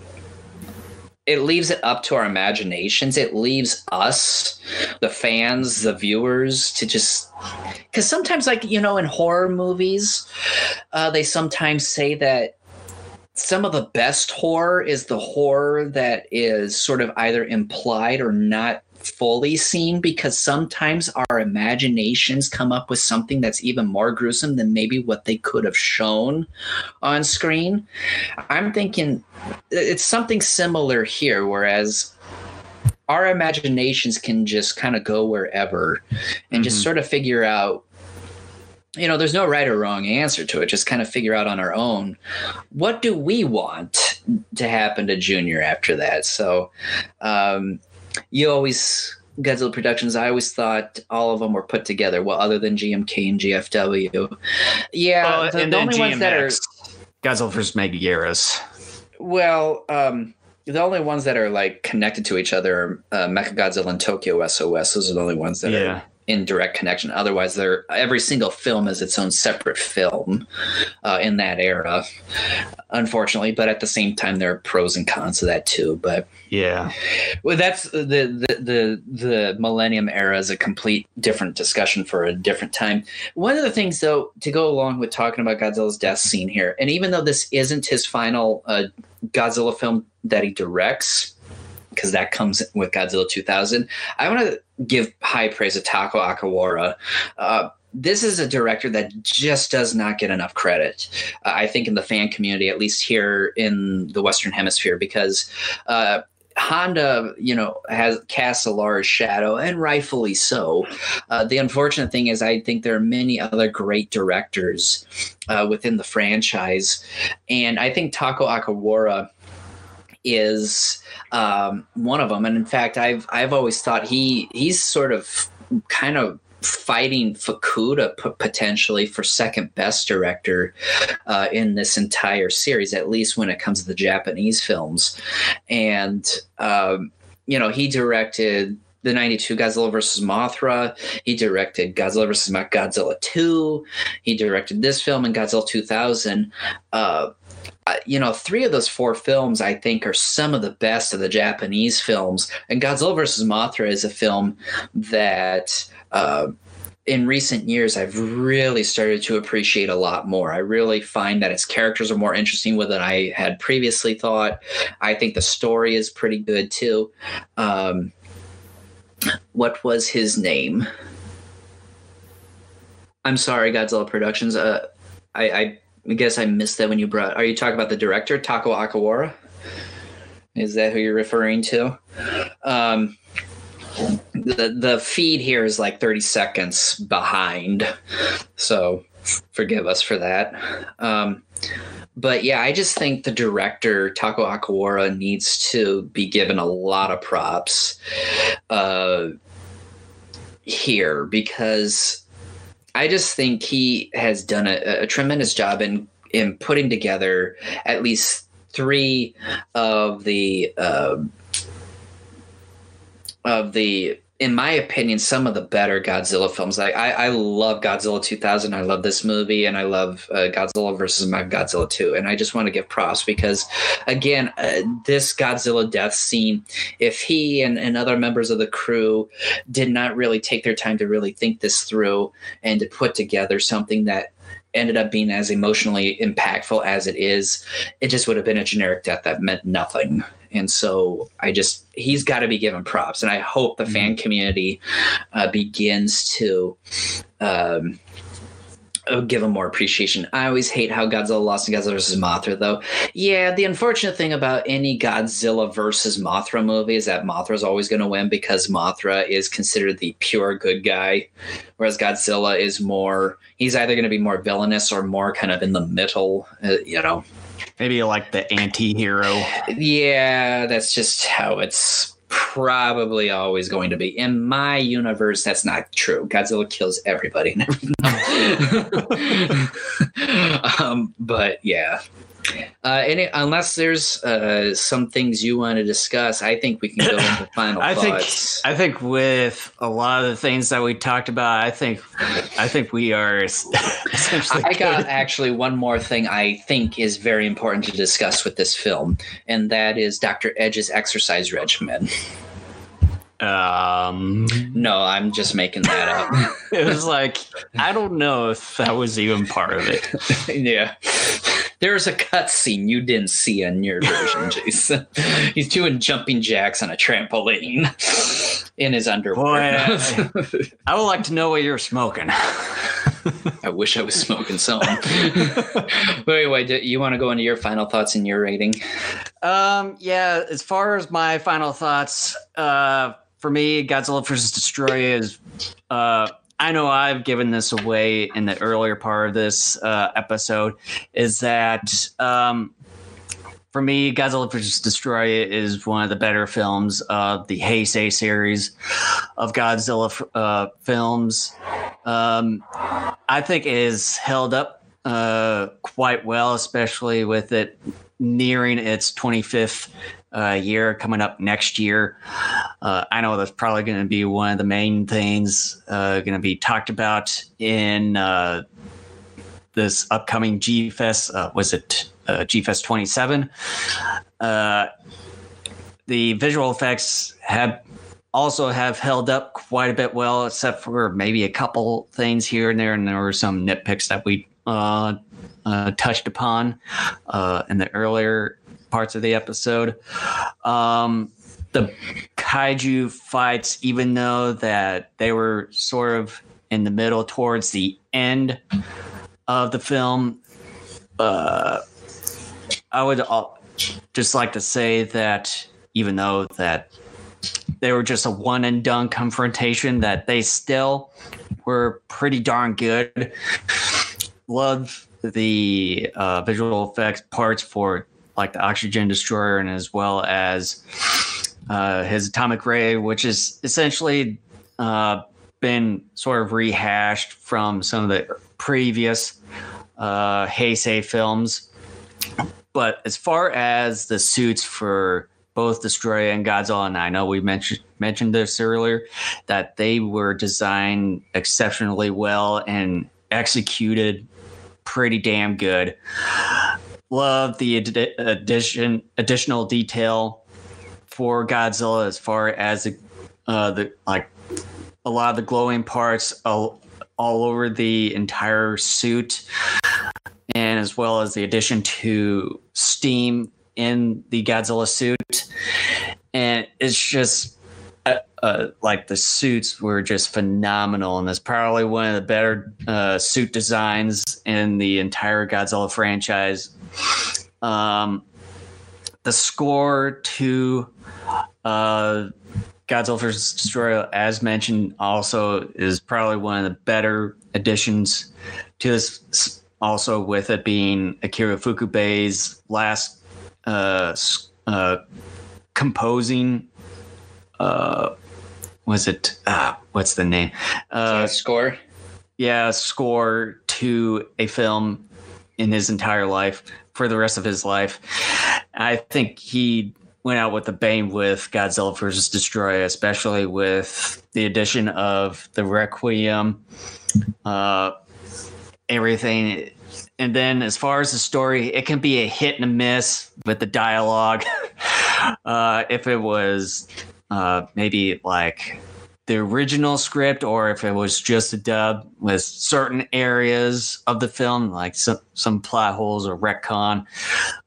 it leaves it up to our imaginations. It leaves us, the fans, the viewers, to just because sometimes, like you know, in horror movies, uh, they sometimes say that some of the best horror is the horror that is sort of either implied or not fully seen because sometimes our imaginations come up with something that's even more gruesome than maybe what they could have shown on screen. I'm thinking it's something similar here, whereas our imaginations can just kind of go wherever and mm-hmm. just sort of figure out you know there's no right or wrong answer to it just kind of figure out on our own what do we want to happen to junior after that so um, you always Godzilla Productions. I always thought all of them were put together. Well, other than GMK and GFW, yeah, the, the only GMX, ones that are Godzilla vs Megaguirus. Well, um, the only ones that are like connected to each other are uh, Mechagodzilla and Tokyo SOS. Those are the only ones that yeah. are in direct connection. Otherwise, they're every single film is its own separate film uh, in that era, unfortunately. But at the same time, there are pros and cons to that too. But yeah, well, that's the the the the Millennium era is a complete different discussion for a different time. One of the things, though, to go along with talking about Godzilla's death scene here, and even though this isn't his final uh, Godzilla film that he directs because that comes with Godzilla 2000. I want to give high praise to Takao Okawara. Uh, this is a director that just does not get enough credit, uh, I think, in the fan community, at least here in the Western Hemisphere, because uh, Honda, you know, has cast a large shadow, and rightfully so. Uh, the unfortunate thing is, I think there are many other great directors uh, within the franchise, and I think Takao Okawara is um, one of them. And in fact, I've I've always thought he he's sort of kind of fighting Fukuda p- potentially for second best director uh, in this entire series, at least when it comes to the Japanese films. And um, you know, he directed the 92 Godzilla vs. Mothra. He directed Godzilla vs. Godzilla 2. He directed this film in Godzilla 2000. Uh, you know, three of those four films I think are some of the best of the Japanese films. And Godzilla vs. Mothra is a film that. Uh, in recent years, I've really started to appreciate a lot more. I really find that its characters are more interesting than I had previously thought. I think the story is pretty good too. Um, what was his name? I'm sorry, Godzilla Productions. Uh, I, I I guess I missed that when you brought. Are you talking about the director Takao Okawara? Is that who you're referring to? Um, the the feed here is like 30 seconds behind, so forgive us for that. Um, but yeah, I just think the director Takao Okawara needs to be given a lot of props uh, here because I just think he has done a, a tremendous job in in putting together at least three of the uh, of the in my opinion, some of the better Godzilla films. Like I, I love Godzilla 2000. I love this movie, and I love uh, Godzilla versus Godzilla 2. And I just want to give props because, again, uh, this Godzilla death scene. If he and, and other members of the crew did not really take their time to really think this through and to put together something that ended up being as emotionally impactful as it is, it just would have been a generic death that meant nothing. And so I just, he's got to be given props. And I hope the fan mm-hmm. community uh, begins to. Um, give him more appreciation. I always hate how Godzilla lost in Godzilla vs. Mothra, though. Yeah, the unfortunate thing about any Godzilla versus Mothra movie is that Mothra is always going to win because Mothra is considered the pure good guy, whereas Godzilla is more. He's either going to be more villainous or more kind of in the middle. Uh, you know. Maybe like the anti-hero. Yeah, that's just how it's probably always going to be. In my universe, that's not true. Godzilla kills everybody. um, but yeah. Uh, any, unless there's uh, some things you want to discuss, I think we can go into final I thoughts. think I think with a lot of the things that we talked about, I think I think we are essentially. I got actually one more thing I think is very important to discuss with this film, and that is Dr. Edge's exercise regimen. Um, No, I'm just making that up. it was like I don't know if that was even part of it. yeah. There's a cutscene you didn't see in your version, Jason. He's doing jumping jacks on a trampoline in his underwear. Boy, I would like to know what you're smoking. I wish I was smoking something. but anyway, do you want to go into your final thoughts and your rating? Um, yeah, as far as my final thoughts, uh, for me, Godzilla vs. Destroy is, uh, I know I've given this away in the earlier part of this uh, episode, is that um, for me, Godzilla vs. Destroy is one of the better films of the Heisei series of Godzilla uh, films. Um, I think it is held up uh, quite well, especially with it nearing its 25th uh, year coming up next year. Uh, I know that's probably going to be one of the main things uh, going to be talked about in uh, this upcoming G Fest. Uh, was it G Fest 27? Uh, the visual effects have also have held up quite a bit well, except for maybe a couple things here and there, and there were some nitpicks that we uh, uh, touched upon uh, in the earlier parts of the episode. Um, the kaiju fights, even though that they were sort of in the middle towards the end of the film, uh, I would al- just like to say that even though that they were just a one and done confrontation, that they still were pretty darn good. Love the uh, visual effects parts for like the oxygen destroyer and as well as uh, his atomic ray, which is essentially uh, been sort of rehashed from some of the previous uh, Heisei films. But as far as the suits for both Destoroyah and Godzilla, and I know we mentioned mentioned this earlier, that they were designed exceptionally well and executed pretty damn good. Love the ad- addition additional detail for Godzilla as far as the, uh, the like a lot of the glowing parts all, all over the entire suit, and as well as the addition to steam in the Godzilla suit, and it's just. Uh, uh, like the suits were just phenomenal, and that's probably one of the better uh, suit designs in the entire Godzilla franchise. Um, the score to uh, Godzilla vs. Destoroyah, as mentioned, also is probably one of the better additions to this. Also, with it being Akira Ifukube's last uh, uh, composing, uh, was it? Uh, what's the name? Uh, score? yeah, score to a film in his entire life for the rest of his life. I think he went out with a bang with Godzilla vs. Destoroyah, especially with the addition of the Requiem, uh, everything. And then, as far as the story, it can be a hit and a miss with the dialogue. uh, if it was uh, maybe like the original script or if it was just a dub with certain areas of the film, like some, some plot holes or retcon.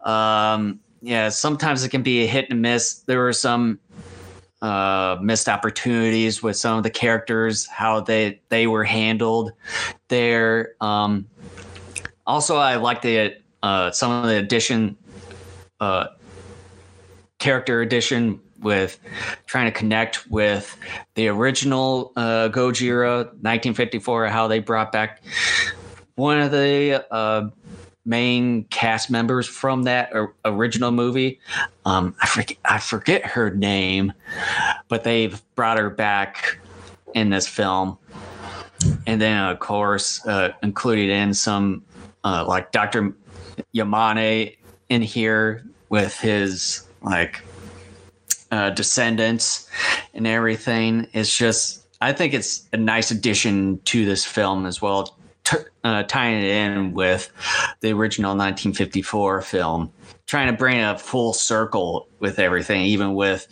Um, yeah, sometimes it can be a hit and miss. There were some uh, missed opportunities with some of the characters, how they they were handled there. Um, also, I like the uh, some of the addition, uh, character addition with trying to connect with the original uh, Gojira 1954, how they brought back one of the uh, main cast members from that original movie. Um, I forget I forget her name, but they've brought her back in this film, and then of course uh, included in some uh, like Dr. Yamane in here with his like uh, descendants and everything. It's just I think it's a nice addition to this film as well, t- uh, tying it in with the original 1954 film, trying to bring a full circle with everything, even with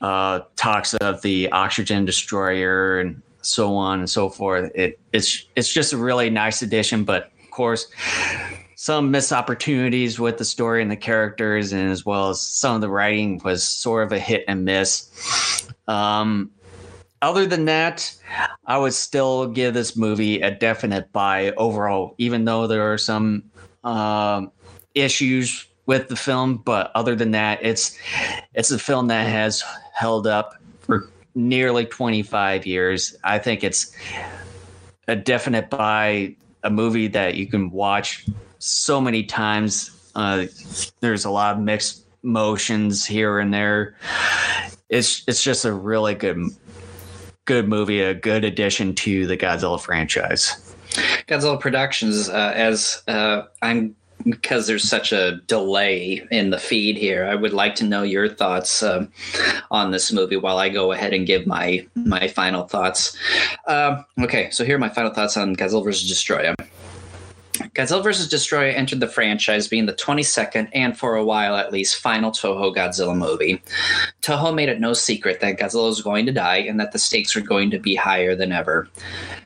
uh, talks of the oxygen destroyer and so on and so forth. It, it's it's just a really nice addition, but of course. Some missed opportunities with the story and the characters, and as well as some of the writing was sort of a hit and miss. Um, other than that, I would still give this movie a definite buy overall, even though there are some um, issues with the film. But other than that, it's it's a film that has held up for nearly 25 years. I think it's a definite buy, a movie that you can watch so many times. Uh, there's a lot of mixed motions here and there. It's it's just a really good good movie, a good addition to the Godzilla franchise. Godzilla Productions, uh, as uh, I'm because there's such a delay in the feed here, I would like to know your thoughts um, on this movie while I go ahead and give my my final thoughts. Um, okay, so here are my final thoughts on Godzilla vs. Destoroyah. Godzilla vs. Destoroyah entered the franchise being the 22nd and, for a while at least, final Toho Godzilla movie. Toho made it no secret that Godzilla was going to die and that the stakes were going to be higher than ever.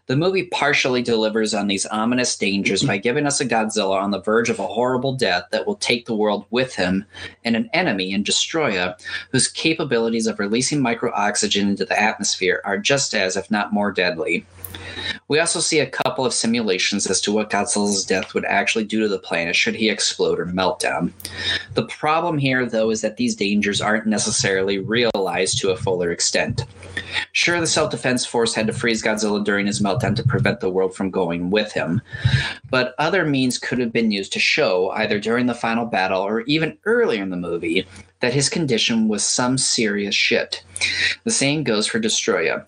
The movie partially delivers on these ominous dangers by giving us a Godzilla on the verge of a horrible death that will take the world with him, and an enemy in Destoroyah whose capabilities of releasing micro-oxygen into the atmosphere are just as, if not more deadly. We also see a couple of simulations as to what Godzilla's death would actually do to the planet should he explode or melt down. The problem here, though, is that these dangers aren't necessarily realized to a fuller extent. Sure, the self defense force had to freeze Godzilla during his meltdown to prevent the world from going with him, but other means could have been used to show, either during the final battle or even earlier in the movie, that his condition was some serious shit. The same goes for Destoroyah.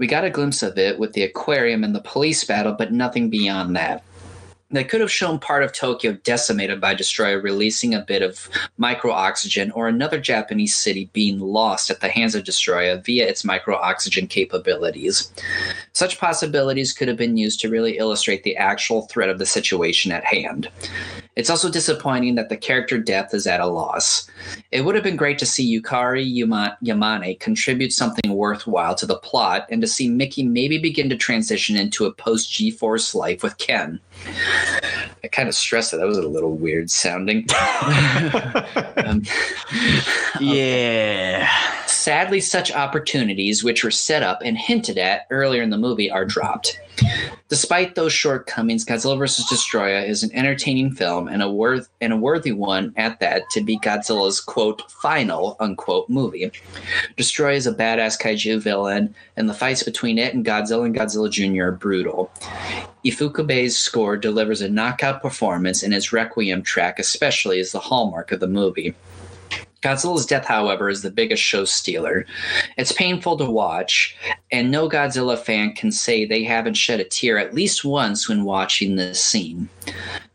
We got a glimpse of it with the aquarium and the police battle, but nothing beyond that. They could have shown part of Tokyo decimated by Destoroyah releasing a bit of micro oxygen or another Japanese city being lost at the hands of Destoroyah via its micro oxygen capabilities. Such possibilities could have been used to really illustrate the actual threat of the situation at hand. It's also disappointing that the character depth is at a loss. It would have been great to see Yukari Yamane contribute something worthwhile to the plot and to see Miki maybe begin to transition into a post G Force life with Ken. I kind of stressed that. That was a little weird sounding. um, yeah. Sadly, such opportunities, which were set up and hinted at earlier in the movie, are dropped. Despite those shortcomings, Godzilla vs. Destoroyah is an entertaining film and a worth and a worthy one at that to be Godzilla's quote final unquote movie. Destoroyah is a badass kaiju villain, and the fights between it and Godzilla and Godzilla Jr. are brutal. Ifukube's score delivers a knockout performance, and his Requiem track especially is the hallmark of the movie. Godzilla's death, however, is the biggest show stealer. It's painful to watch, and no Godzilla fan can say they haven't shed a tear at least once when watching this scene.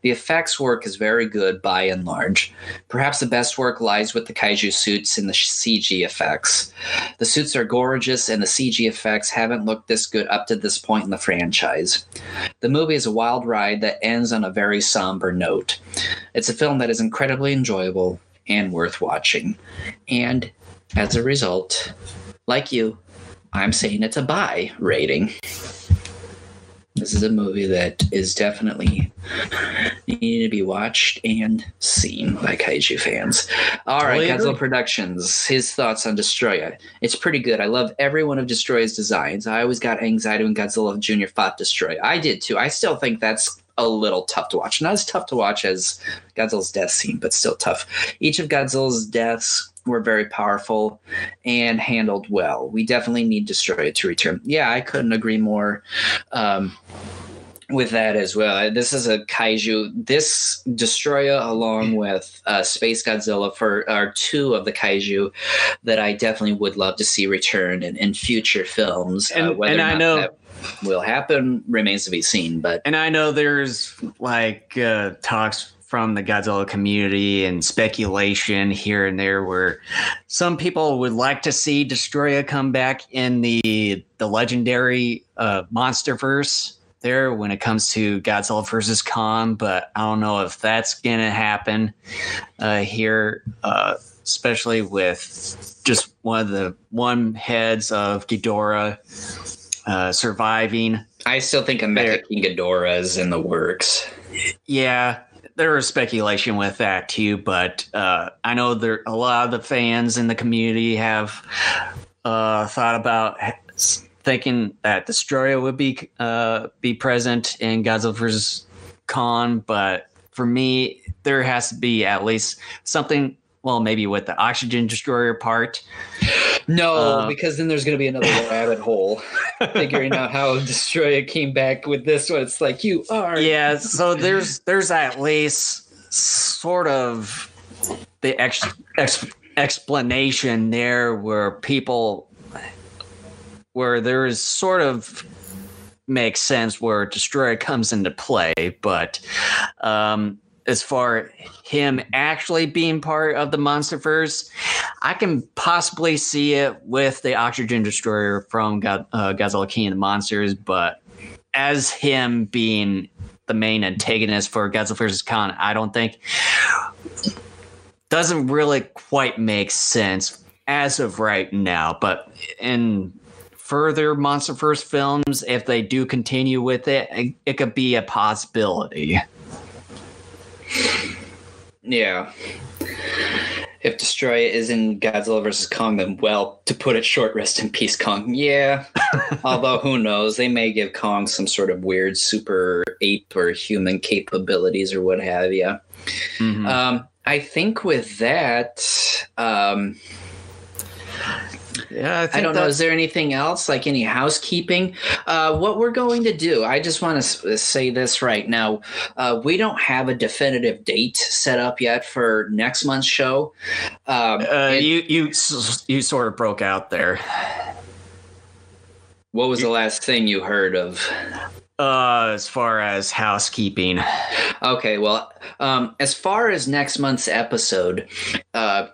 The effects work is very good by and large. Perhaps the best work lies with the kaiju suits and the CG effects. The suits are gorgeous, and the CG effects haven't looked this good up to this point in the franchise. The movie is a wild ride that ends on a very somber note. It's a film that is incredibly enjoyable and worth watching. And as a result, like you, I'm saying it's a buy rating. This is a movie that is definitely needing to be watched and seen by kaiju fans. All right, Godzilla Productions. His thoughts on Destoroyah. It's pretty good. I love every one of Destoroyah's designs. I always got anxiety when Godzilla Jr. fought Destoroyah. I did too. I still think that's a little tough to watch. Not as tough to watch as Godzilla's death scene, but still tough. Each of Godzilla's deaths were very powerful and handled well. We definitely need Destoroyah to return. Yeah, I couldn't agree more. Um, with that as well. This is a kaiju. This Destoroyah, along with uh, Space Godzilla, for are two of the kaiju that I definitely would love to see return in, in future films. And, uh, whether and I know that will happen remains to be seen. But And I know there's like uh, talks from the Godzilla community and speculation here and there where some people would like to see Destoroyah come back in the the legendary uh, MonsterVerse there when it comes to Godzilla versus Kong, but I don't know if that's gonna happen uh, here, uh, especially with just one of the one heads of Ghidorah uh, surviving. I still think a Mecha King Ghidorah is in the works. Yeah, there was speculation with that too, but uh, I know there a lot of the fans in the community have uh, thought about thinking that Destoroyah would be uh, be present in Godzilla vs Kong, but for me, there has to be at least something. Well, maybe with the oxygen destroyer part. No, Uh, because then there's going to be another rabbit hole figuring out how Destoroyah came back with this one. It's like you are. yeah so there's there's at least sort of the ex, ex, explanation there where people where there is sort of makes sense where Destoroyah comes into play but um as far him actually being part of the monsterverse i can possibly see it with the oxygen destroyer from God, uh, godzilla king of the monsters but as him being the main antagonist for Godzilla vs. Kong, I don't think doesn't really quite make sense as of right now. But in further MonsterVerse films, if they do continue with it, it, it could be a possibility. Yeah. If Destoroyah is in Godzilla vs. Kong, then well, to put it short, rest in peace, Kong. Yeah. Although who knows? They may give Kong some sort of weird super ape or human capabilities or what have you. Mhm. Um, I think with that, um, yeah, I, I don't know. Is there anything else, like any housekeeping? Uh, what we're going to do, I just want to say this right now. Uh, we don't have a definitive date set up yet for next month's show. Um, Uh, you you you sort of broke out there. what was the last thing you heard of? Uh, as far as housekeeping, Okay, well, um, as far as next month's episode, uh,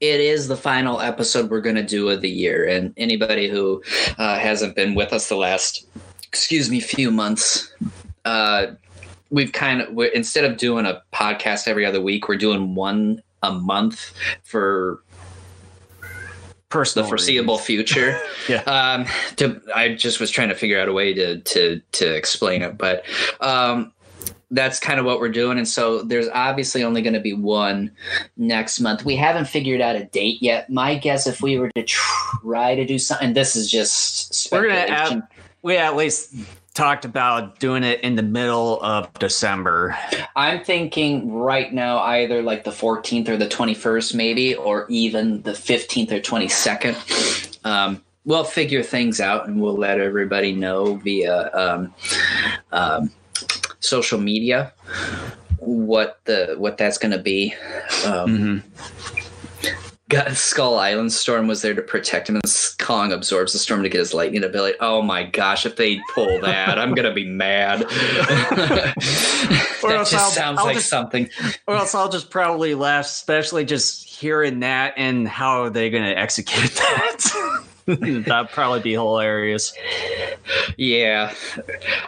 it is the final episode we're going to do of the year. And anybody who uh, hasn't been with us the last, excuse me, few months, uh, we've kind of, we're, instead of doing a podcast every other week, we're doing one a month for personal the foreseeable reasons. future. Yeah. Um, to, I just was trying to figure out a way to to to explain it, but um, that's kind of what we're doing. And so there's obviously only going to be one next month. We haven't figured out a date yet. My guess, if we were to try to do something, this is just We're gonna we at least talked about doing it in the middle of December. I'm thinking right now either like the 14th or the 21st, maybe, or even the 15th or 22nd. Um, we'll figure things out and we'll let everybody know via um, um, social media what the what that's going to be. Um, God, Skull Island Storm was there to protect him, and Kong absorbs the storm to get his lightning ability. Oh my gosh, if they pull that, I'm gonna be mad. that Or else just I'll- sounds I'll like just- something. Or else I'll just probably laugh, especially just hearing that and how are they going to execute that. That'd probably be hilarious. Yeah,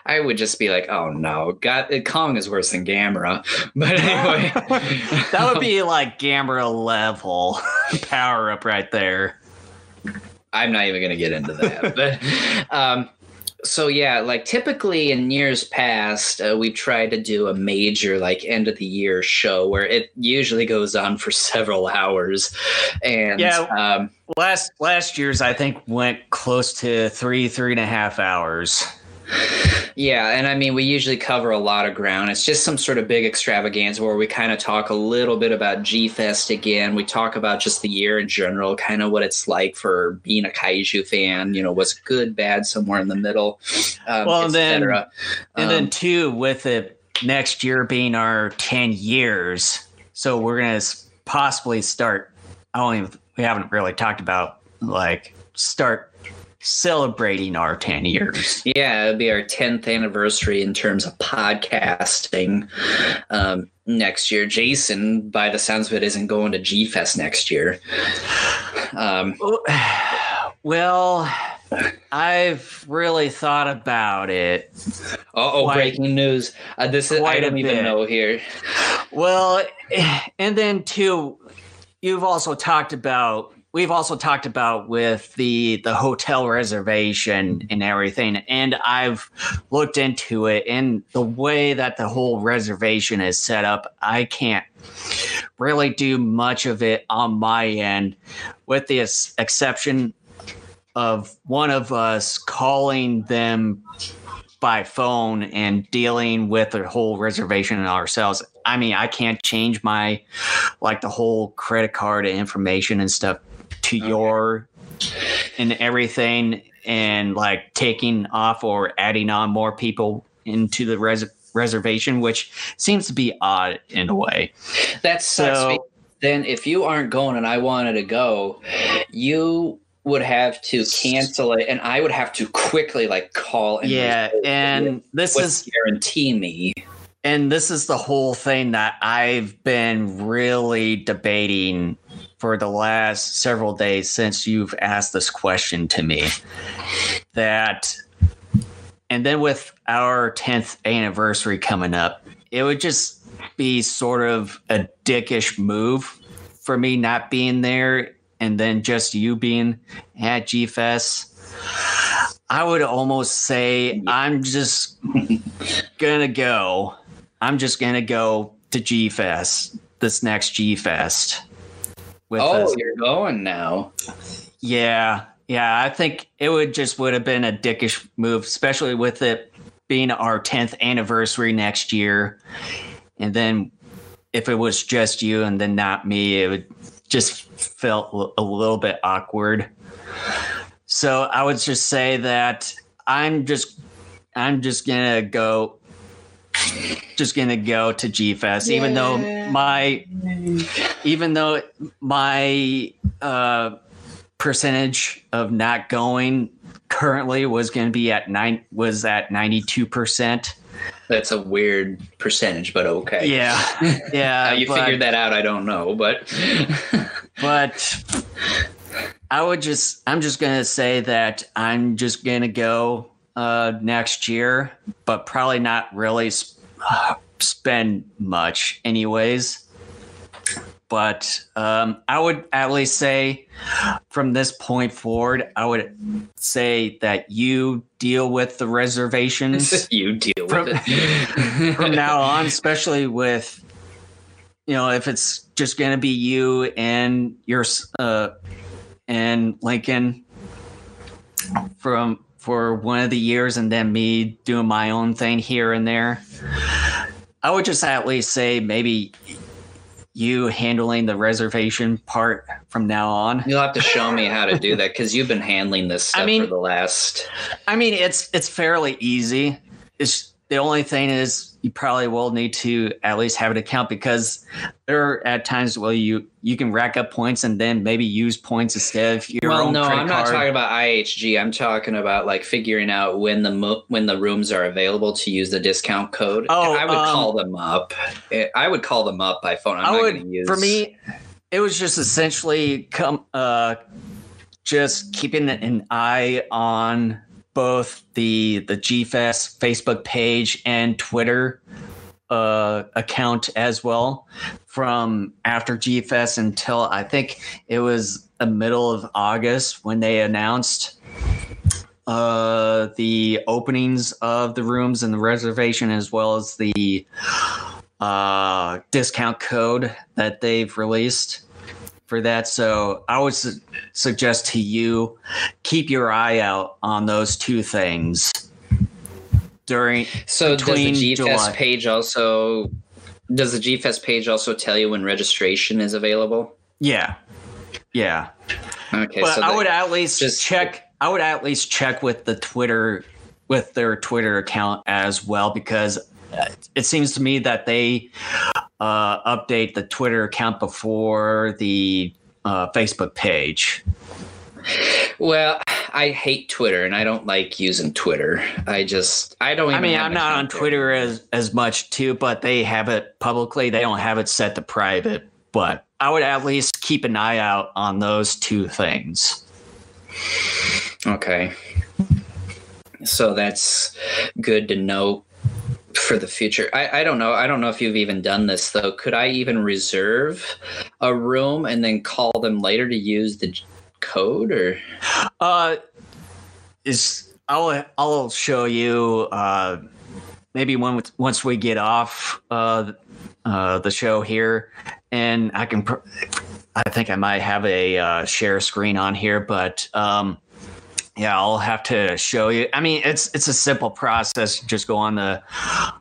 I would just be like, "Oh no, God, Kong is worse than Gamera." But anyway, that would be like Gamera level power up right there. I'm not even going to get into that. but um, so yeah, like typically in years past, uh, we've tried to do a major like end of the year show where it usually goes on for several hours, and Yeah. um, Last last year's I think went close to three three and a half hours. Yeah, and I mean, we usually cover a lot of ground. It's just some sort of big extravaganza where we kind of talk a little bit about G Fest again. We talk about just the year in general, kind of what it's like for being a kaiju fan. You know, what's good, bad, somewhere in the middle. Um, Well, and then- etc. And then Um, two, with it next year being our ten years, so we're gonna possibly start. I don't even. We haven't really talked about like start celebrating our ten years. Yeah, it'll be our 10th anniversary in terms of podcasting um, next year. Jason, by the sounds of it, isn't going to G Fest next year. Um, Well, I've really thought about it. oh, breaking news. Uh, this is, I don't even bit. know here. Well, and then too, you've also talked about we've also talked about with the the hotel reservation mm-hmm. and everything and I've looked into it and the way that the whole reservation is set up, I can't really do much of it on my end with the exception of one of us calling them by phone and dealing with the whole reservation ourselves. I mean, I can't change my like the whole credit card information and stuff to Okay. your and everything and like taking off or adding on more people into the res- reservation, which seems to be odd in a way. That sucks. So- then, if you aren't going and I wanted to go, you would have to cancel it, and I would have to quickly like call and yeah, and this is guarantee me. and this is the whole thing that I've been really debating for the last several days since you've asked this question to me. That, and then with our 10th anniversary coming up, it would just be sort of a dickish move for me not being there and then just you being at GFest. I would almost say I'm just gonna go. I'm just gonna go to G Fest this next G Fest. With Oh, us. you're going now. yeah, yeah. I think it would just would have been a dickish move, especially with it being our 10th anniversary next year, and then if it was just you and then not me, it would just felt a little bit awkward. So I would just say that I'm just I'm just gonna go just gonna go to G Fest, even though my even though my uh percentage of not going currently was gonna be at nine was at ninety two percent. That's a weird percentage, but okay. Yeah. Yeah. How you but- figured that out, I don't know, but but I would just I'm just gonna say that I'm just gonna go uh next year, but probably not really sp- spend much anyways. But um, I would at least say from this point forward, I would say that you deal with the reservations you deal From- with it. from now on, especially with you know if it's just going to be you and your uh and Lincoln from for one of the years, and then me doing my own thing here and there. I would just at least say maybe you handling the reservation part from now on. You'll have to show me how to do that because you've been handling this stuff I mean- for the last. I mean, it's it's fairly easy. It's the only thing is you probably will need to at least have an account because there are at times where you you can rack up points and then maybe use points instead of your well, own no, I'm not card. talking about IHG. I'm talking about like figuring out when the mo- when the rooms are available to use the discount code. Oh, I would um, call them up. Eh, I would call them up by phone. I'm I not would going to use for me. It was just essentially come uh, just keeping an eye on both the the GFest Facebook page and Twitter uh, account as well from after GFest until I think it was the middle of August when they announced uh, the openings of the rooms and the reservation as well as the uh, discount code that they've released for that. So I would su- suggest to you keep your eye out on those two things. during So does the Between G July. Fest page also does the G Fest page also tell you when registration is available? yeah, yeah. Okay, but so I would at least just- check. I would at least check with the Twitter, with their Twitter account as well, because it seems to me that they uh, update the Twitter account before the uh, Facebook page. well, I hate Twitter and I don't like using Twitter. I just I don't. Even I mean, I'm not on there. Twitter as as much too, but they have it publicly. They don't have it set to private. But I would at least keep an eye out on those two things. Okay. So that's good to know for the future. I, I don't know. I don't know if you've even done this though. Could I even reserve a room and then call them later to use the code or Uh, is I'll I'll show you uh maybe when once we get off uh uh the show here, and I can. Pr- I think I might have a uh, share screen on here, but um. Yeah, I'll have to show you. I mean, it's it's a simple process. Just go on the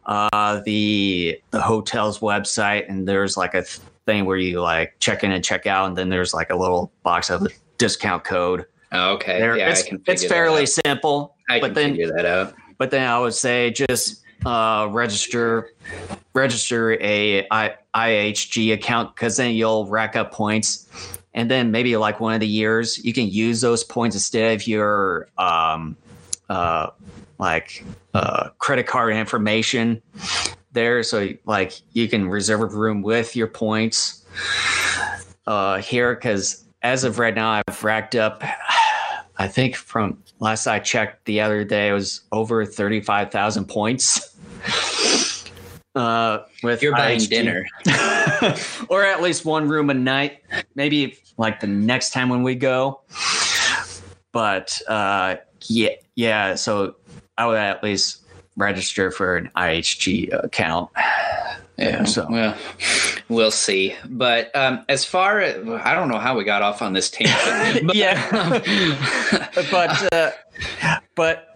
uh, the the hotel's website, and there's like a thing where you like check in and check out, and then there's like a little box of a discount code. oh, okay. There, yeah, it's, I can figure it's fairly simple, I but can then figure that out. but then I would say just uh, register register a I, IHG account because then you'll rack up points, and then maybe like one of the years you can use those points instead of your um, uh, like uh, credit card information there. So like you can reserve a room with your points uh, here because as of right now I've racked up. I think from last I checked the other day, it was over 35,000 points. Uh, with You're buying IHG. dinner. or at least one room a night, maybe like the next time when we go. But uh, yeah, yeah. So I would at least register for an IHG account. Yeah. So- well, we'll see. But um, as far as I don't know how we got off on this tangent. but, Yeah. but uh, but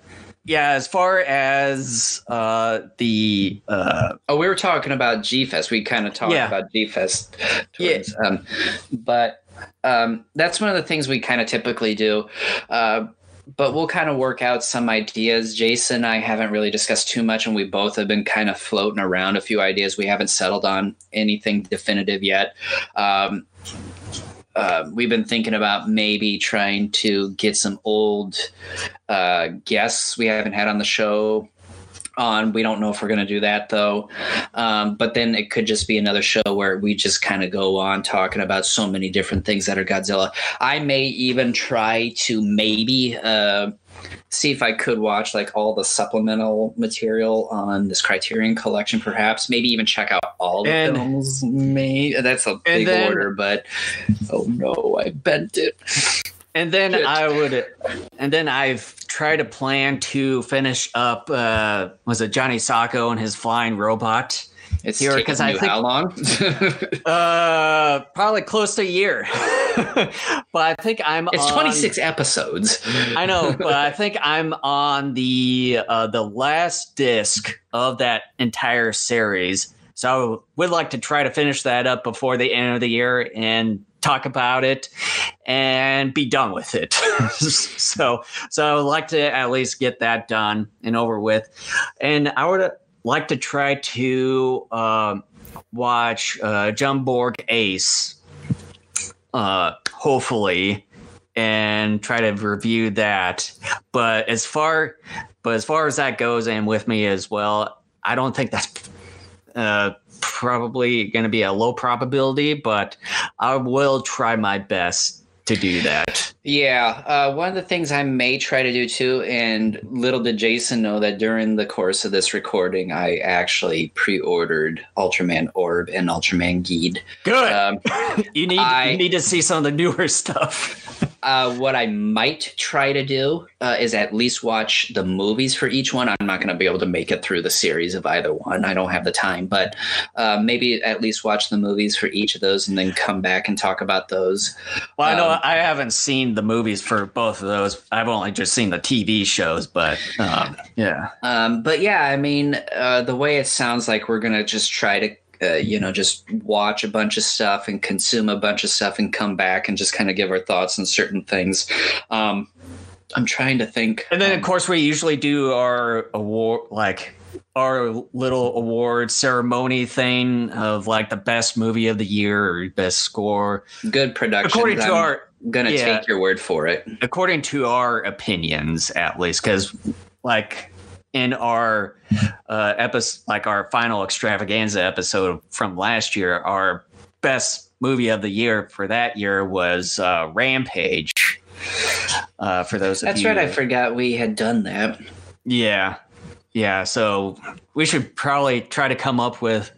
yeah, as far as uh, the uh, Oh, we were talking about G Fest. We kind of talked Yeah. about G Fest. Yeah. Um, but um, that's one of the things we kind of typically do. Uh, but we'll kind of work out some ideas. Jason and I haven't really discussed too much, and we both have been kind of floating around a few ideas. We haven't settled on anything definitive yet. Um, uh, we've been thinking about maybe trying to get some old uh, guests we haven't had on the show on. We don't know if we're going to do that though. Um, but then it could just be another show where we just kind of go on talking about so many different things that are Godzilla. I may even try to maybe uh, see if I could watch like all the supplemental material on this Criterion collection, perhaps. Maybe even check out all the And- films. Maybe that's a big then- order, but oh no, I bent it. And then Good. I would and then I've tried to plan to finish up uh, was it Johnny Sokko and his flying robot. It's Here, because I think- how long? Uh, probably close to a year. but I think I'm it's on- 26 episodes. I know, but I think I'm on the uh, the last disc of that entire series. So I would like to try to finish that up before the end of the year and talk about it and be done with it. so so I would like to at least get that done and over with. And I would like to try to um, watch uh, Jumborg Ace. Uh, hopefully, and try to review that. But as far, but as far as that goes, and with me as well, I don't think that's uh, probably going to be a low probability. But I will try my best to do that. Yeah, uh, one of the things I may try to do too, and little did Jason know that during the course of this recording, I actually pre-ordered Ultraman Orb and Ultraman Geed. Good. Um, you need I- you need to see some of the newer stuff. Uh, what I might try to do uh, is at least watch the movies for each one. I'm not going to be able to make it through the series of either one. I don't have the time, but uh, maybe at least watch the movies for each of those and then come back and talk about those. Well, I know Um, I haven't seen the movies for both of those. I've only just seen the TV shows, but um, yeah. Um, but yeah, I mean, uh, the way it sounds like we're gonna just try to, uh, you know, just watch a bunch of stuff and consume a bunch of stuff and come back and just kind of give our thoughts on certain things. Um, I'm trying to think. And then, of um, course, we usually do our award, like our little award ceremony thing of like the best movie of the year or best score. good production. According to I'm our, gonna yeah. take your word for it. according to our opinions, at least, because like in our uh episode, like our final extravaganza episode from last year, our best movie of the year for that year was uh, Rampage. Uh, for those That's right. I forgot we had done that. Yeah. Yeah. So we should probably try to come up with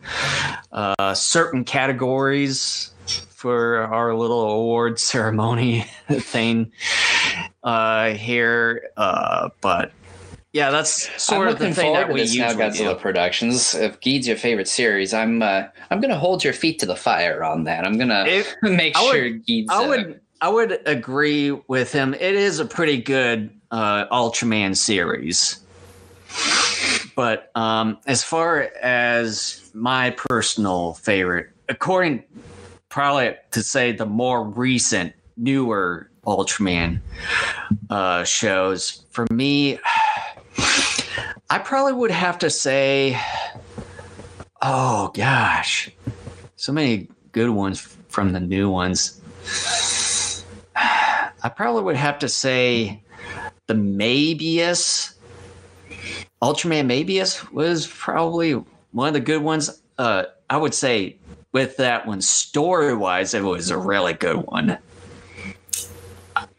uh, certain categories for our little award ceremony thing uh, here. Uh, but yeah, that's sort I'm of the thing that we this now usually Godzilla do. Productions. If Geed's your favorite series, I'm uh, I'm gonna hold your feet to the fire on that. I'm gonna It- make I would- sure Geed's. I uh, would I would agree with him. It is a pretty good uh, Ultraman series. But um, as far as my personal favorite, according probably to say the more recent, newer Ultraman uh, shows, for me, I probably would have to say, oh gosh, so many good ones from the new ones. I probably would have to say the Mebius. Ultraman Mebius was probably one of the good ones. Uh, I would say with that one, story wise, it was a really good one.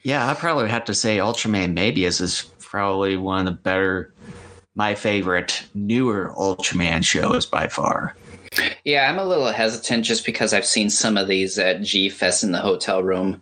Yeah, I probably would have to say Ultraman Mebius is probably one of the better, my favorite newer Ultraman shows by far. Yeah, I'm a little hesitant just because I've seen some of these at G Fest in the hotel room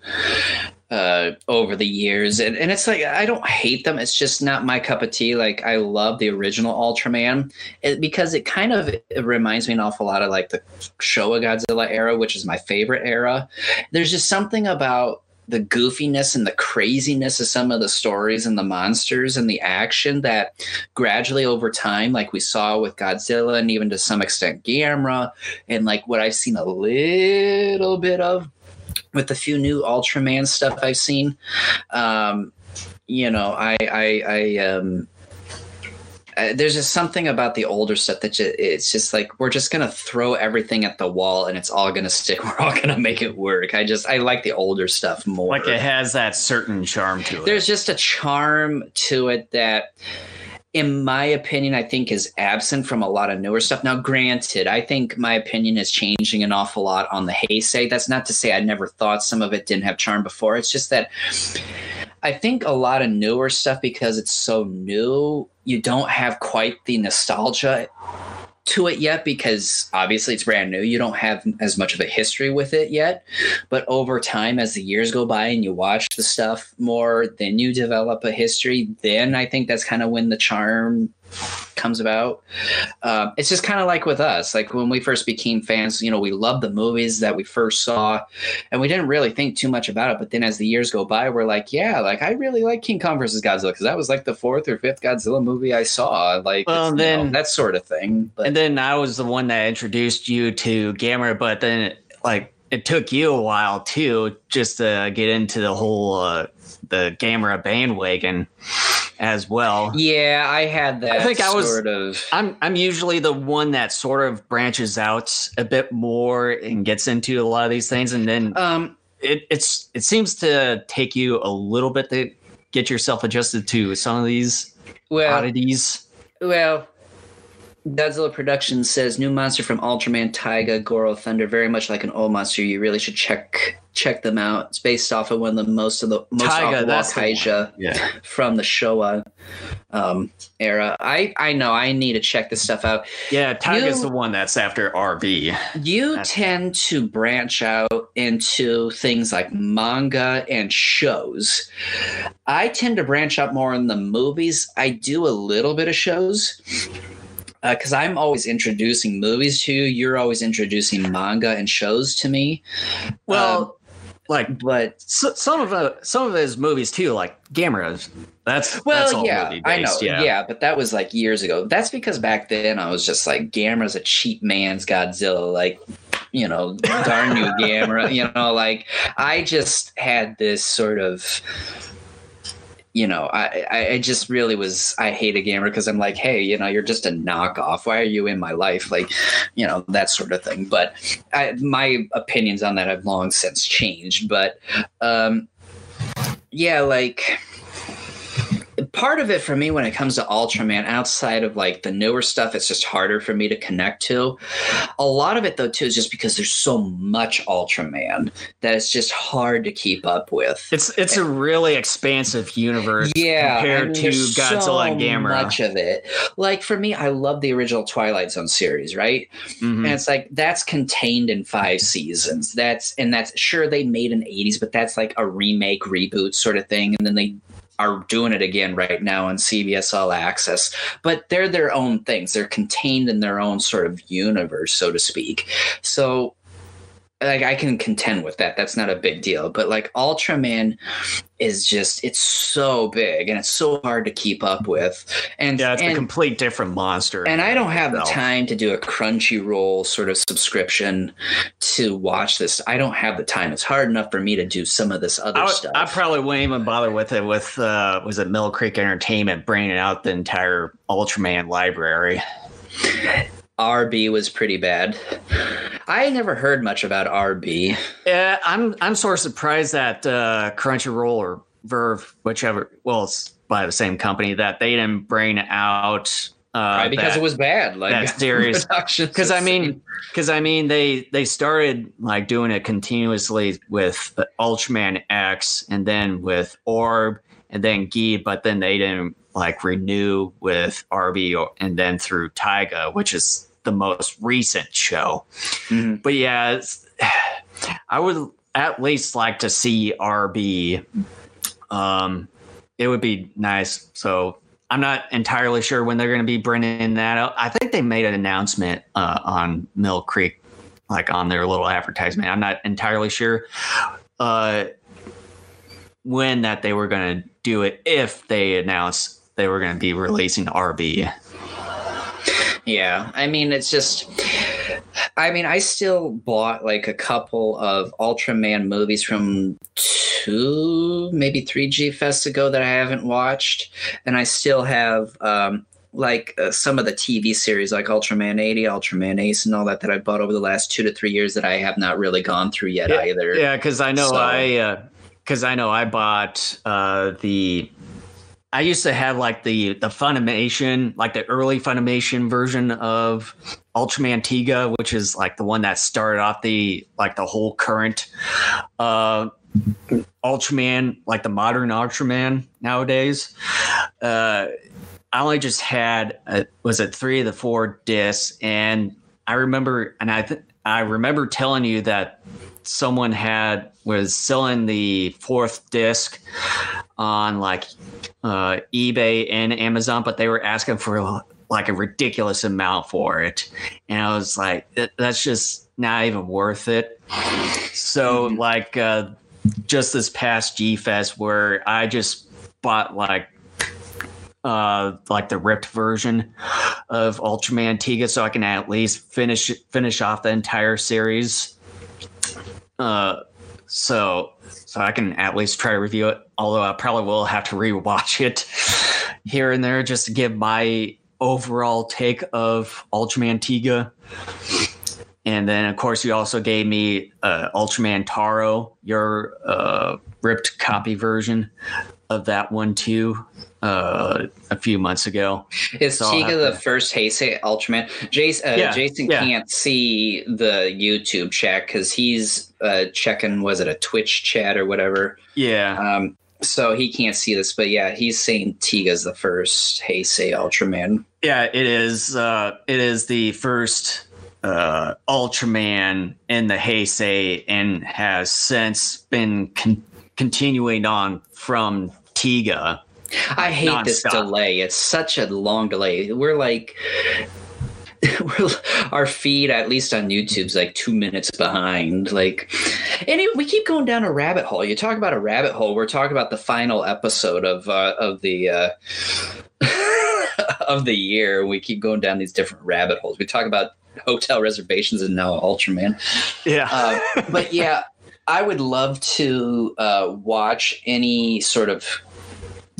uh, over the years, and, and it's like I don't hate them. It's just not my cup of tea. Like I love the original Ultraman it, because it kind of it reminds me an awful lot of like the Showa Godzilla era, which is my favorite era. There's just something about the goofiness and the craziness of some of the stories and the monsters and the action that gradually over time, like we saw with Godzilla and even to some extent Gamera, and like what I've seen a little bit of with the few new Ultraman stuff I've seen. Um, you know, I, I, I, um, uh, there's just something about the older stuff that ju- it's just like we're just gonna throw everything at the wall and it's all gonna stick. We're all gonna make it work. I just I like the older stuff more. Like it has that certain charm to it. There's just a charm to it that, in my opinion, I think is absent from a lot of newer stuff. Now, granted, I think my opinion is changing an awful lot on the Heisei. That's not to say I never thought some of it didn't have charm before. It's just that I think a lot of newer stuff, because it's so new, you don't have quite the nostalgia to it yet because obviously it's brand new. You don't have as much of a history with it yet. But over time, as the years go by and you watch the stuff more, then you develop a history. Then I think that's kind of when the charm comes about. Um, it's just kind of like with us. Like when we first became fans, you know, we loved the movies that we first saw and we didn't really think too much about it. But then as the years go by, we're like, yeah, like I really like King Kong versus Godzilla because that was like the fourth or fifth Godzilla movie I saw. Like, Well, you know, then- that sort of thing. But and then I was the one that introduced you to Gamera, but then like it took you a while too just to get into the whole uh, the Gamera bandwagon as well. Yeah, I had that I think I was- sort of. I'm I'm usually the one that sort of branches out a bit more and gets into a lot of these things, and then Um, it it's it seems to take you a little bit to get yourself adjusted to some of these well, oddities. well, Godzilla Productions says new monster from Ultraman Taiga Goro Thunder, very much like an old monster. You really should check check them out. It's based off of one of the most of the most Taiga, awful. Kaiju Yeah. from the Showa um, era. I I know I need to check this stuff out. Yeah, Taiga's You- the one that's after RB. You That's- tend to branch out into things like manga and shows. I tend to branch out more in the movies. I do a little bit of shows because I'm always introducing movies to you. You're always introducing manga and shows to me. Well, like But so, some of uh, some of his movies too, like Gamera. That's well, that's yeah, I know, yeah. Yeah. but that was like years ago. That's because back then I was just like, Gamera's a cheap man's Godzilla, like, you know, darn you, Gamera, you know, like I just had this sort of, you know, I I, just really was I hate Gamera because I'm like, hey, you know, you're just a knockoff. Why are you in my life, like, you know, that sort of thing. But I, my opinions on that have long since changed. But um, yeah, like part of it for me when it comes to Ultraman, outside of like the newer stuff, it's just harder for me to connect to. A lot of it though too is just because there's so much Ultraman that it's just hard to keep up with. It's it's a really expansive universe yeah, compared I mean, to Godzilla so and Gamera. Much of it, like for me, I love the original Twilight Zone series, right? Mhm. And it's like that's contained in five seasons. That's and that's sure they made in the 80s, but that's like a remake, reboot sort of thing. And then they are doing it again right now on CBS All Access. But they're their own things. They're contained in their own sort of universe, so to speak. So like I can contend with that. That's not a big deal. But like Ultraman is just it's so big and it's so hard to keep up with. And Yeah, it's and, a complete different monster. and I don't have the time to do a Crunchyroll sort of subscription to watch this. I don't have the time. It's hard enough for me to do some of this other I, stuff. I probably wouldn't even bother with it. With uh, was it Mill Creek Entertainment bringing out the entire Ultraman library? RB was pretty bad. I never heard much about RB. Yeah, I'm I'm sort of surprised that uh, Crunchyroll or VRV, whichever, well, it's by the same company, that they didn't bring out. Uh, Right, because that- it was bad. Like that series. because I mean, because I mean, they they started like doing it continuously with uh, Ultraman X, and then with Orb, and then Geed, but then they didn't like renew with RB, and then through Taiga, which is the most recent show. Mhm. But yeah, I would at least like to see RB. Um, it would be nice. So I'm not entirely sure when they're going to be bringing that out. I think they made an announcement uh, on Mill Creek, like on their little advertisement. I'm not entirely sure uh, when that they were going to do it. If they announced they were going to be releasing RB. Yeah, I mean, it's just. I mean, I still bought like a couple of Ultraman movies from two, maybe three G Fest ago that I haven't watched, and I still have um, like uh, some of the TV series like Ultraman 80, Ultraman Ace, and all that that I bought over the last two to three years that I have not really gone through yet Yeah, either. Yeah, because I know So- I because I know I bought uh, the. I used to have like the the Funimation, like the early Funimation version of Ultraman Tiga, which is like the one that started off the like the whole current uh, Ultraman, like the modern Ultraman nowadays. Uh, I only just had uh, was it three of the four discs, and I remember, and I th- I remember telling you that someone had was selling the fourth disc on like uh, eBay and Amazon, but they were asking for like a ridiculous amount for it, and I was like, that's just not even worth it. So Mhm. like uh, just this past G Fest where I just bought like uh like the ripped version of Ultraman Tiga so I can at least finish finish off the entire series. Uh so so I can at least try to review it, although I probably will have to rewatch it here and there just to give my overall take of Ultraman Tiga. And then, of course, you also gave me uh, Ultraman Taro, your uh, ripped copy version of that one too uh, a few months ago. Is so Tiga the to... first Heisei Ultraman? Jason, uh, yeah, Jason yeah. can't see the YouTube chat because he's uh, checking. Was it a Twitch chat or whatever? Yeah. Um, so he can't see this, but yeah, he's saying Tiga's the first Heisei Ultraman. Yeah, it is. Uh, it is the first uh, Ultraman in the Heisei and has since been con- continuing on from Tiga. I hate non-stop. this delay. It's such a long delay. We're like we're, our feed, at least on YouTube's like two minutes behind. Like, anyway, we keep going down a rabbit hole. You talk about a rabbit hole. We're talking about the final episode of uh, of the uh, of the year. We keep going down these different rabbit holes. We talk about hotel reservations and now Ultraman. Yeah, uh, but yeah, I would love to uh, watch any sort of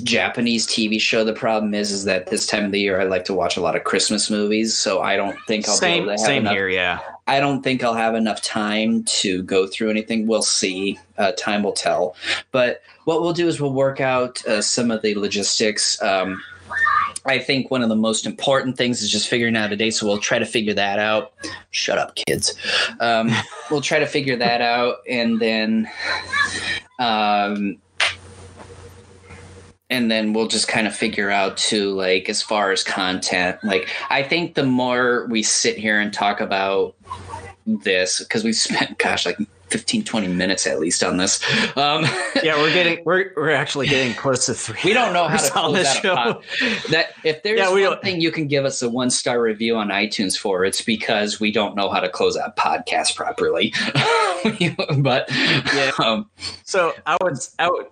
Japanese TV show. The problem is, is that this time of the year I like to watch a lot of Christmas movies, so I don't think I'll same, be able to have same enough, here. Yeah, I don't think I'll have enough time to go through anything. We'll see. Uh, time will tell. But what we'll do is we'll work out uh, some of the logistics. Um, I think one of the most important things is just figuring out a date. So we'll try to figure that out. Shut up, kids. Um, we'll try to figure that out, and then um, and then we'll just kind of figure out to like as far as content. Like i think the more we sit here and talk about this because we spent gosh like 15 20 minutes at least on this um, yeah we're getting we're, we're actually getting close to three we don't know how to close this show. Pod. that if there's yeah, one don't. thing you can give us a one star review on itunes for it's because we don't know how to close out podcast properly but yeah um, so i would i would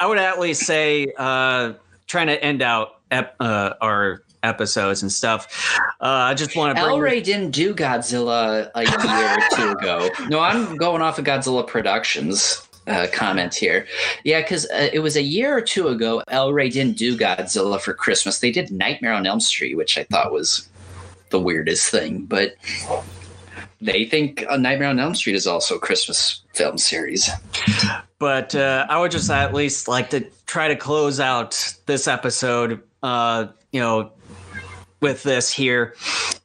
i would at least say uh trying to end out ep, uh, our episodes and stuff. Uh, I just want to. El Rey didn't do Godzilla a year or two ago. No, I'm going off of Godzilla Productions. Uh, comment here. Yeah, because uh, it was a year or two ago. El Rey didn't do Godzilla for Christmas. They did Nightmare on Elm Street, which I thought was the weirdest thing. But they think uh, Nightmare on Elm Street is also a Christmas film series. But uh, I would just at least like to try to close out this episode. Uh, you know, with this here.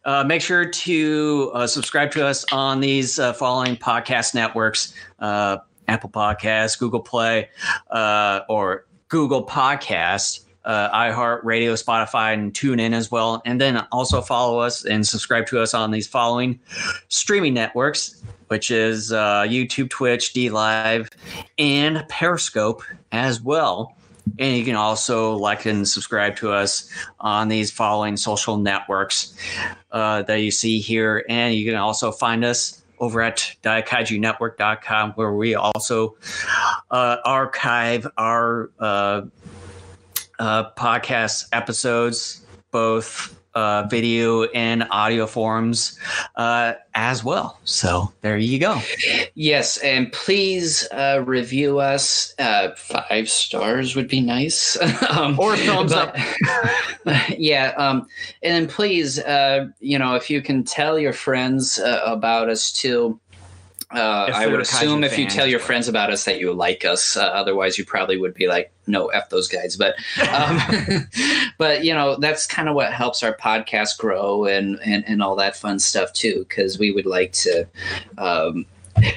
Uh, make sure to uh, subscribe to us on these uh, following podcast networks uh, Apple Podcasts, Google Play, uh, or Google Podcast. Uh, iHeart Radio, Spotify, and TuneIn as well. And then also follow us and subscribe to us on these following streaming networks, which is YouTube, Twitch, DLive, and Periscope as well. And you can also like and subscribe to us on these following social networks uh, that you see here. And you can also find us over at daikaijunetwork.com, where we also uh, archive our uh, uh podcast episodes, both uh, video and audio forms uh, as well. So there you go. Yes, and please uh, review us. Uh, five stars would be nice, um, or thumbs but, up. yeah, um, and then please, uh, you know, if you can tell your friends uh, about us too. Uh, I would assume if you tell your friends about us that you like us. Uh, otherwise, you probably would be like, "No, f those guys." But, um, but you know, that's kind of what helps our podcast grow and and and all that fun stuff too. Because we would like to. Um,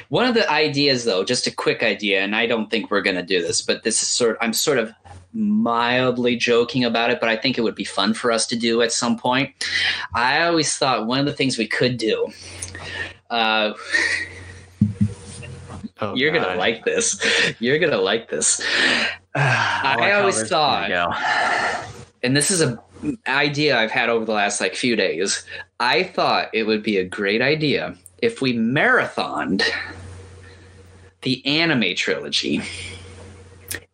one of the ideas, though, just a quick idea, and I don't think we're going to do this, but this is sort. I'm sort of mildly joking about it, but I think it would be fun for us to do at some point. I always thought one of the things we could do. Uh, Oh, You're God. gonna like this. You're gonna like this. I, I always thought, and this is a idea I've had over the last like few days. I thought it would be a great idea if we marathoned the anime trilogy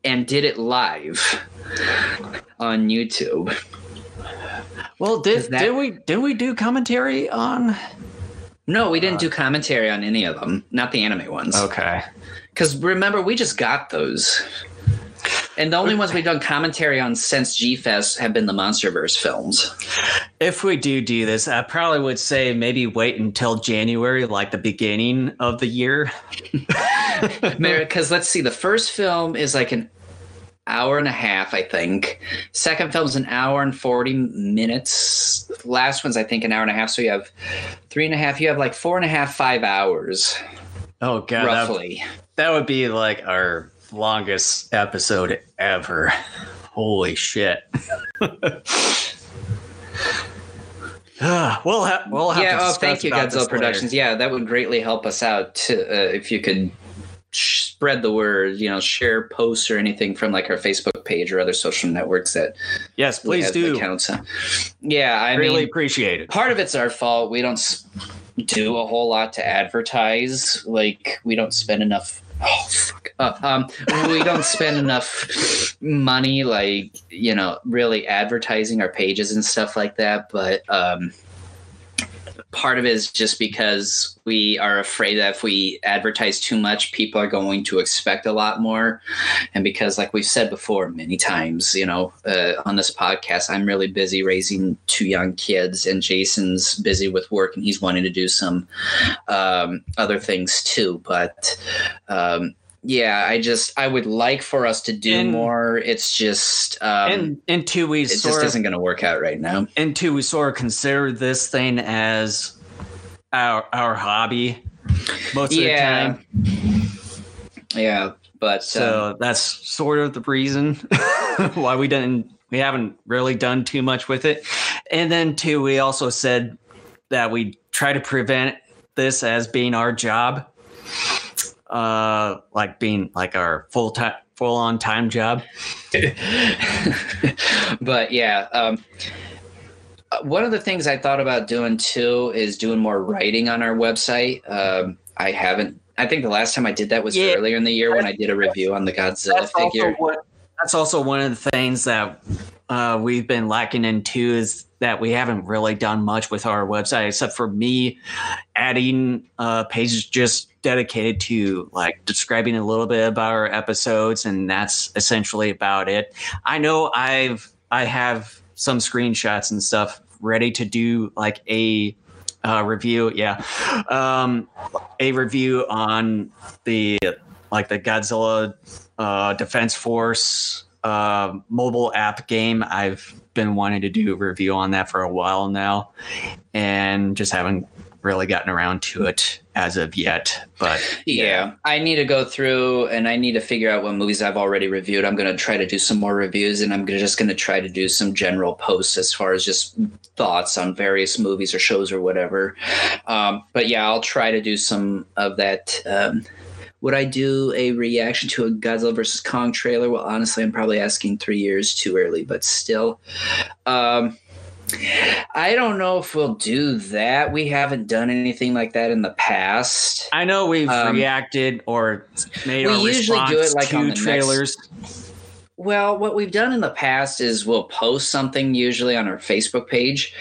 and did it live on YouTube. Well, did that, did we did we do commentary on no, we didn't uh, do commentary on any of them, not the anime ones. Okay. Because remember, we just got those. And the only ones we've done commentary on since G Fest have been the Monsterverse films. If we do do this, I probably would say maybe wait until January, like the beginning of the year. Because let's see, the first film is like an hour and a half, I think. Second film's an hour and 40 minutes. Last one's, I think, an hour and a half. So you have three and a half. You have like four and a half, five hours, Oh god, roughly. that would be like our longest episode ever. Holy shit. We'll have we'll have yeah. to Oh, thank you, Godzilla later. Productions. Yeah, that would greatly help us out to, uh, if you could spread the word. You know, share posts or anything from like our Facebook page or other social networks that Yes, please do. accounts. Yeah, I really mean, appreciate it. part of it's our fault. We don't do a whole lot to advertise. Like we don't spend enough. Oh fuck! Uh, um, we don't spend enough money, like you know, really advertising our pages and stuff like that. But um, part of it is just because we are afraid that if we advertise too much, people are going to expect a lot more. And because, like we've said before many times, you know, uh, on this podcast, I'm really busy raising two young kids, and Jason's busy with work, and he's wanting to do some um, other things too. But um, yeah, I just I would like for us to do And- more. It's just um, and and two, we it just of isn't going to work out right now. and two, we sort of consider this thing as our our hobby most Yeah. of the time. Yeah, but So um, that's sort of the reason why we didn't we haven't really done too much with it. And then two, we also said that we try to prevent this as being our job. Uh like being like our full time full on time job. but yeah, um, uh, one of the things I thought about doing too is doing more writing on our website. Um, I haven't. I think the last time I did that was Yeah. earlier in the year when I did a review on the Godzilla That's also figure. what that's also one of the things that uh, we've been lacking in too is that we haven't really done much with our website except for me adding uh, pages just dedicated to like describing a little bit about our episodes and that's essentially about it i know i've i have some screenshots and stuff ready to do like a uh, review yeah um a review on the like the godzilla uh, Defense Force uh, mobile app game. I've been wanting to do a review on that for a while now, and just haven't really gotten around to it as of yet. But Yeah, I need to go through and I need to figure out what movies I've already reviewed. I'm going to try to do some more reviews and I'm gonna, just going to try to do some general posts as far as just thoughts on various movies or shows or whatever. Um, but yeah, I'll try to do some of that. Um, would I do a reaction to a Godzilla versus Kong trailer? Well, honestly, I'm probably asking three years too early, but still. Um, I don't know if we'll do that. We haven't done anything like that in the past. I know we've Um, reacted or made we our usually do it, like, to on the next- trailers. Well, what we've done in the past is we'll post something usually on our Facebook page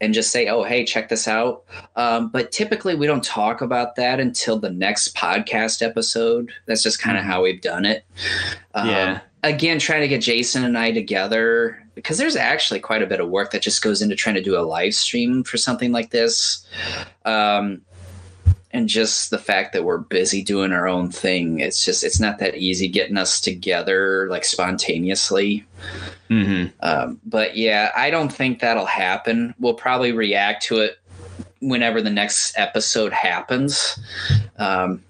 and just say, oh, hey, check this out. Um, but typically we don't talk about that until the next podcast episode. That's just kind of how we've done it. Um, Yeah. Again, trying to get Jason and I together because there's actually quite a bit of work that just goes into trying to do a live stream for something like this. Um, and just the fact that we're busy doing our own thing it's just it's not that easy getting us together like spontaneously. Hmm um, but yeah i don't think that'll happen. We'll probably react to it whenever the next episode happens. Um,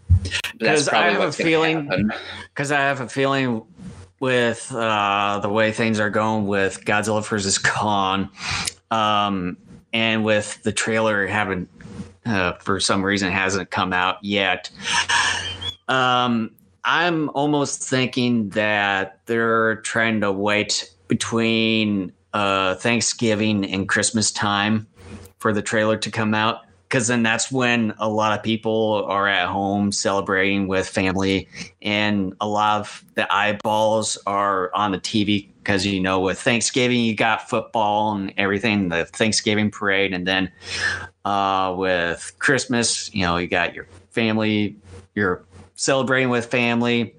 but 'Cause I have a feeling- because I have a feeling with uh, the way things are going with Godzilla vs Kong, um, and with the trailer having uh, for some reason hasn't come out yet. Um, I'm almost thinking that they're trying to wait between uh, Thanksgiving and Christmas time for the trailer to come out because then that's when a lot of people are at home celebrating with family. And a lot of the eyeballs are on the TV because you know with Thanksgiving you got football and everything the Thanksgiving parade. And then uh, with Christmas you know you got your family you're celebrating with family.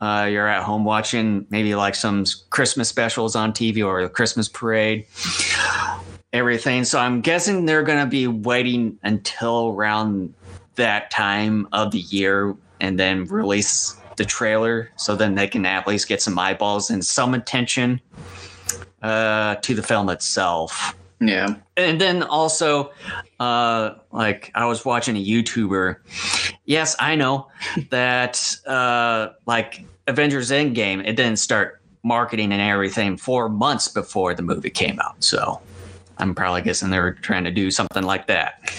Uh, you're at home watching maybe like some Christmas specials on TV or the Christmas parade everything. So I'm guessing they're going to be waiting until around that time of the year and then release the trailer so then they can at least get some eyeballs and some attention uh, to the film itself. Yeah. And then also, uh, like I was watching a YouTuber. Yes, I know that uh, like Avengers Endgame, it didn't start marketing and everything four months before the movie came out. So I'm probably guessing they were trying to do something like that.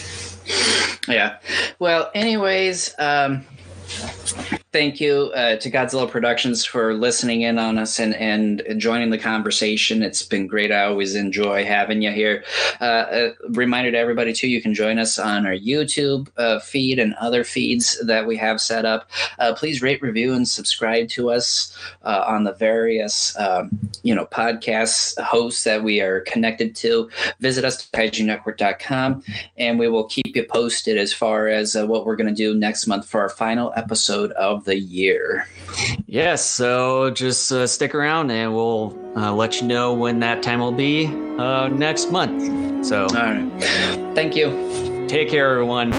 Yeah. Well, anyways, um, thank you uh, to Godzilla Productions for listening in on us and, and joining the conversation. It's been great. I always enjoy having you here. Uh, a reminder to everybody, too, you can join us on our YouTube uh, feed and other feeds that we have set up. Uh, please rate, review, and subscribe to us uh, on the various, um, you know, podcast hosts that we are connected to. Visit us at kaijunetwork.com, and we will keep you posted as far as uh, what we're going to do next month for our final episode of the year. Yes, so just uh, stick around and we'll uh, let you know when that time will be uh, next month. So, All right. Thank you. take care, everyone.